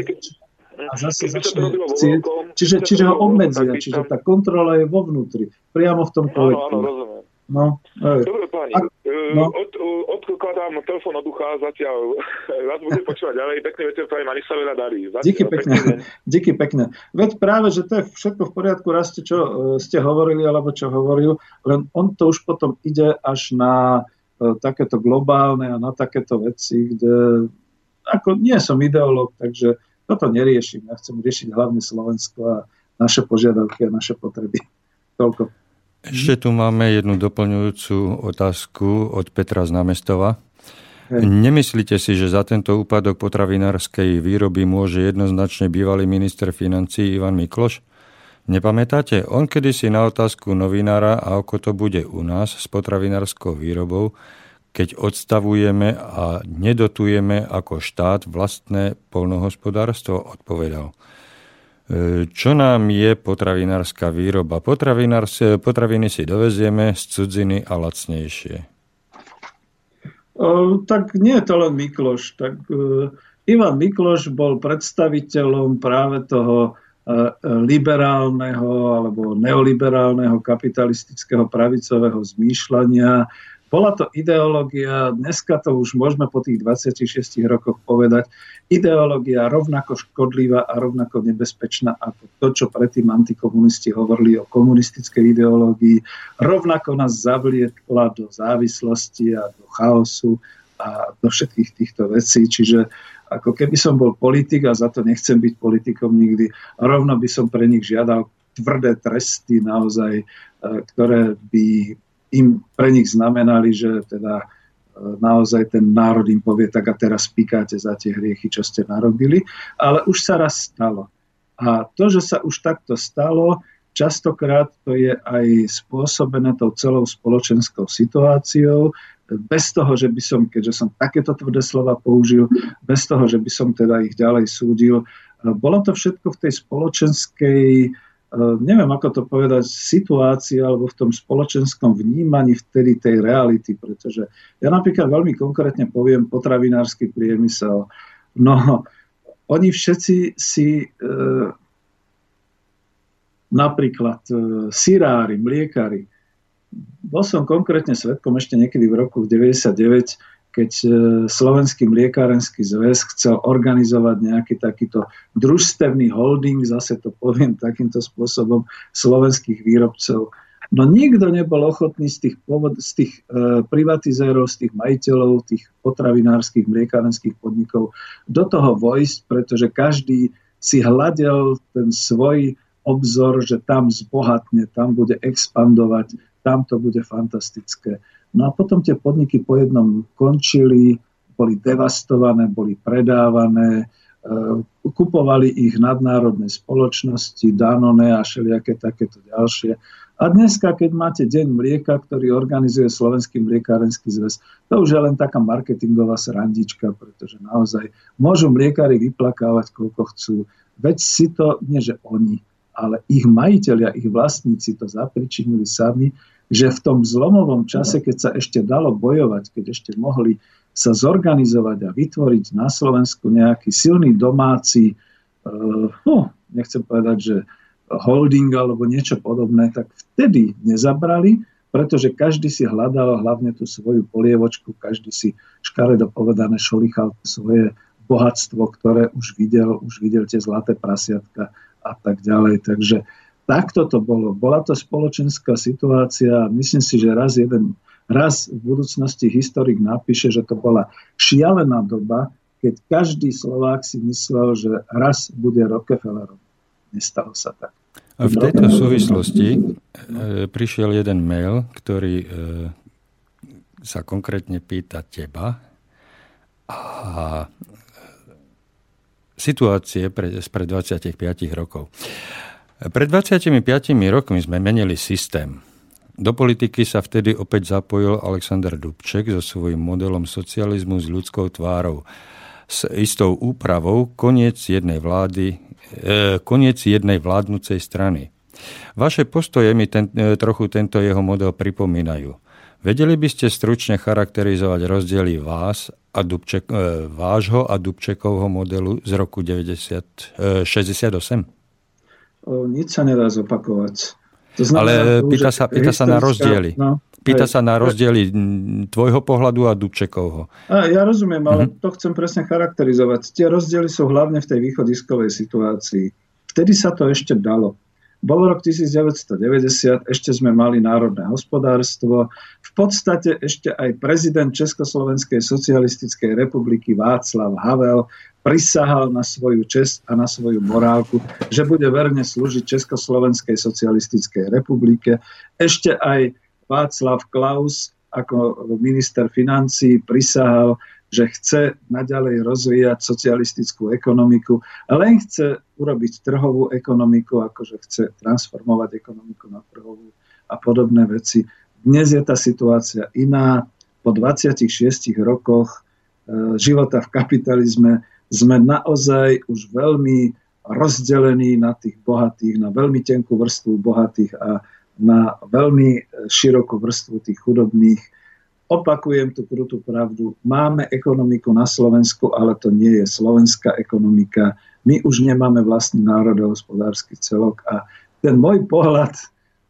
a zase začne chcieť, čiže, čiže ho obmedzia, čiže tá kontrola je vo vnútri, priamo v tom kolektíve. No, Dobre páni, no. od, odkladám telefón od ucha zatiaľ. Vás budem počúvať ďalej. Pekný večer prajem a nech sa veľa darí. Zatiaľ, Díky pekne. Díky pekne. Veď práve, že to je všetko v poriadku, raz ste, čo uh, ste hovorili, alebo čo hovoril, len on to už potom ide až na uh, takéto globálne a na takéto veci, kde ako nie som ideológ, takže toto neriešim. Ja chcem riešiť hlavne Slovensko a naše požiadavky a naše potreby. Toľko. Ešte tu máme jednu doplňujúcu otázku od Petra z Námestova. Hej. Nemyslíte si, že za tento úpadok potravinárskej výroby môže jednoznačne bývalý minister financí Ivan Mikloš? Nepamätáte? On kedysi na otázku novinára, a ako to bude u nás s potravinárskou výrobou, keď odstavujeme a nedotujeme ako štát vlastné polnohospodárstvo, odpovedal – čo nám je potravinárska výroba? Potraviny si dovezieme z cudziny a lacnejšie. Tak nie je to len Mikloš. Tak, uh, Ivan Mikloš bol predstaviteľom práve toho uh, liberálneho alebo neoliberálneho kapitalistického pravicového zmýšľania, bola to ideológia, dneska to už môžeme po tých 26 rokoch povedať, ideológia rovnako škodlivá a rovnako nebezpečná ako to, čo predtým antikomunisti hovorili o komunistickej ideológii, rovnako nás zavliekla do závislosti a do chaosu a do všetkých týchto vecí. Čiže ako keby som bol politik a za to nechcem byť politikom nikdy, rovno by som pre nich žiadal tvrdé tresty naozaj, e, ktoré by im pre nich znamenali, že teda naozaj ten národ im povie, tak a teraz pikáte za tie hriechy, čo ste narobili. Ale už sa raz stalo. A to, že sa už takto stalo, častokrát to je aj spôsobené tou celou spoločenskou situáciou, bez toho, že by som, keďže som takéto tvrdé slova použil, bez toho, že by som teda ich ďalej súdil. Bolo to všetko v tej spoločenskej E, neviem ako to povedať, situácii alebo v tom spoločenskom vnímaní vtedy tej reality, pretože ja napríklad veľmi konkrétne poviem potravinársky priemysel. No, oni všetci si e, napríklad e, sirári, mliekári, bol som konkrétne svetkom ešte niekedy v roku 99, keď e, Slovenský mliekárenský zväz chcel organizovať nejaký takýto družstevný holding, zase to poviem takýmto spôsobom, slovenských výrobcov. No nikto nebol ochotný z tých, povod, z tých e, privatizérov, z tých majiteľov, tých potravinárskych, mliekárenských podnikov do toho vojsť, pretože každý si hľadel ten svoj obzor, že tam zbohatne, tam bude expandovať, tam to bude fantastické. No a potom tie podniky po jednom končili, boli devastované, boli predávané, e, kupovali ich nadnárodné spoločnosti, Danone a všelijaké takéto ďalšie. A dneska, keď máte Deň mlieka, ktorý organizuje Slovenský mliekárenský zväz, to už je len taká marketingová srandička, pretože naozaj môžu mliekári vyplakávať, koľko chcú. Veď si to, nie že oni, ale ich majiteľia, ich vlastníci to zapričinili sami, že v tom zlomovom čase, keď sa ešte dalo bojovať, keď ešte mohli sa zorganizovať a vytvoriť na Slovensku nejaký silný domáci, uh, no, nechcem povedať, že holding alebo niečo podobné, tak vtedy nezabrali, pretože každý si hľadal hlavne tú svoju polievočku, každý si škaredo povedané šolichal svoje bohatstvo, ktoré už videl, už videl tie zlaté prasiatka a tak ďalej. Takže takto to bolo. Bola to spoločenská situácia. Myslím si, že raz jeden raz v budúcnosti historik napíše, že to bola šialená doba, keď každý Slovák si myslel, že raz bude Rockefellerom. Nestalo sa tak. A v tejto súvislosti e, prišiel jeden mail, ktorý e, sa konkrétne pýta teba a e, situácie pre, spred 25 rokov. Pred 25 rokmi sme menili systém. Do politiky sa vtedy opäť zapojil Alexander Dubček so svojím modelom socializmu s ľudskou tvárou. S istou úpravou koniec jednej vlády, e, koniec jednej vládnucej strany. Vaše postoje mi ten, e, trochu tento jeho model pripomínajú. Vedeli by ste stručne charakterizovať rozdiely vás a Dubček, e, vášho a Dubčekovho modelu z roku 90, e, 68? Nič sa nedá zopakovať. To Ale to, pýta sa, pýta sa na rozdiely. No, Pýta hej. sa na rozdiely tvojho pohľadu a Dubčekovho. A ja rozumiem, ale Mhm. to chcem presne charakterizovať. Tie rozdiely sú hlavne v tej východiskovej situácii. Vtedy sa to ešte dalo. Bol rok 1990, ešte sme mali národné hospodárstvo. V podstate ešte aj prezident Československej socialistickej republiky Václav Havel prisahal na svoju čest a na svoju morálku, že bude verne slúžiť Československej socialistickej republike. Ešte aj Václav Klaus ako minister financí prisahal, že chce naďalej rozvíjať socialistickú ekonomiku, len chce urobiť trhovú ekonomiku, akože chce transformovať ekonomiku na trhovú a podobné veci. Dnes je tá situácia iná. Po 26 rokoch e, života v kapitalizme sme naozaj už veľmi rozdelení na tých bohatých, na veľmi tenkú vrstvu bohatých a na veľmi e, širokú vrstvu tých chudobných. Opakujem tú krutú pravdu. Máme ekonomiku na Slovensku, ale to nie je slovenská ekonomika. My už nemáme vlastný národohospodársky celok a ten môj pohľad,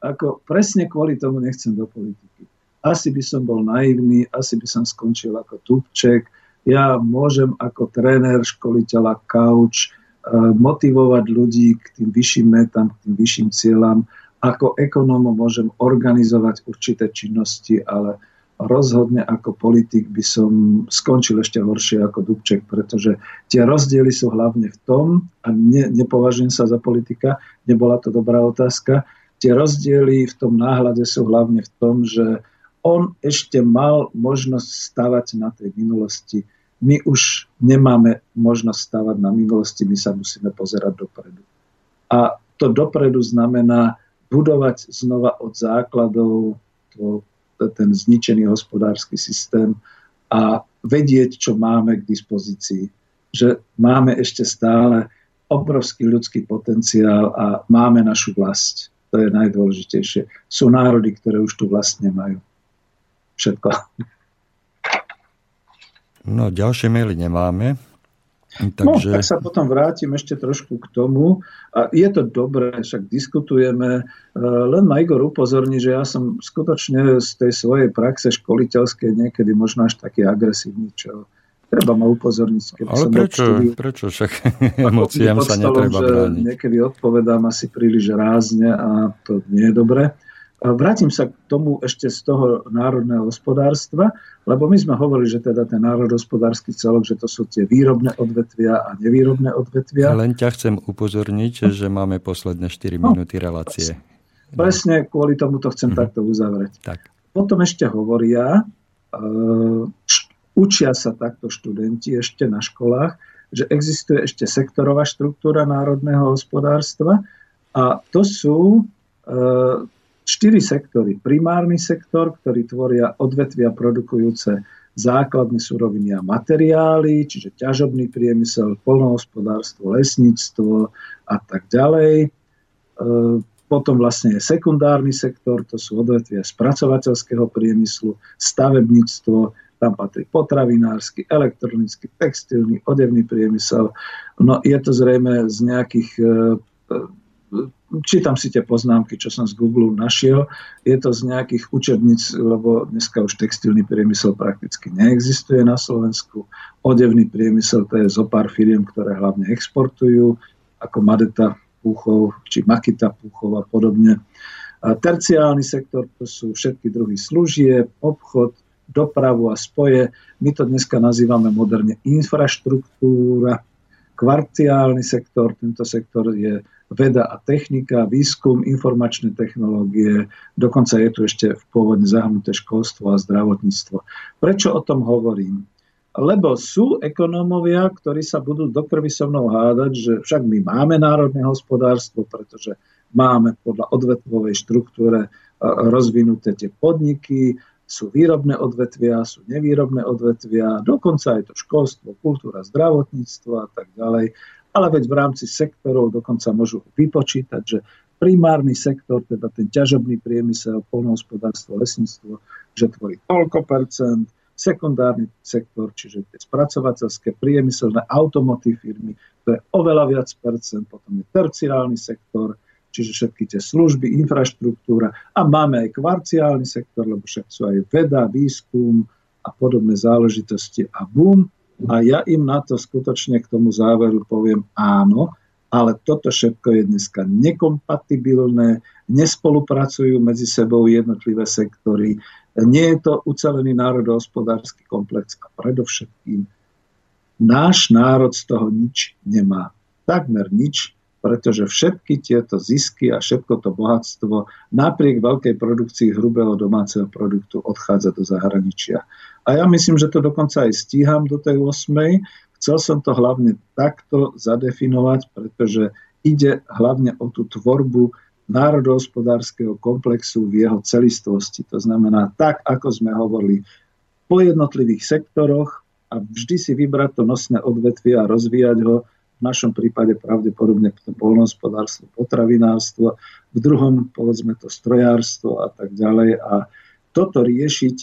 ako presne kvôli tomu nechcem do politiky. Asi by som bol naivný, asi by som skončil ako Tupček. Ja môžem ako tréner, školiteľa, kauč, motivovať ľudí k tým vyšším metám, k tým vyšším cieľam. Ako ekonóm môžem organizovať určité činnosti, ale rozhodne ako politik by som skončil ešte horšie ako Dubček, pretože tie rozdiely sú hlavne v tom, a ne, nepovažujem sa za politika, nebola to dobrá otázka, tie rozdiely v tom náhľade sú hlavne v tom, že on ešte mal možnosť stavať na tej minulosti. My už nemáme možnosť stavať na minulosti, my sa musíme pozerať dopredu. A to dopredu znamená budovať znova od základov to, ten zničený hospodársky systém a vedieť, čo máme k dispozícii. Že máme ešte stále obrovský ľudský potenciál a máme našu vlast. To je najdôležitejšie. Sú národy, ktoré už tu vlast nemajú. Všetko. No, ďalšie maily nemáme. Takže... No, tak sa potom vrátim ešte trošku k tomu. A je to dobré, však diskutujeme. Len ma Igor upozorní, že ja som skutočne z tej svojej praxe školiteľskej niekedy možno až taký agresívny, čo treba ma upozorniť. Keby Ale som prečo? štúdiu, Prečo však emóciám sa netreba že brániť? Niekedy odpovedám asi príliš rázne a to nie je dobré. Vrátim sa k tomu ešte z toho národného hospodárstva, lebo my sme hovorili, že teda ten národohospodársky celok, že to sú tie výrobné odvetvia a nevýrobné odvetvia. Len ťa chcem upozorniť, že máme posledné 4 No, minúty relácie. Presne kvôli tomu to chcem Mhm. takto uzavrieť. Tak. Potom ešte hovoria, uh, učia sa takto študenti ešte na školách, že existuje ešte sektorová štruktúra národného hospodárstva a to sú uh, štyri sektory. Primárny sektor, ktorý tvoria odvetvia produkujúce základné suroviny a materiály, čiže ťažobný priemysel, polnohospodárstvo, lesníctvo a tak ďalej. Uh, potom vlastne je sekundárny sektor, to sú odvetvia spracovateľského priemyslu, stavebníctvo, tam patrí potravinársky, elektronický, textilný, odevný priemysel. No je to zrejme z nejakých, e, čítam si tie poznámky, čo som z Google našiel, je to z nejakých učebníc, lebo dneska už textilný priemysel prakticky neexistuje na Slovensku. Odevný priemysel to je zo pár firiem, ktoré hlavne exportujú, ako Madeta Púchov, či Makita Púchov a podobne. A terciálny sektor to sú všetky druhy služieb, obchod, dopravu a spoje. My to dneska nazývame moderne infraštruktúra. Kvartiálny sektor, tento sektor je veda a technika, výskum, informačné technológie, dokonca je tu ešte v pôvodne zahrnuté školstvo a zdravotníctvo. Prečo o tom hovorím? Lebo sú ekonómovia, ktorí sa budú do krvi so mnou hádať, že však my máme národné hospodárstvo, pretože máme podľa odvetvovej štruktúre rozvinuté tie podniky, sú výrobné odvetvia, sú nevýrobné odvetvia, dokonca aj to školstvo, kultúra, zdravotníctvo a tak ďalej. Ale veď v rámci sektorov dokonca môžu vypočítať, že primárny sektor, teda ten ťažobný priemysel, polnohospodárstvo, lesníctvo, že tvorí toľko percent, sekundárny sektor, čiže tie spracovateľské, priemyselné, automotív firmy, to je oveľa viac percent, potom je terciálny sektor, čiže všetky tie služby, infraštruktúra a máme aj kvarciálny sektor, lebo však sú aj veda, výskum a podobné záležitosti a boom. A ja im na to skutočne k tomu záveru poviem áno, ale toto všetko je dneska nekompatibilné, nespolupracujú medzi sebou jednotlivé sektory, nie je to ucelený národohospodársky komplex a predovšetkým náš národ z toho nič nemá. Takmer nič, pretože všetky tieto zisky a všetko to bohatstvo napriek veľkej produkcii hrubého domáceho produktu odchádza do zahraničia. A ja myslím, že to dokonca aj stíham do tej 8. Chcel som to hlavne takto zadefinovať, pretože ide hlavne o tú tvorbu národohospodárskeho komplexu v jeho celistvosti. To znamená tak, ako sme hovorili, po jednotlivých sektoroch a vždy si vybrať to nosné odvetvie a rozvíjať ho. V našom prípade pravdepodobne polnohospodárstvo, potravinárstvo, v druhom povedzme to strojárstvo a tak ďalej. A toto riešiť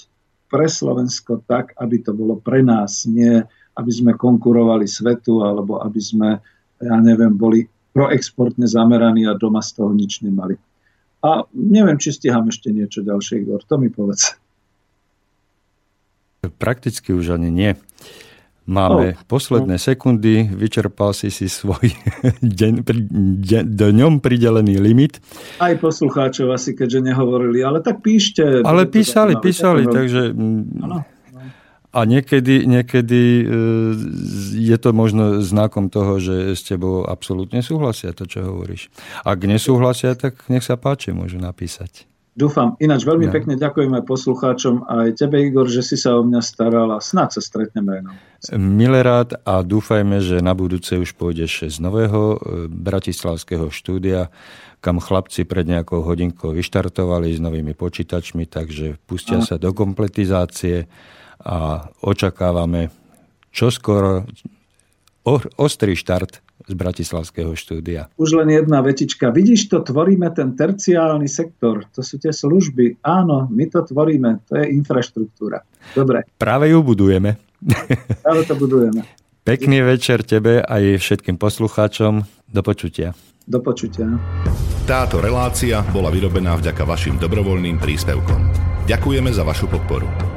pre Slovensko tak, aby to bolo pre nás, nie aby sme konkurovali svetu alebo aby sme, ja neviem, boli proexportne zameraní a doma z toho nič nemali. A neviem, či stihám ešte niečo ďalšie, Igor, to mi povedz. Prakticky už ani nie. Máme oh. posledné sekundy, vyčerpal si si svoj deň, deň, dňom pridelený limit. Aj poslucháčov asi, keďže nehovorili, ale tak píšte. Ale písali, písali, takže ano. A niekedy, niekedy e, je to možno znakom toho, že s tebou absolútne súhlasia to, čo hovoríš. Ak nesúhlasia, tak nech sa páči, môžu napísať. Dúfam. Ináč veľmi ja. pekne ďakujem aj poslucháčom a aj tebe, Igor, že si sa o mňa staral a snad sa stretneme aj na Milé rád a dúfajme, že na budúce už pôjdeš z nového e, bratislavského štúdia, kam chlapci pred nejakou hodinkou vyštartovali s novými počítačmi, takže pustia a. sa do kompletizácie a očakávame čoskoro ostrý štart z Bratislavského štúdia. Už len jedna vetička. Vidíš to, tvoríme ten terciálny sektor. To sú tie služby. Áno, my to tvoríme. To je infraštruktúra. Dobre. Práve ju budujeme. Práve to budujeme. Pekný večer tebe aj všetkým poslucháčom. Do počutia. Do počutia. Táto relácia bola vyrobená vďaka vašim dobrovoľným príspevkom. Ďakujeme za vašu podporu.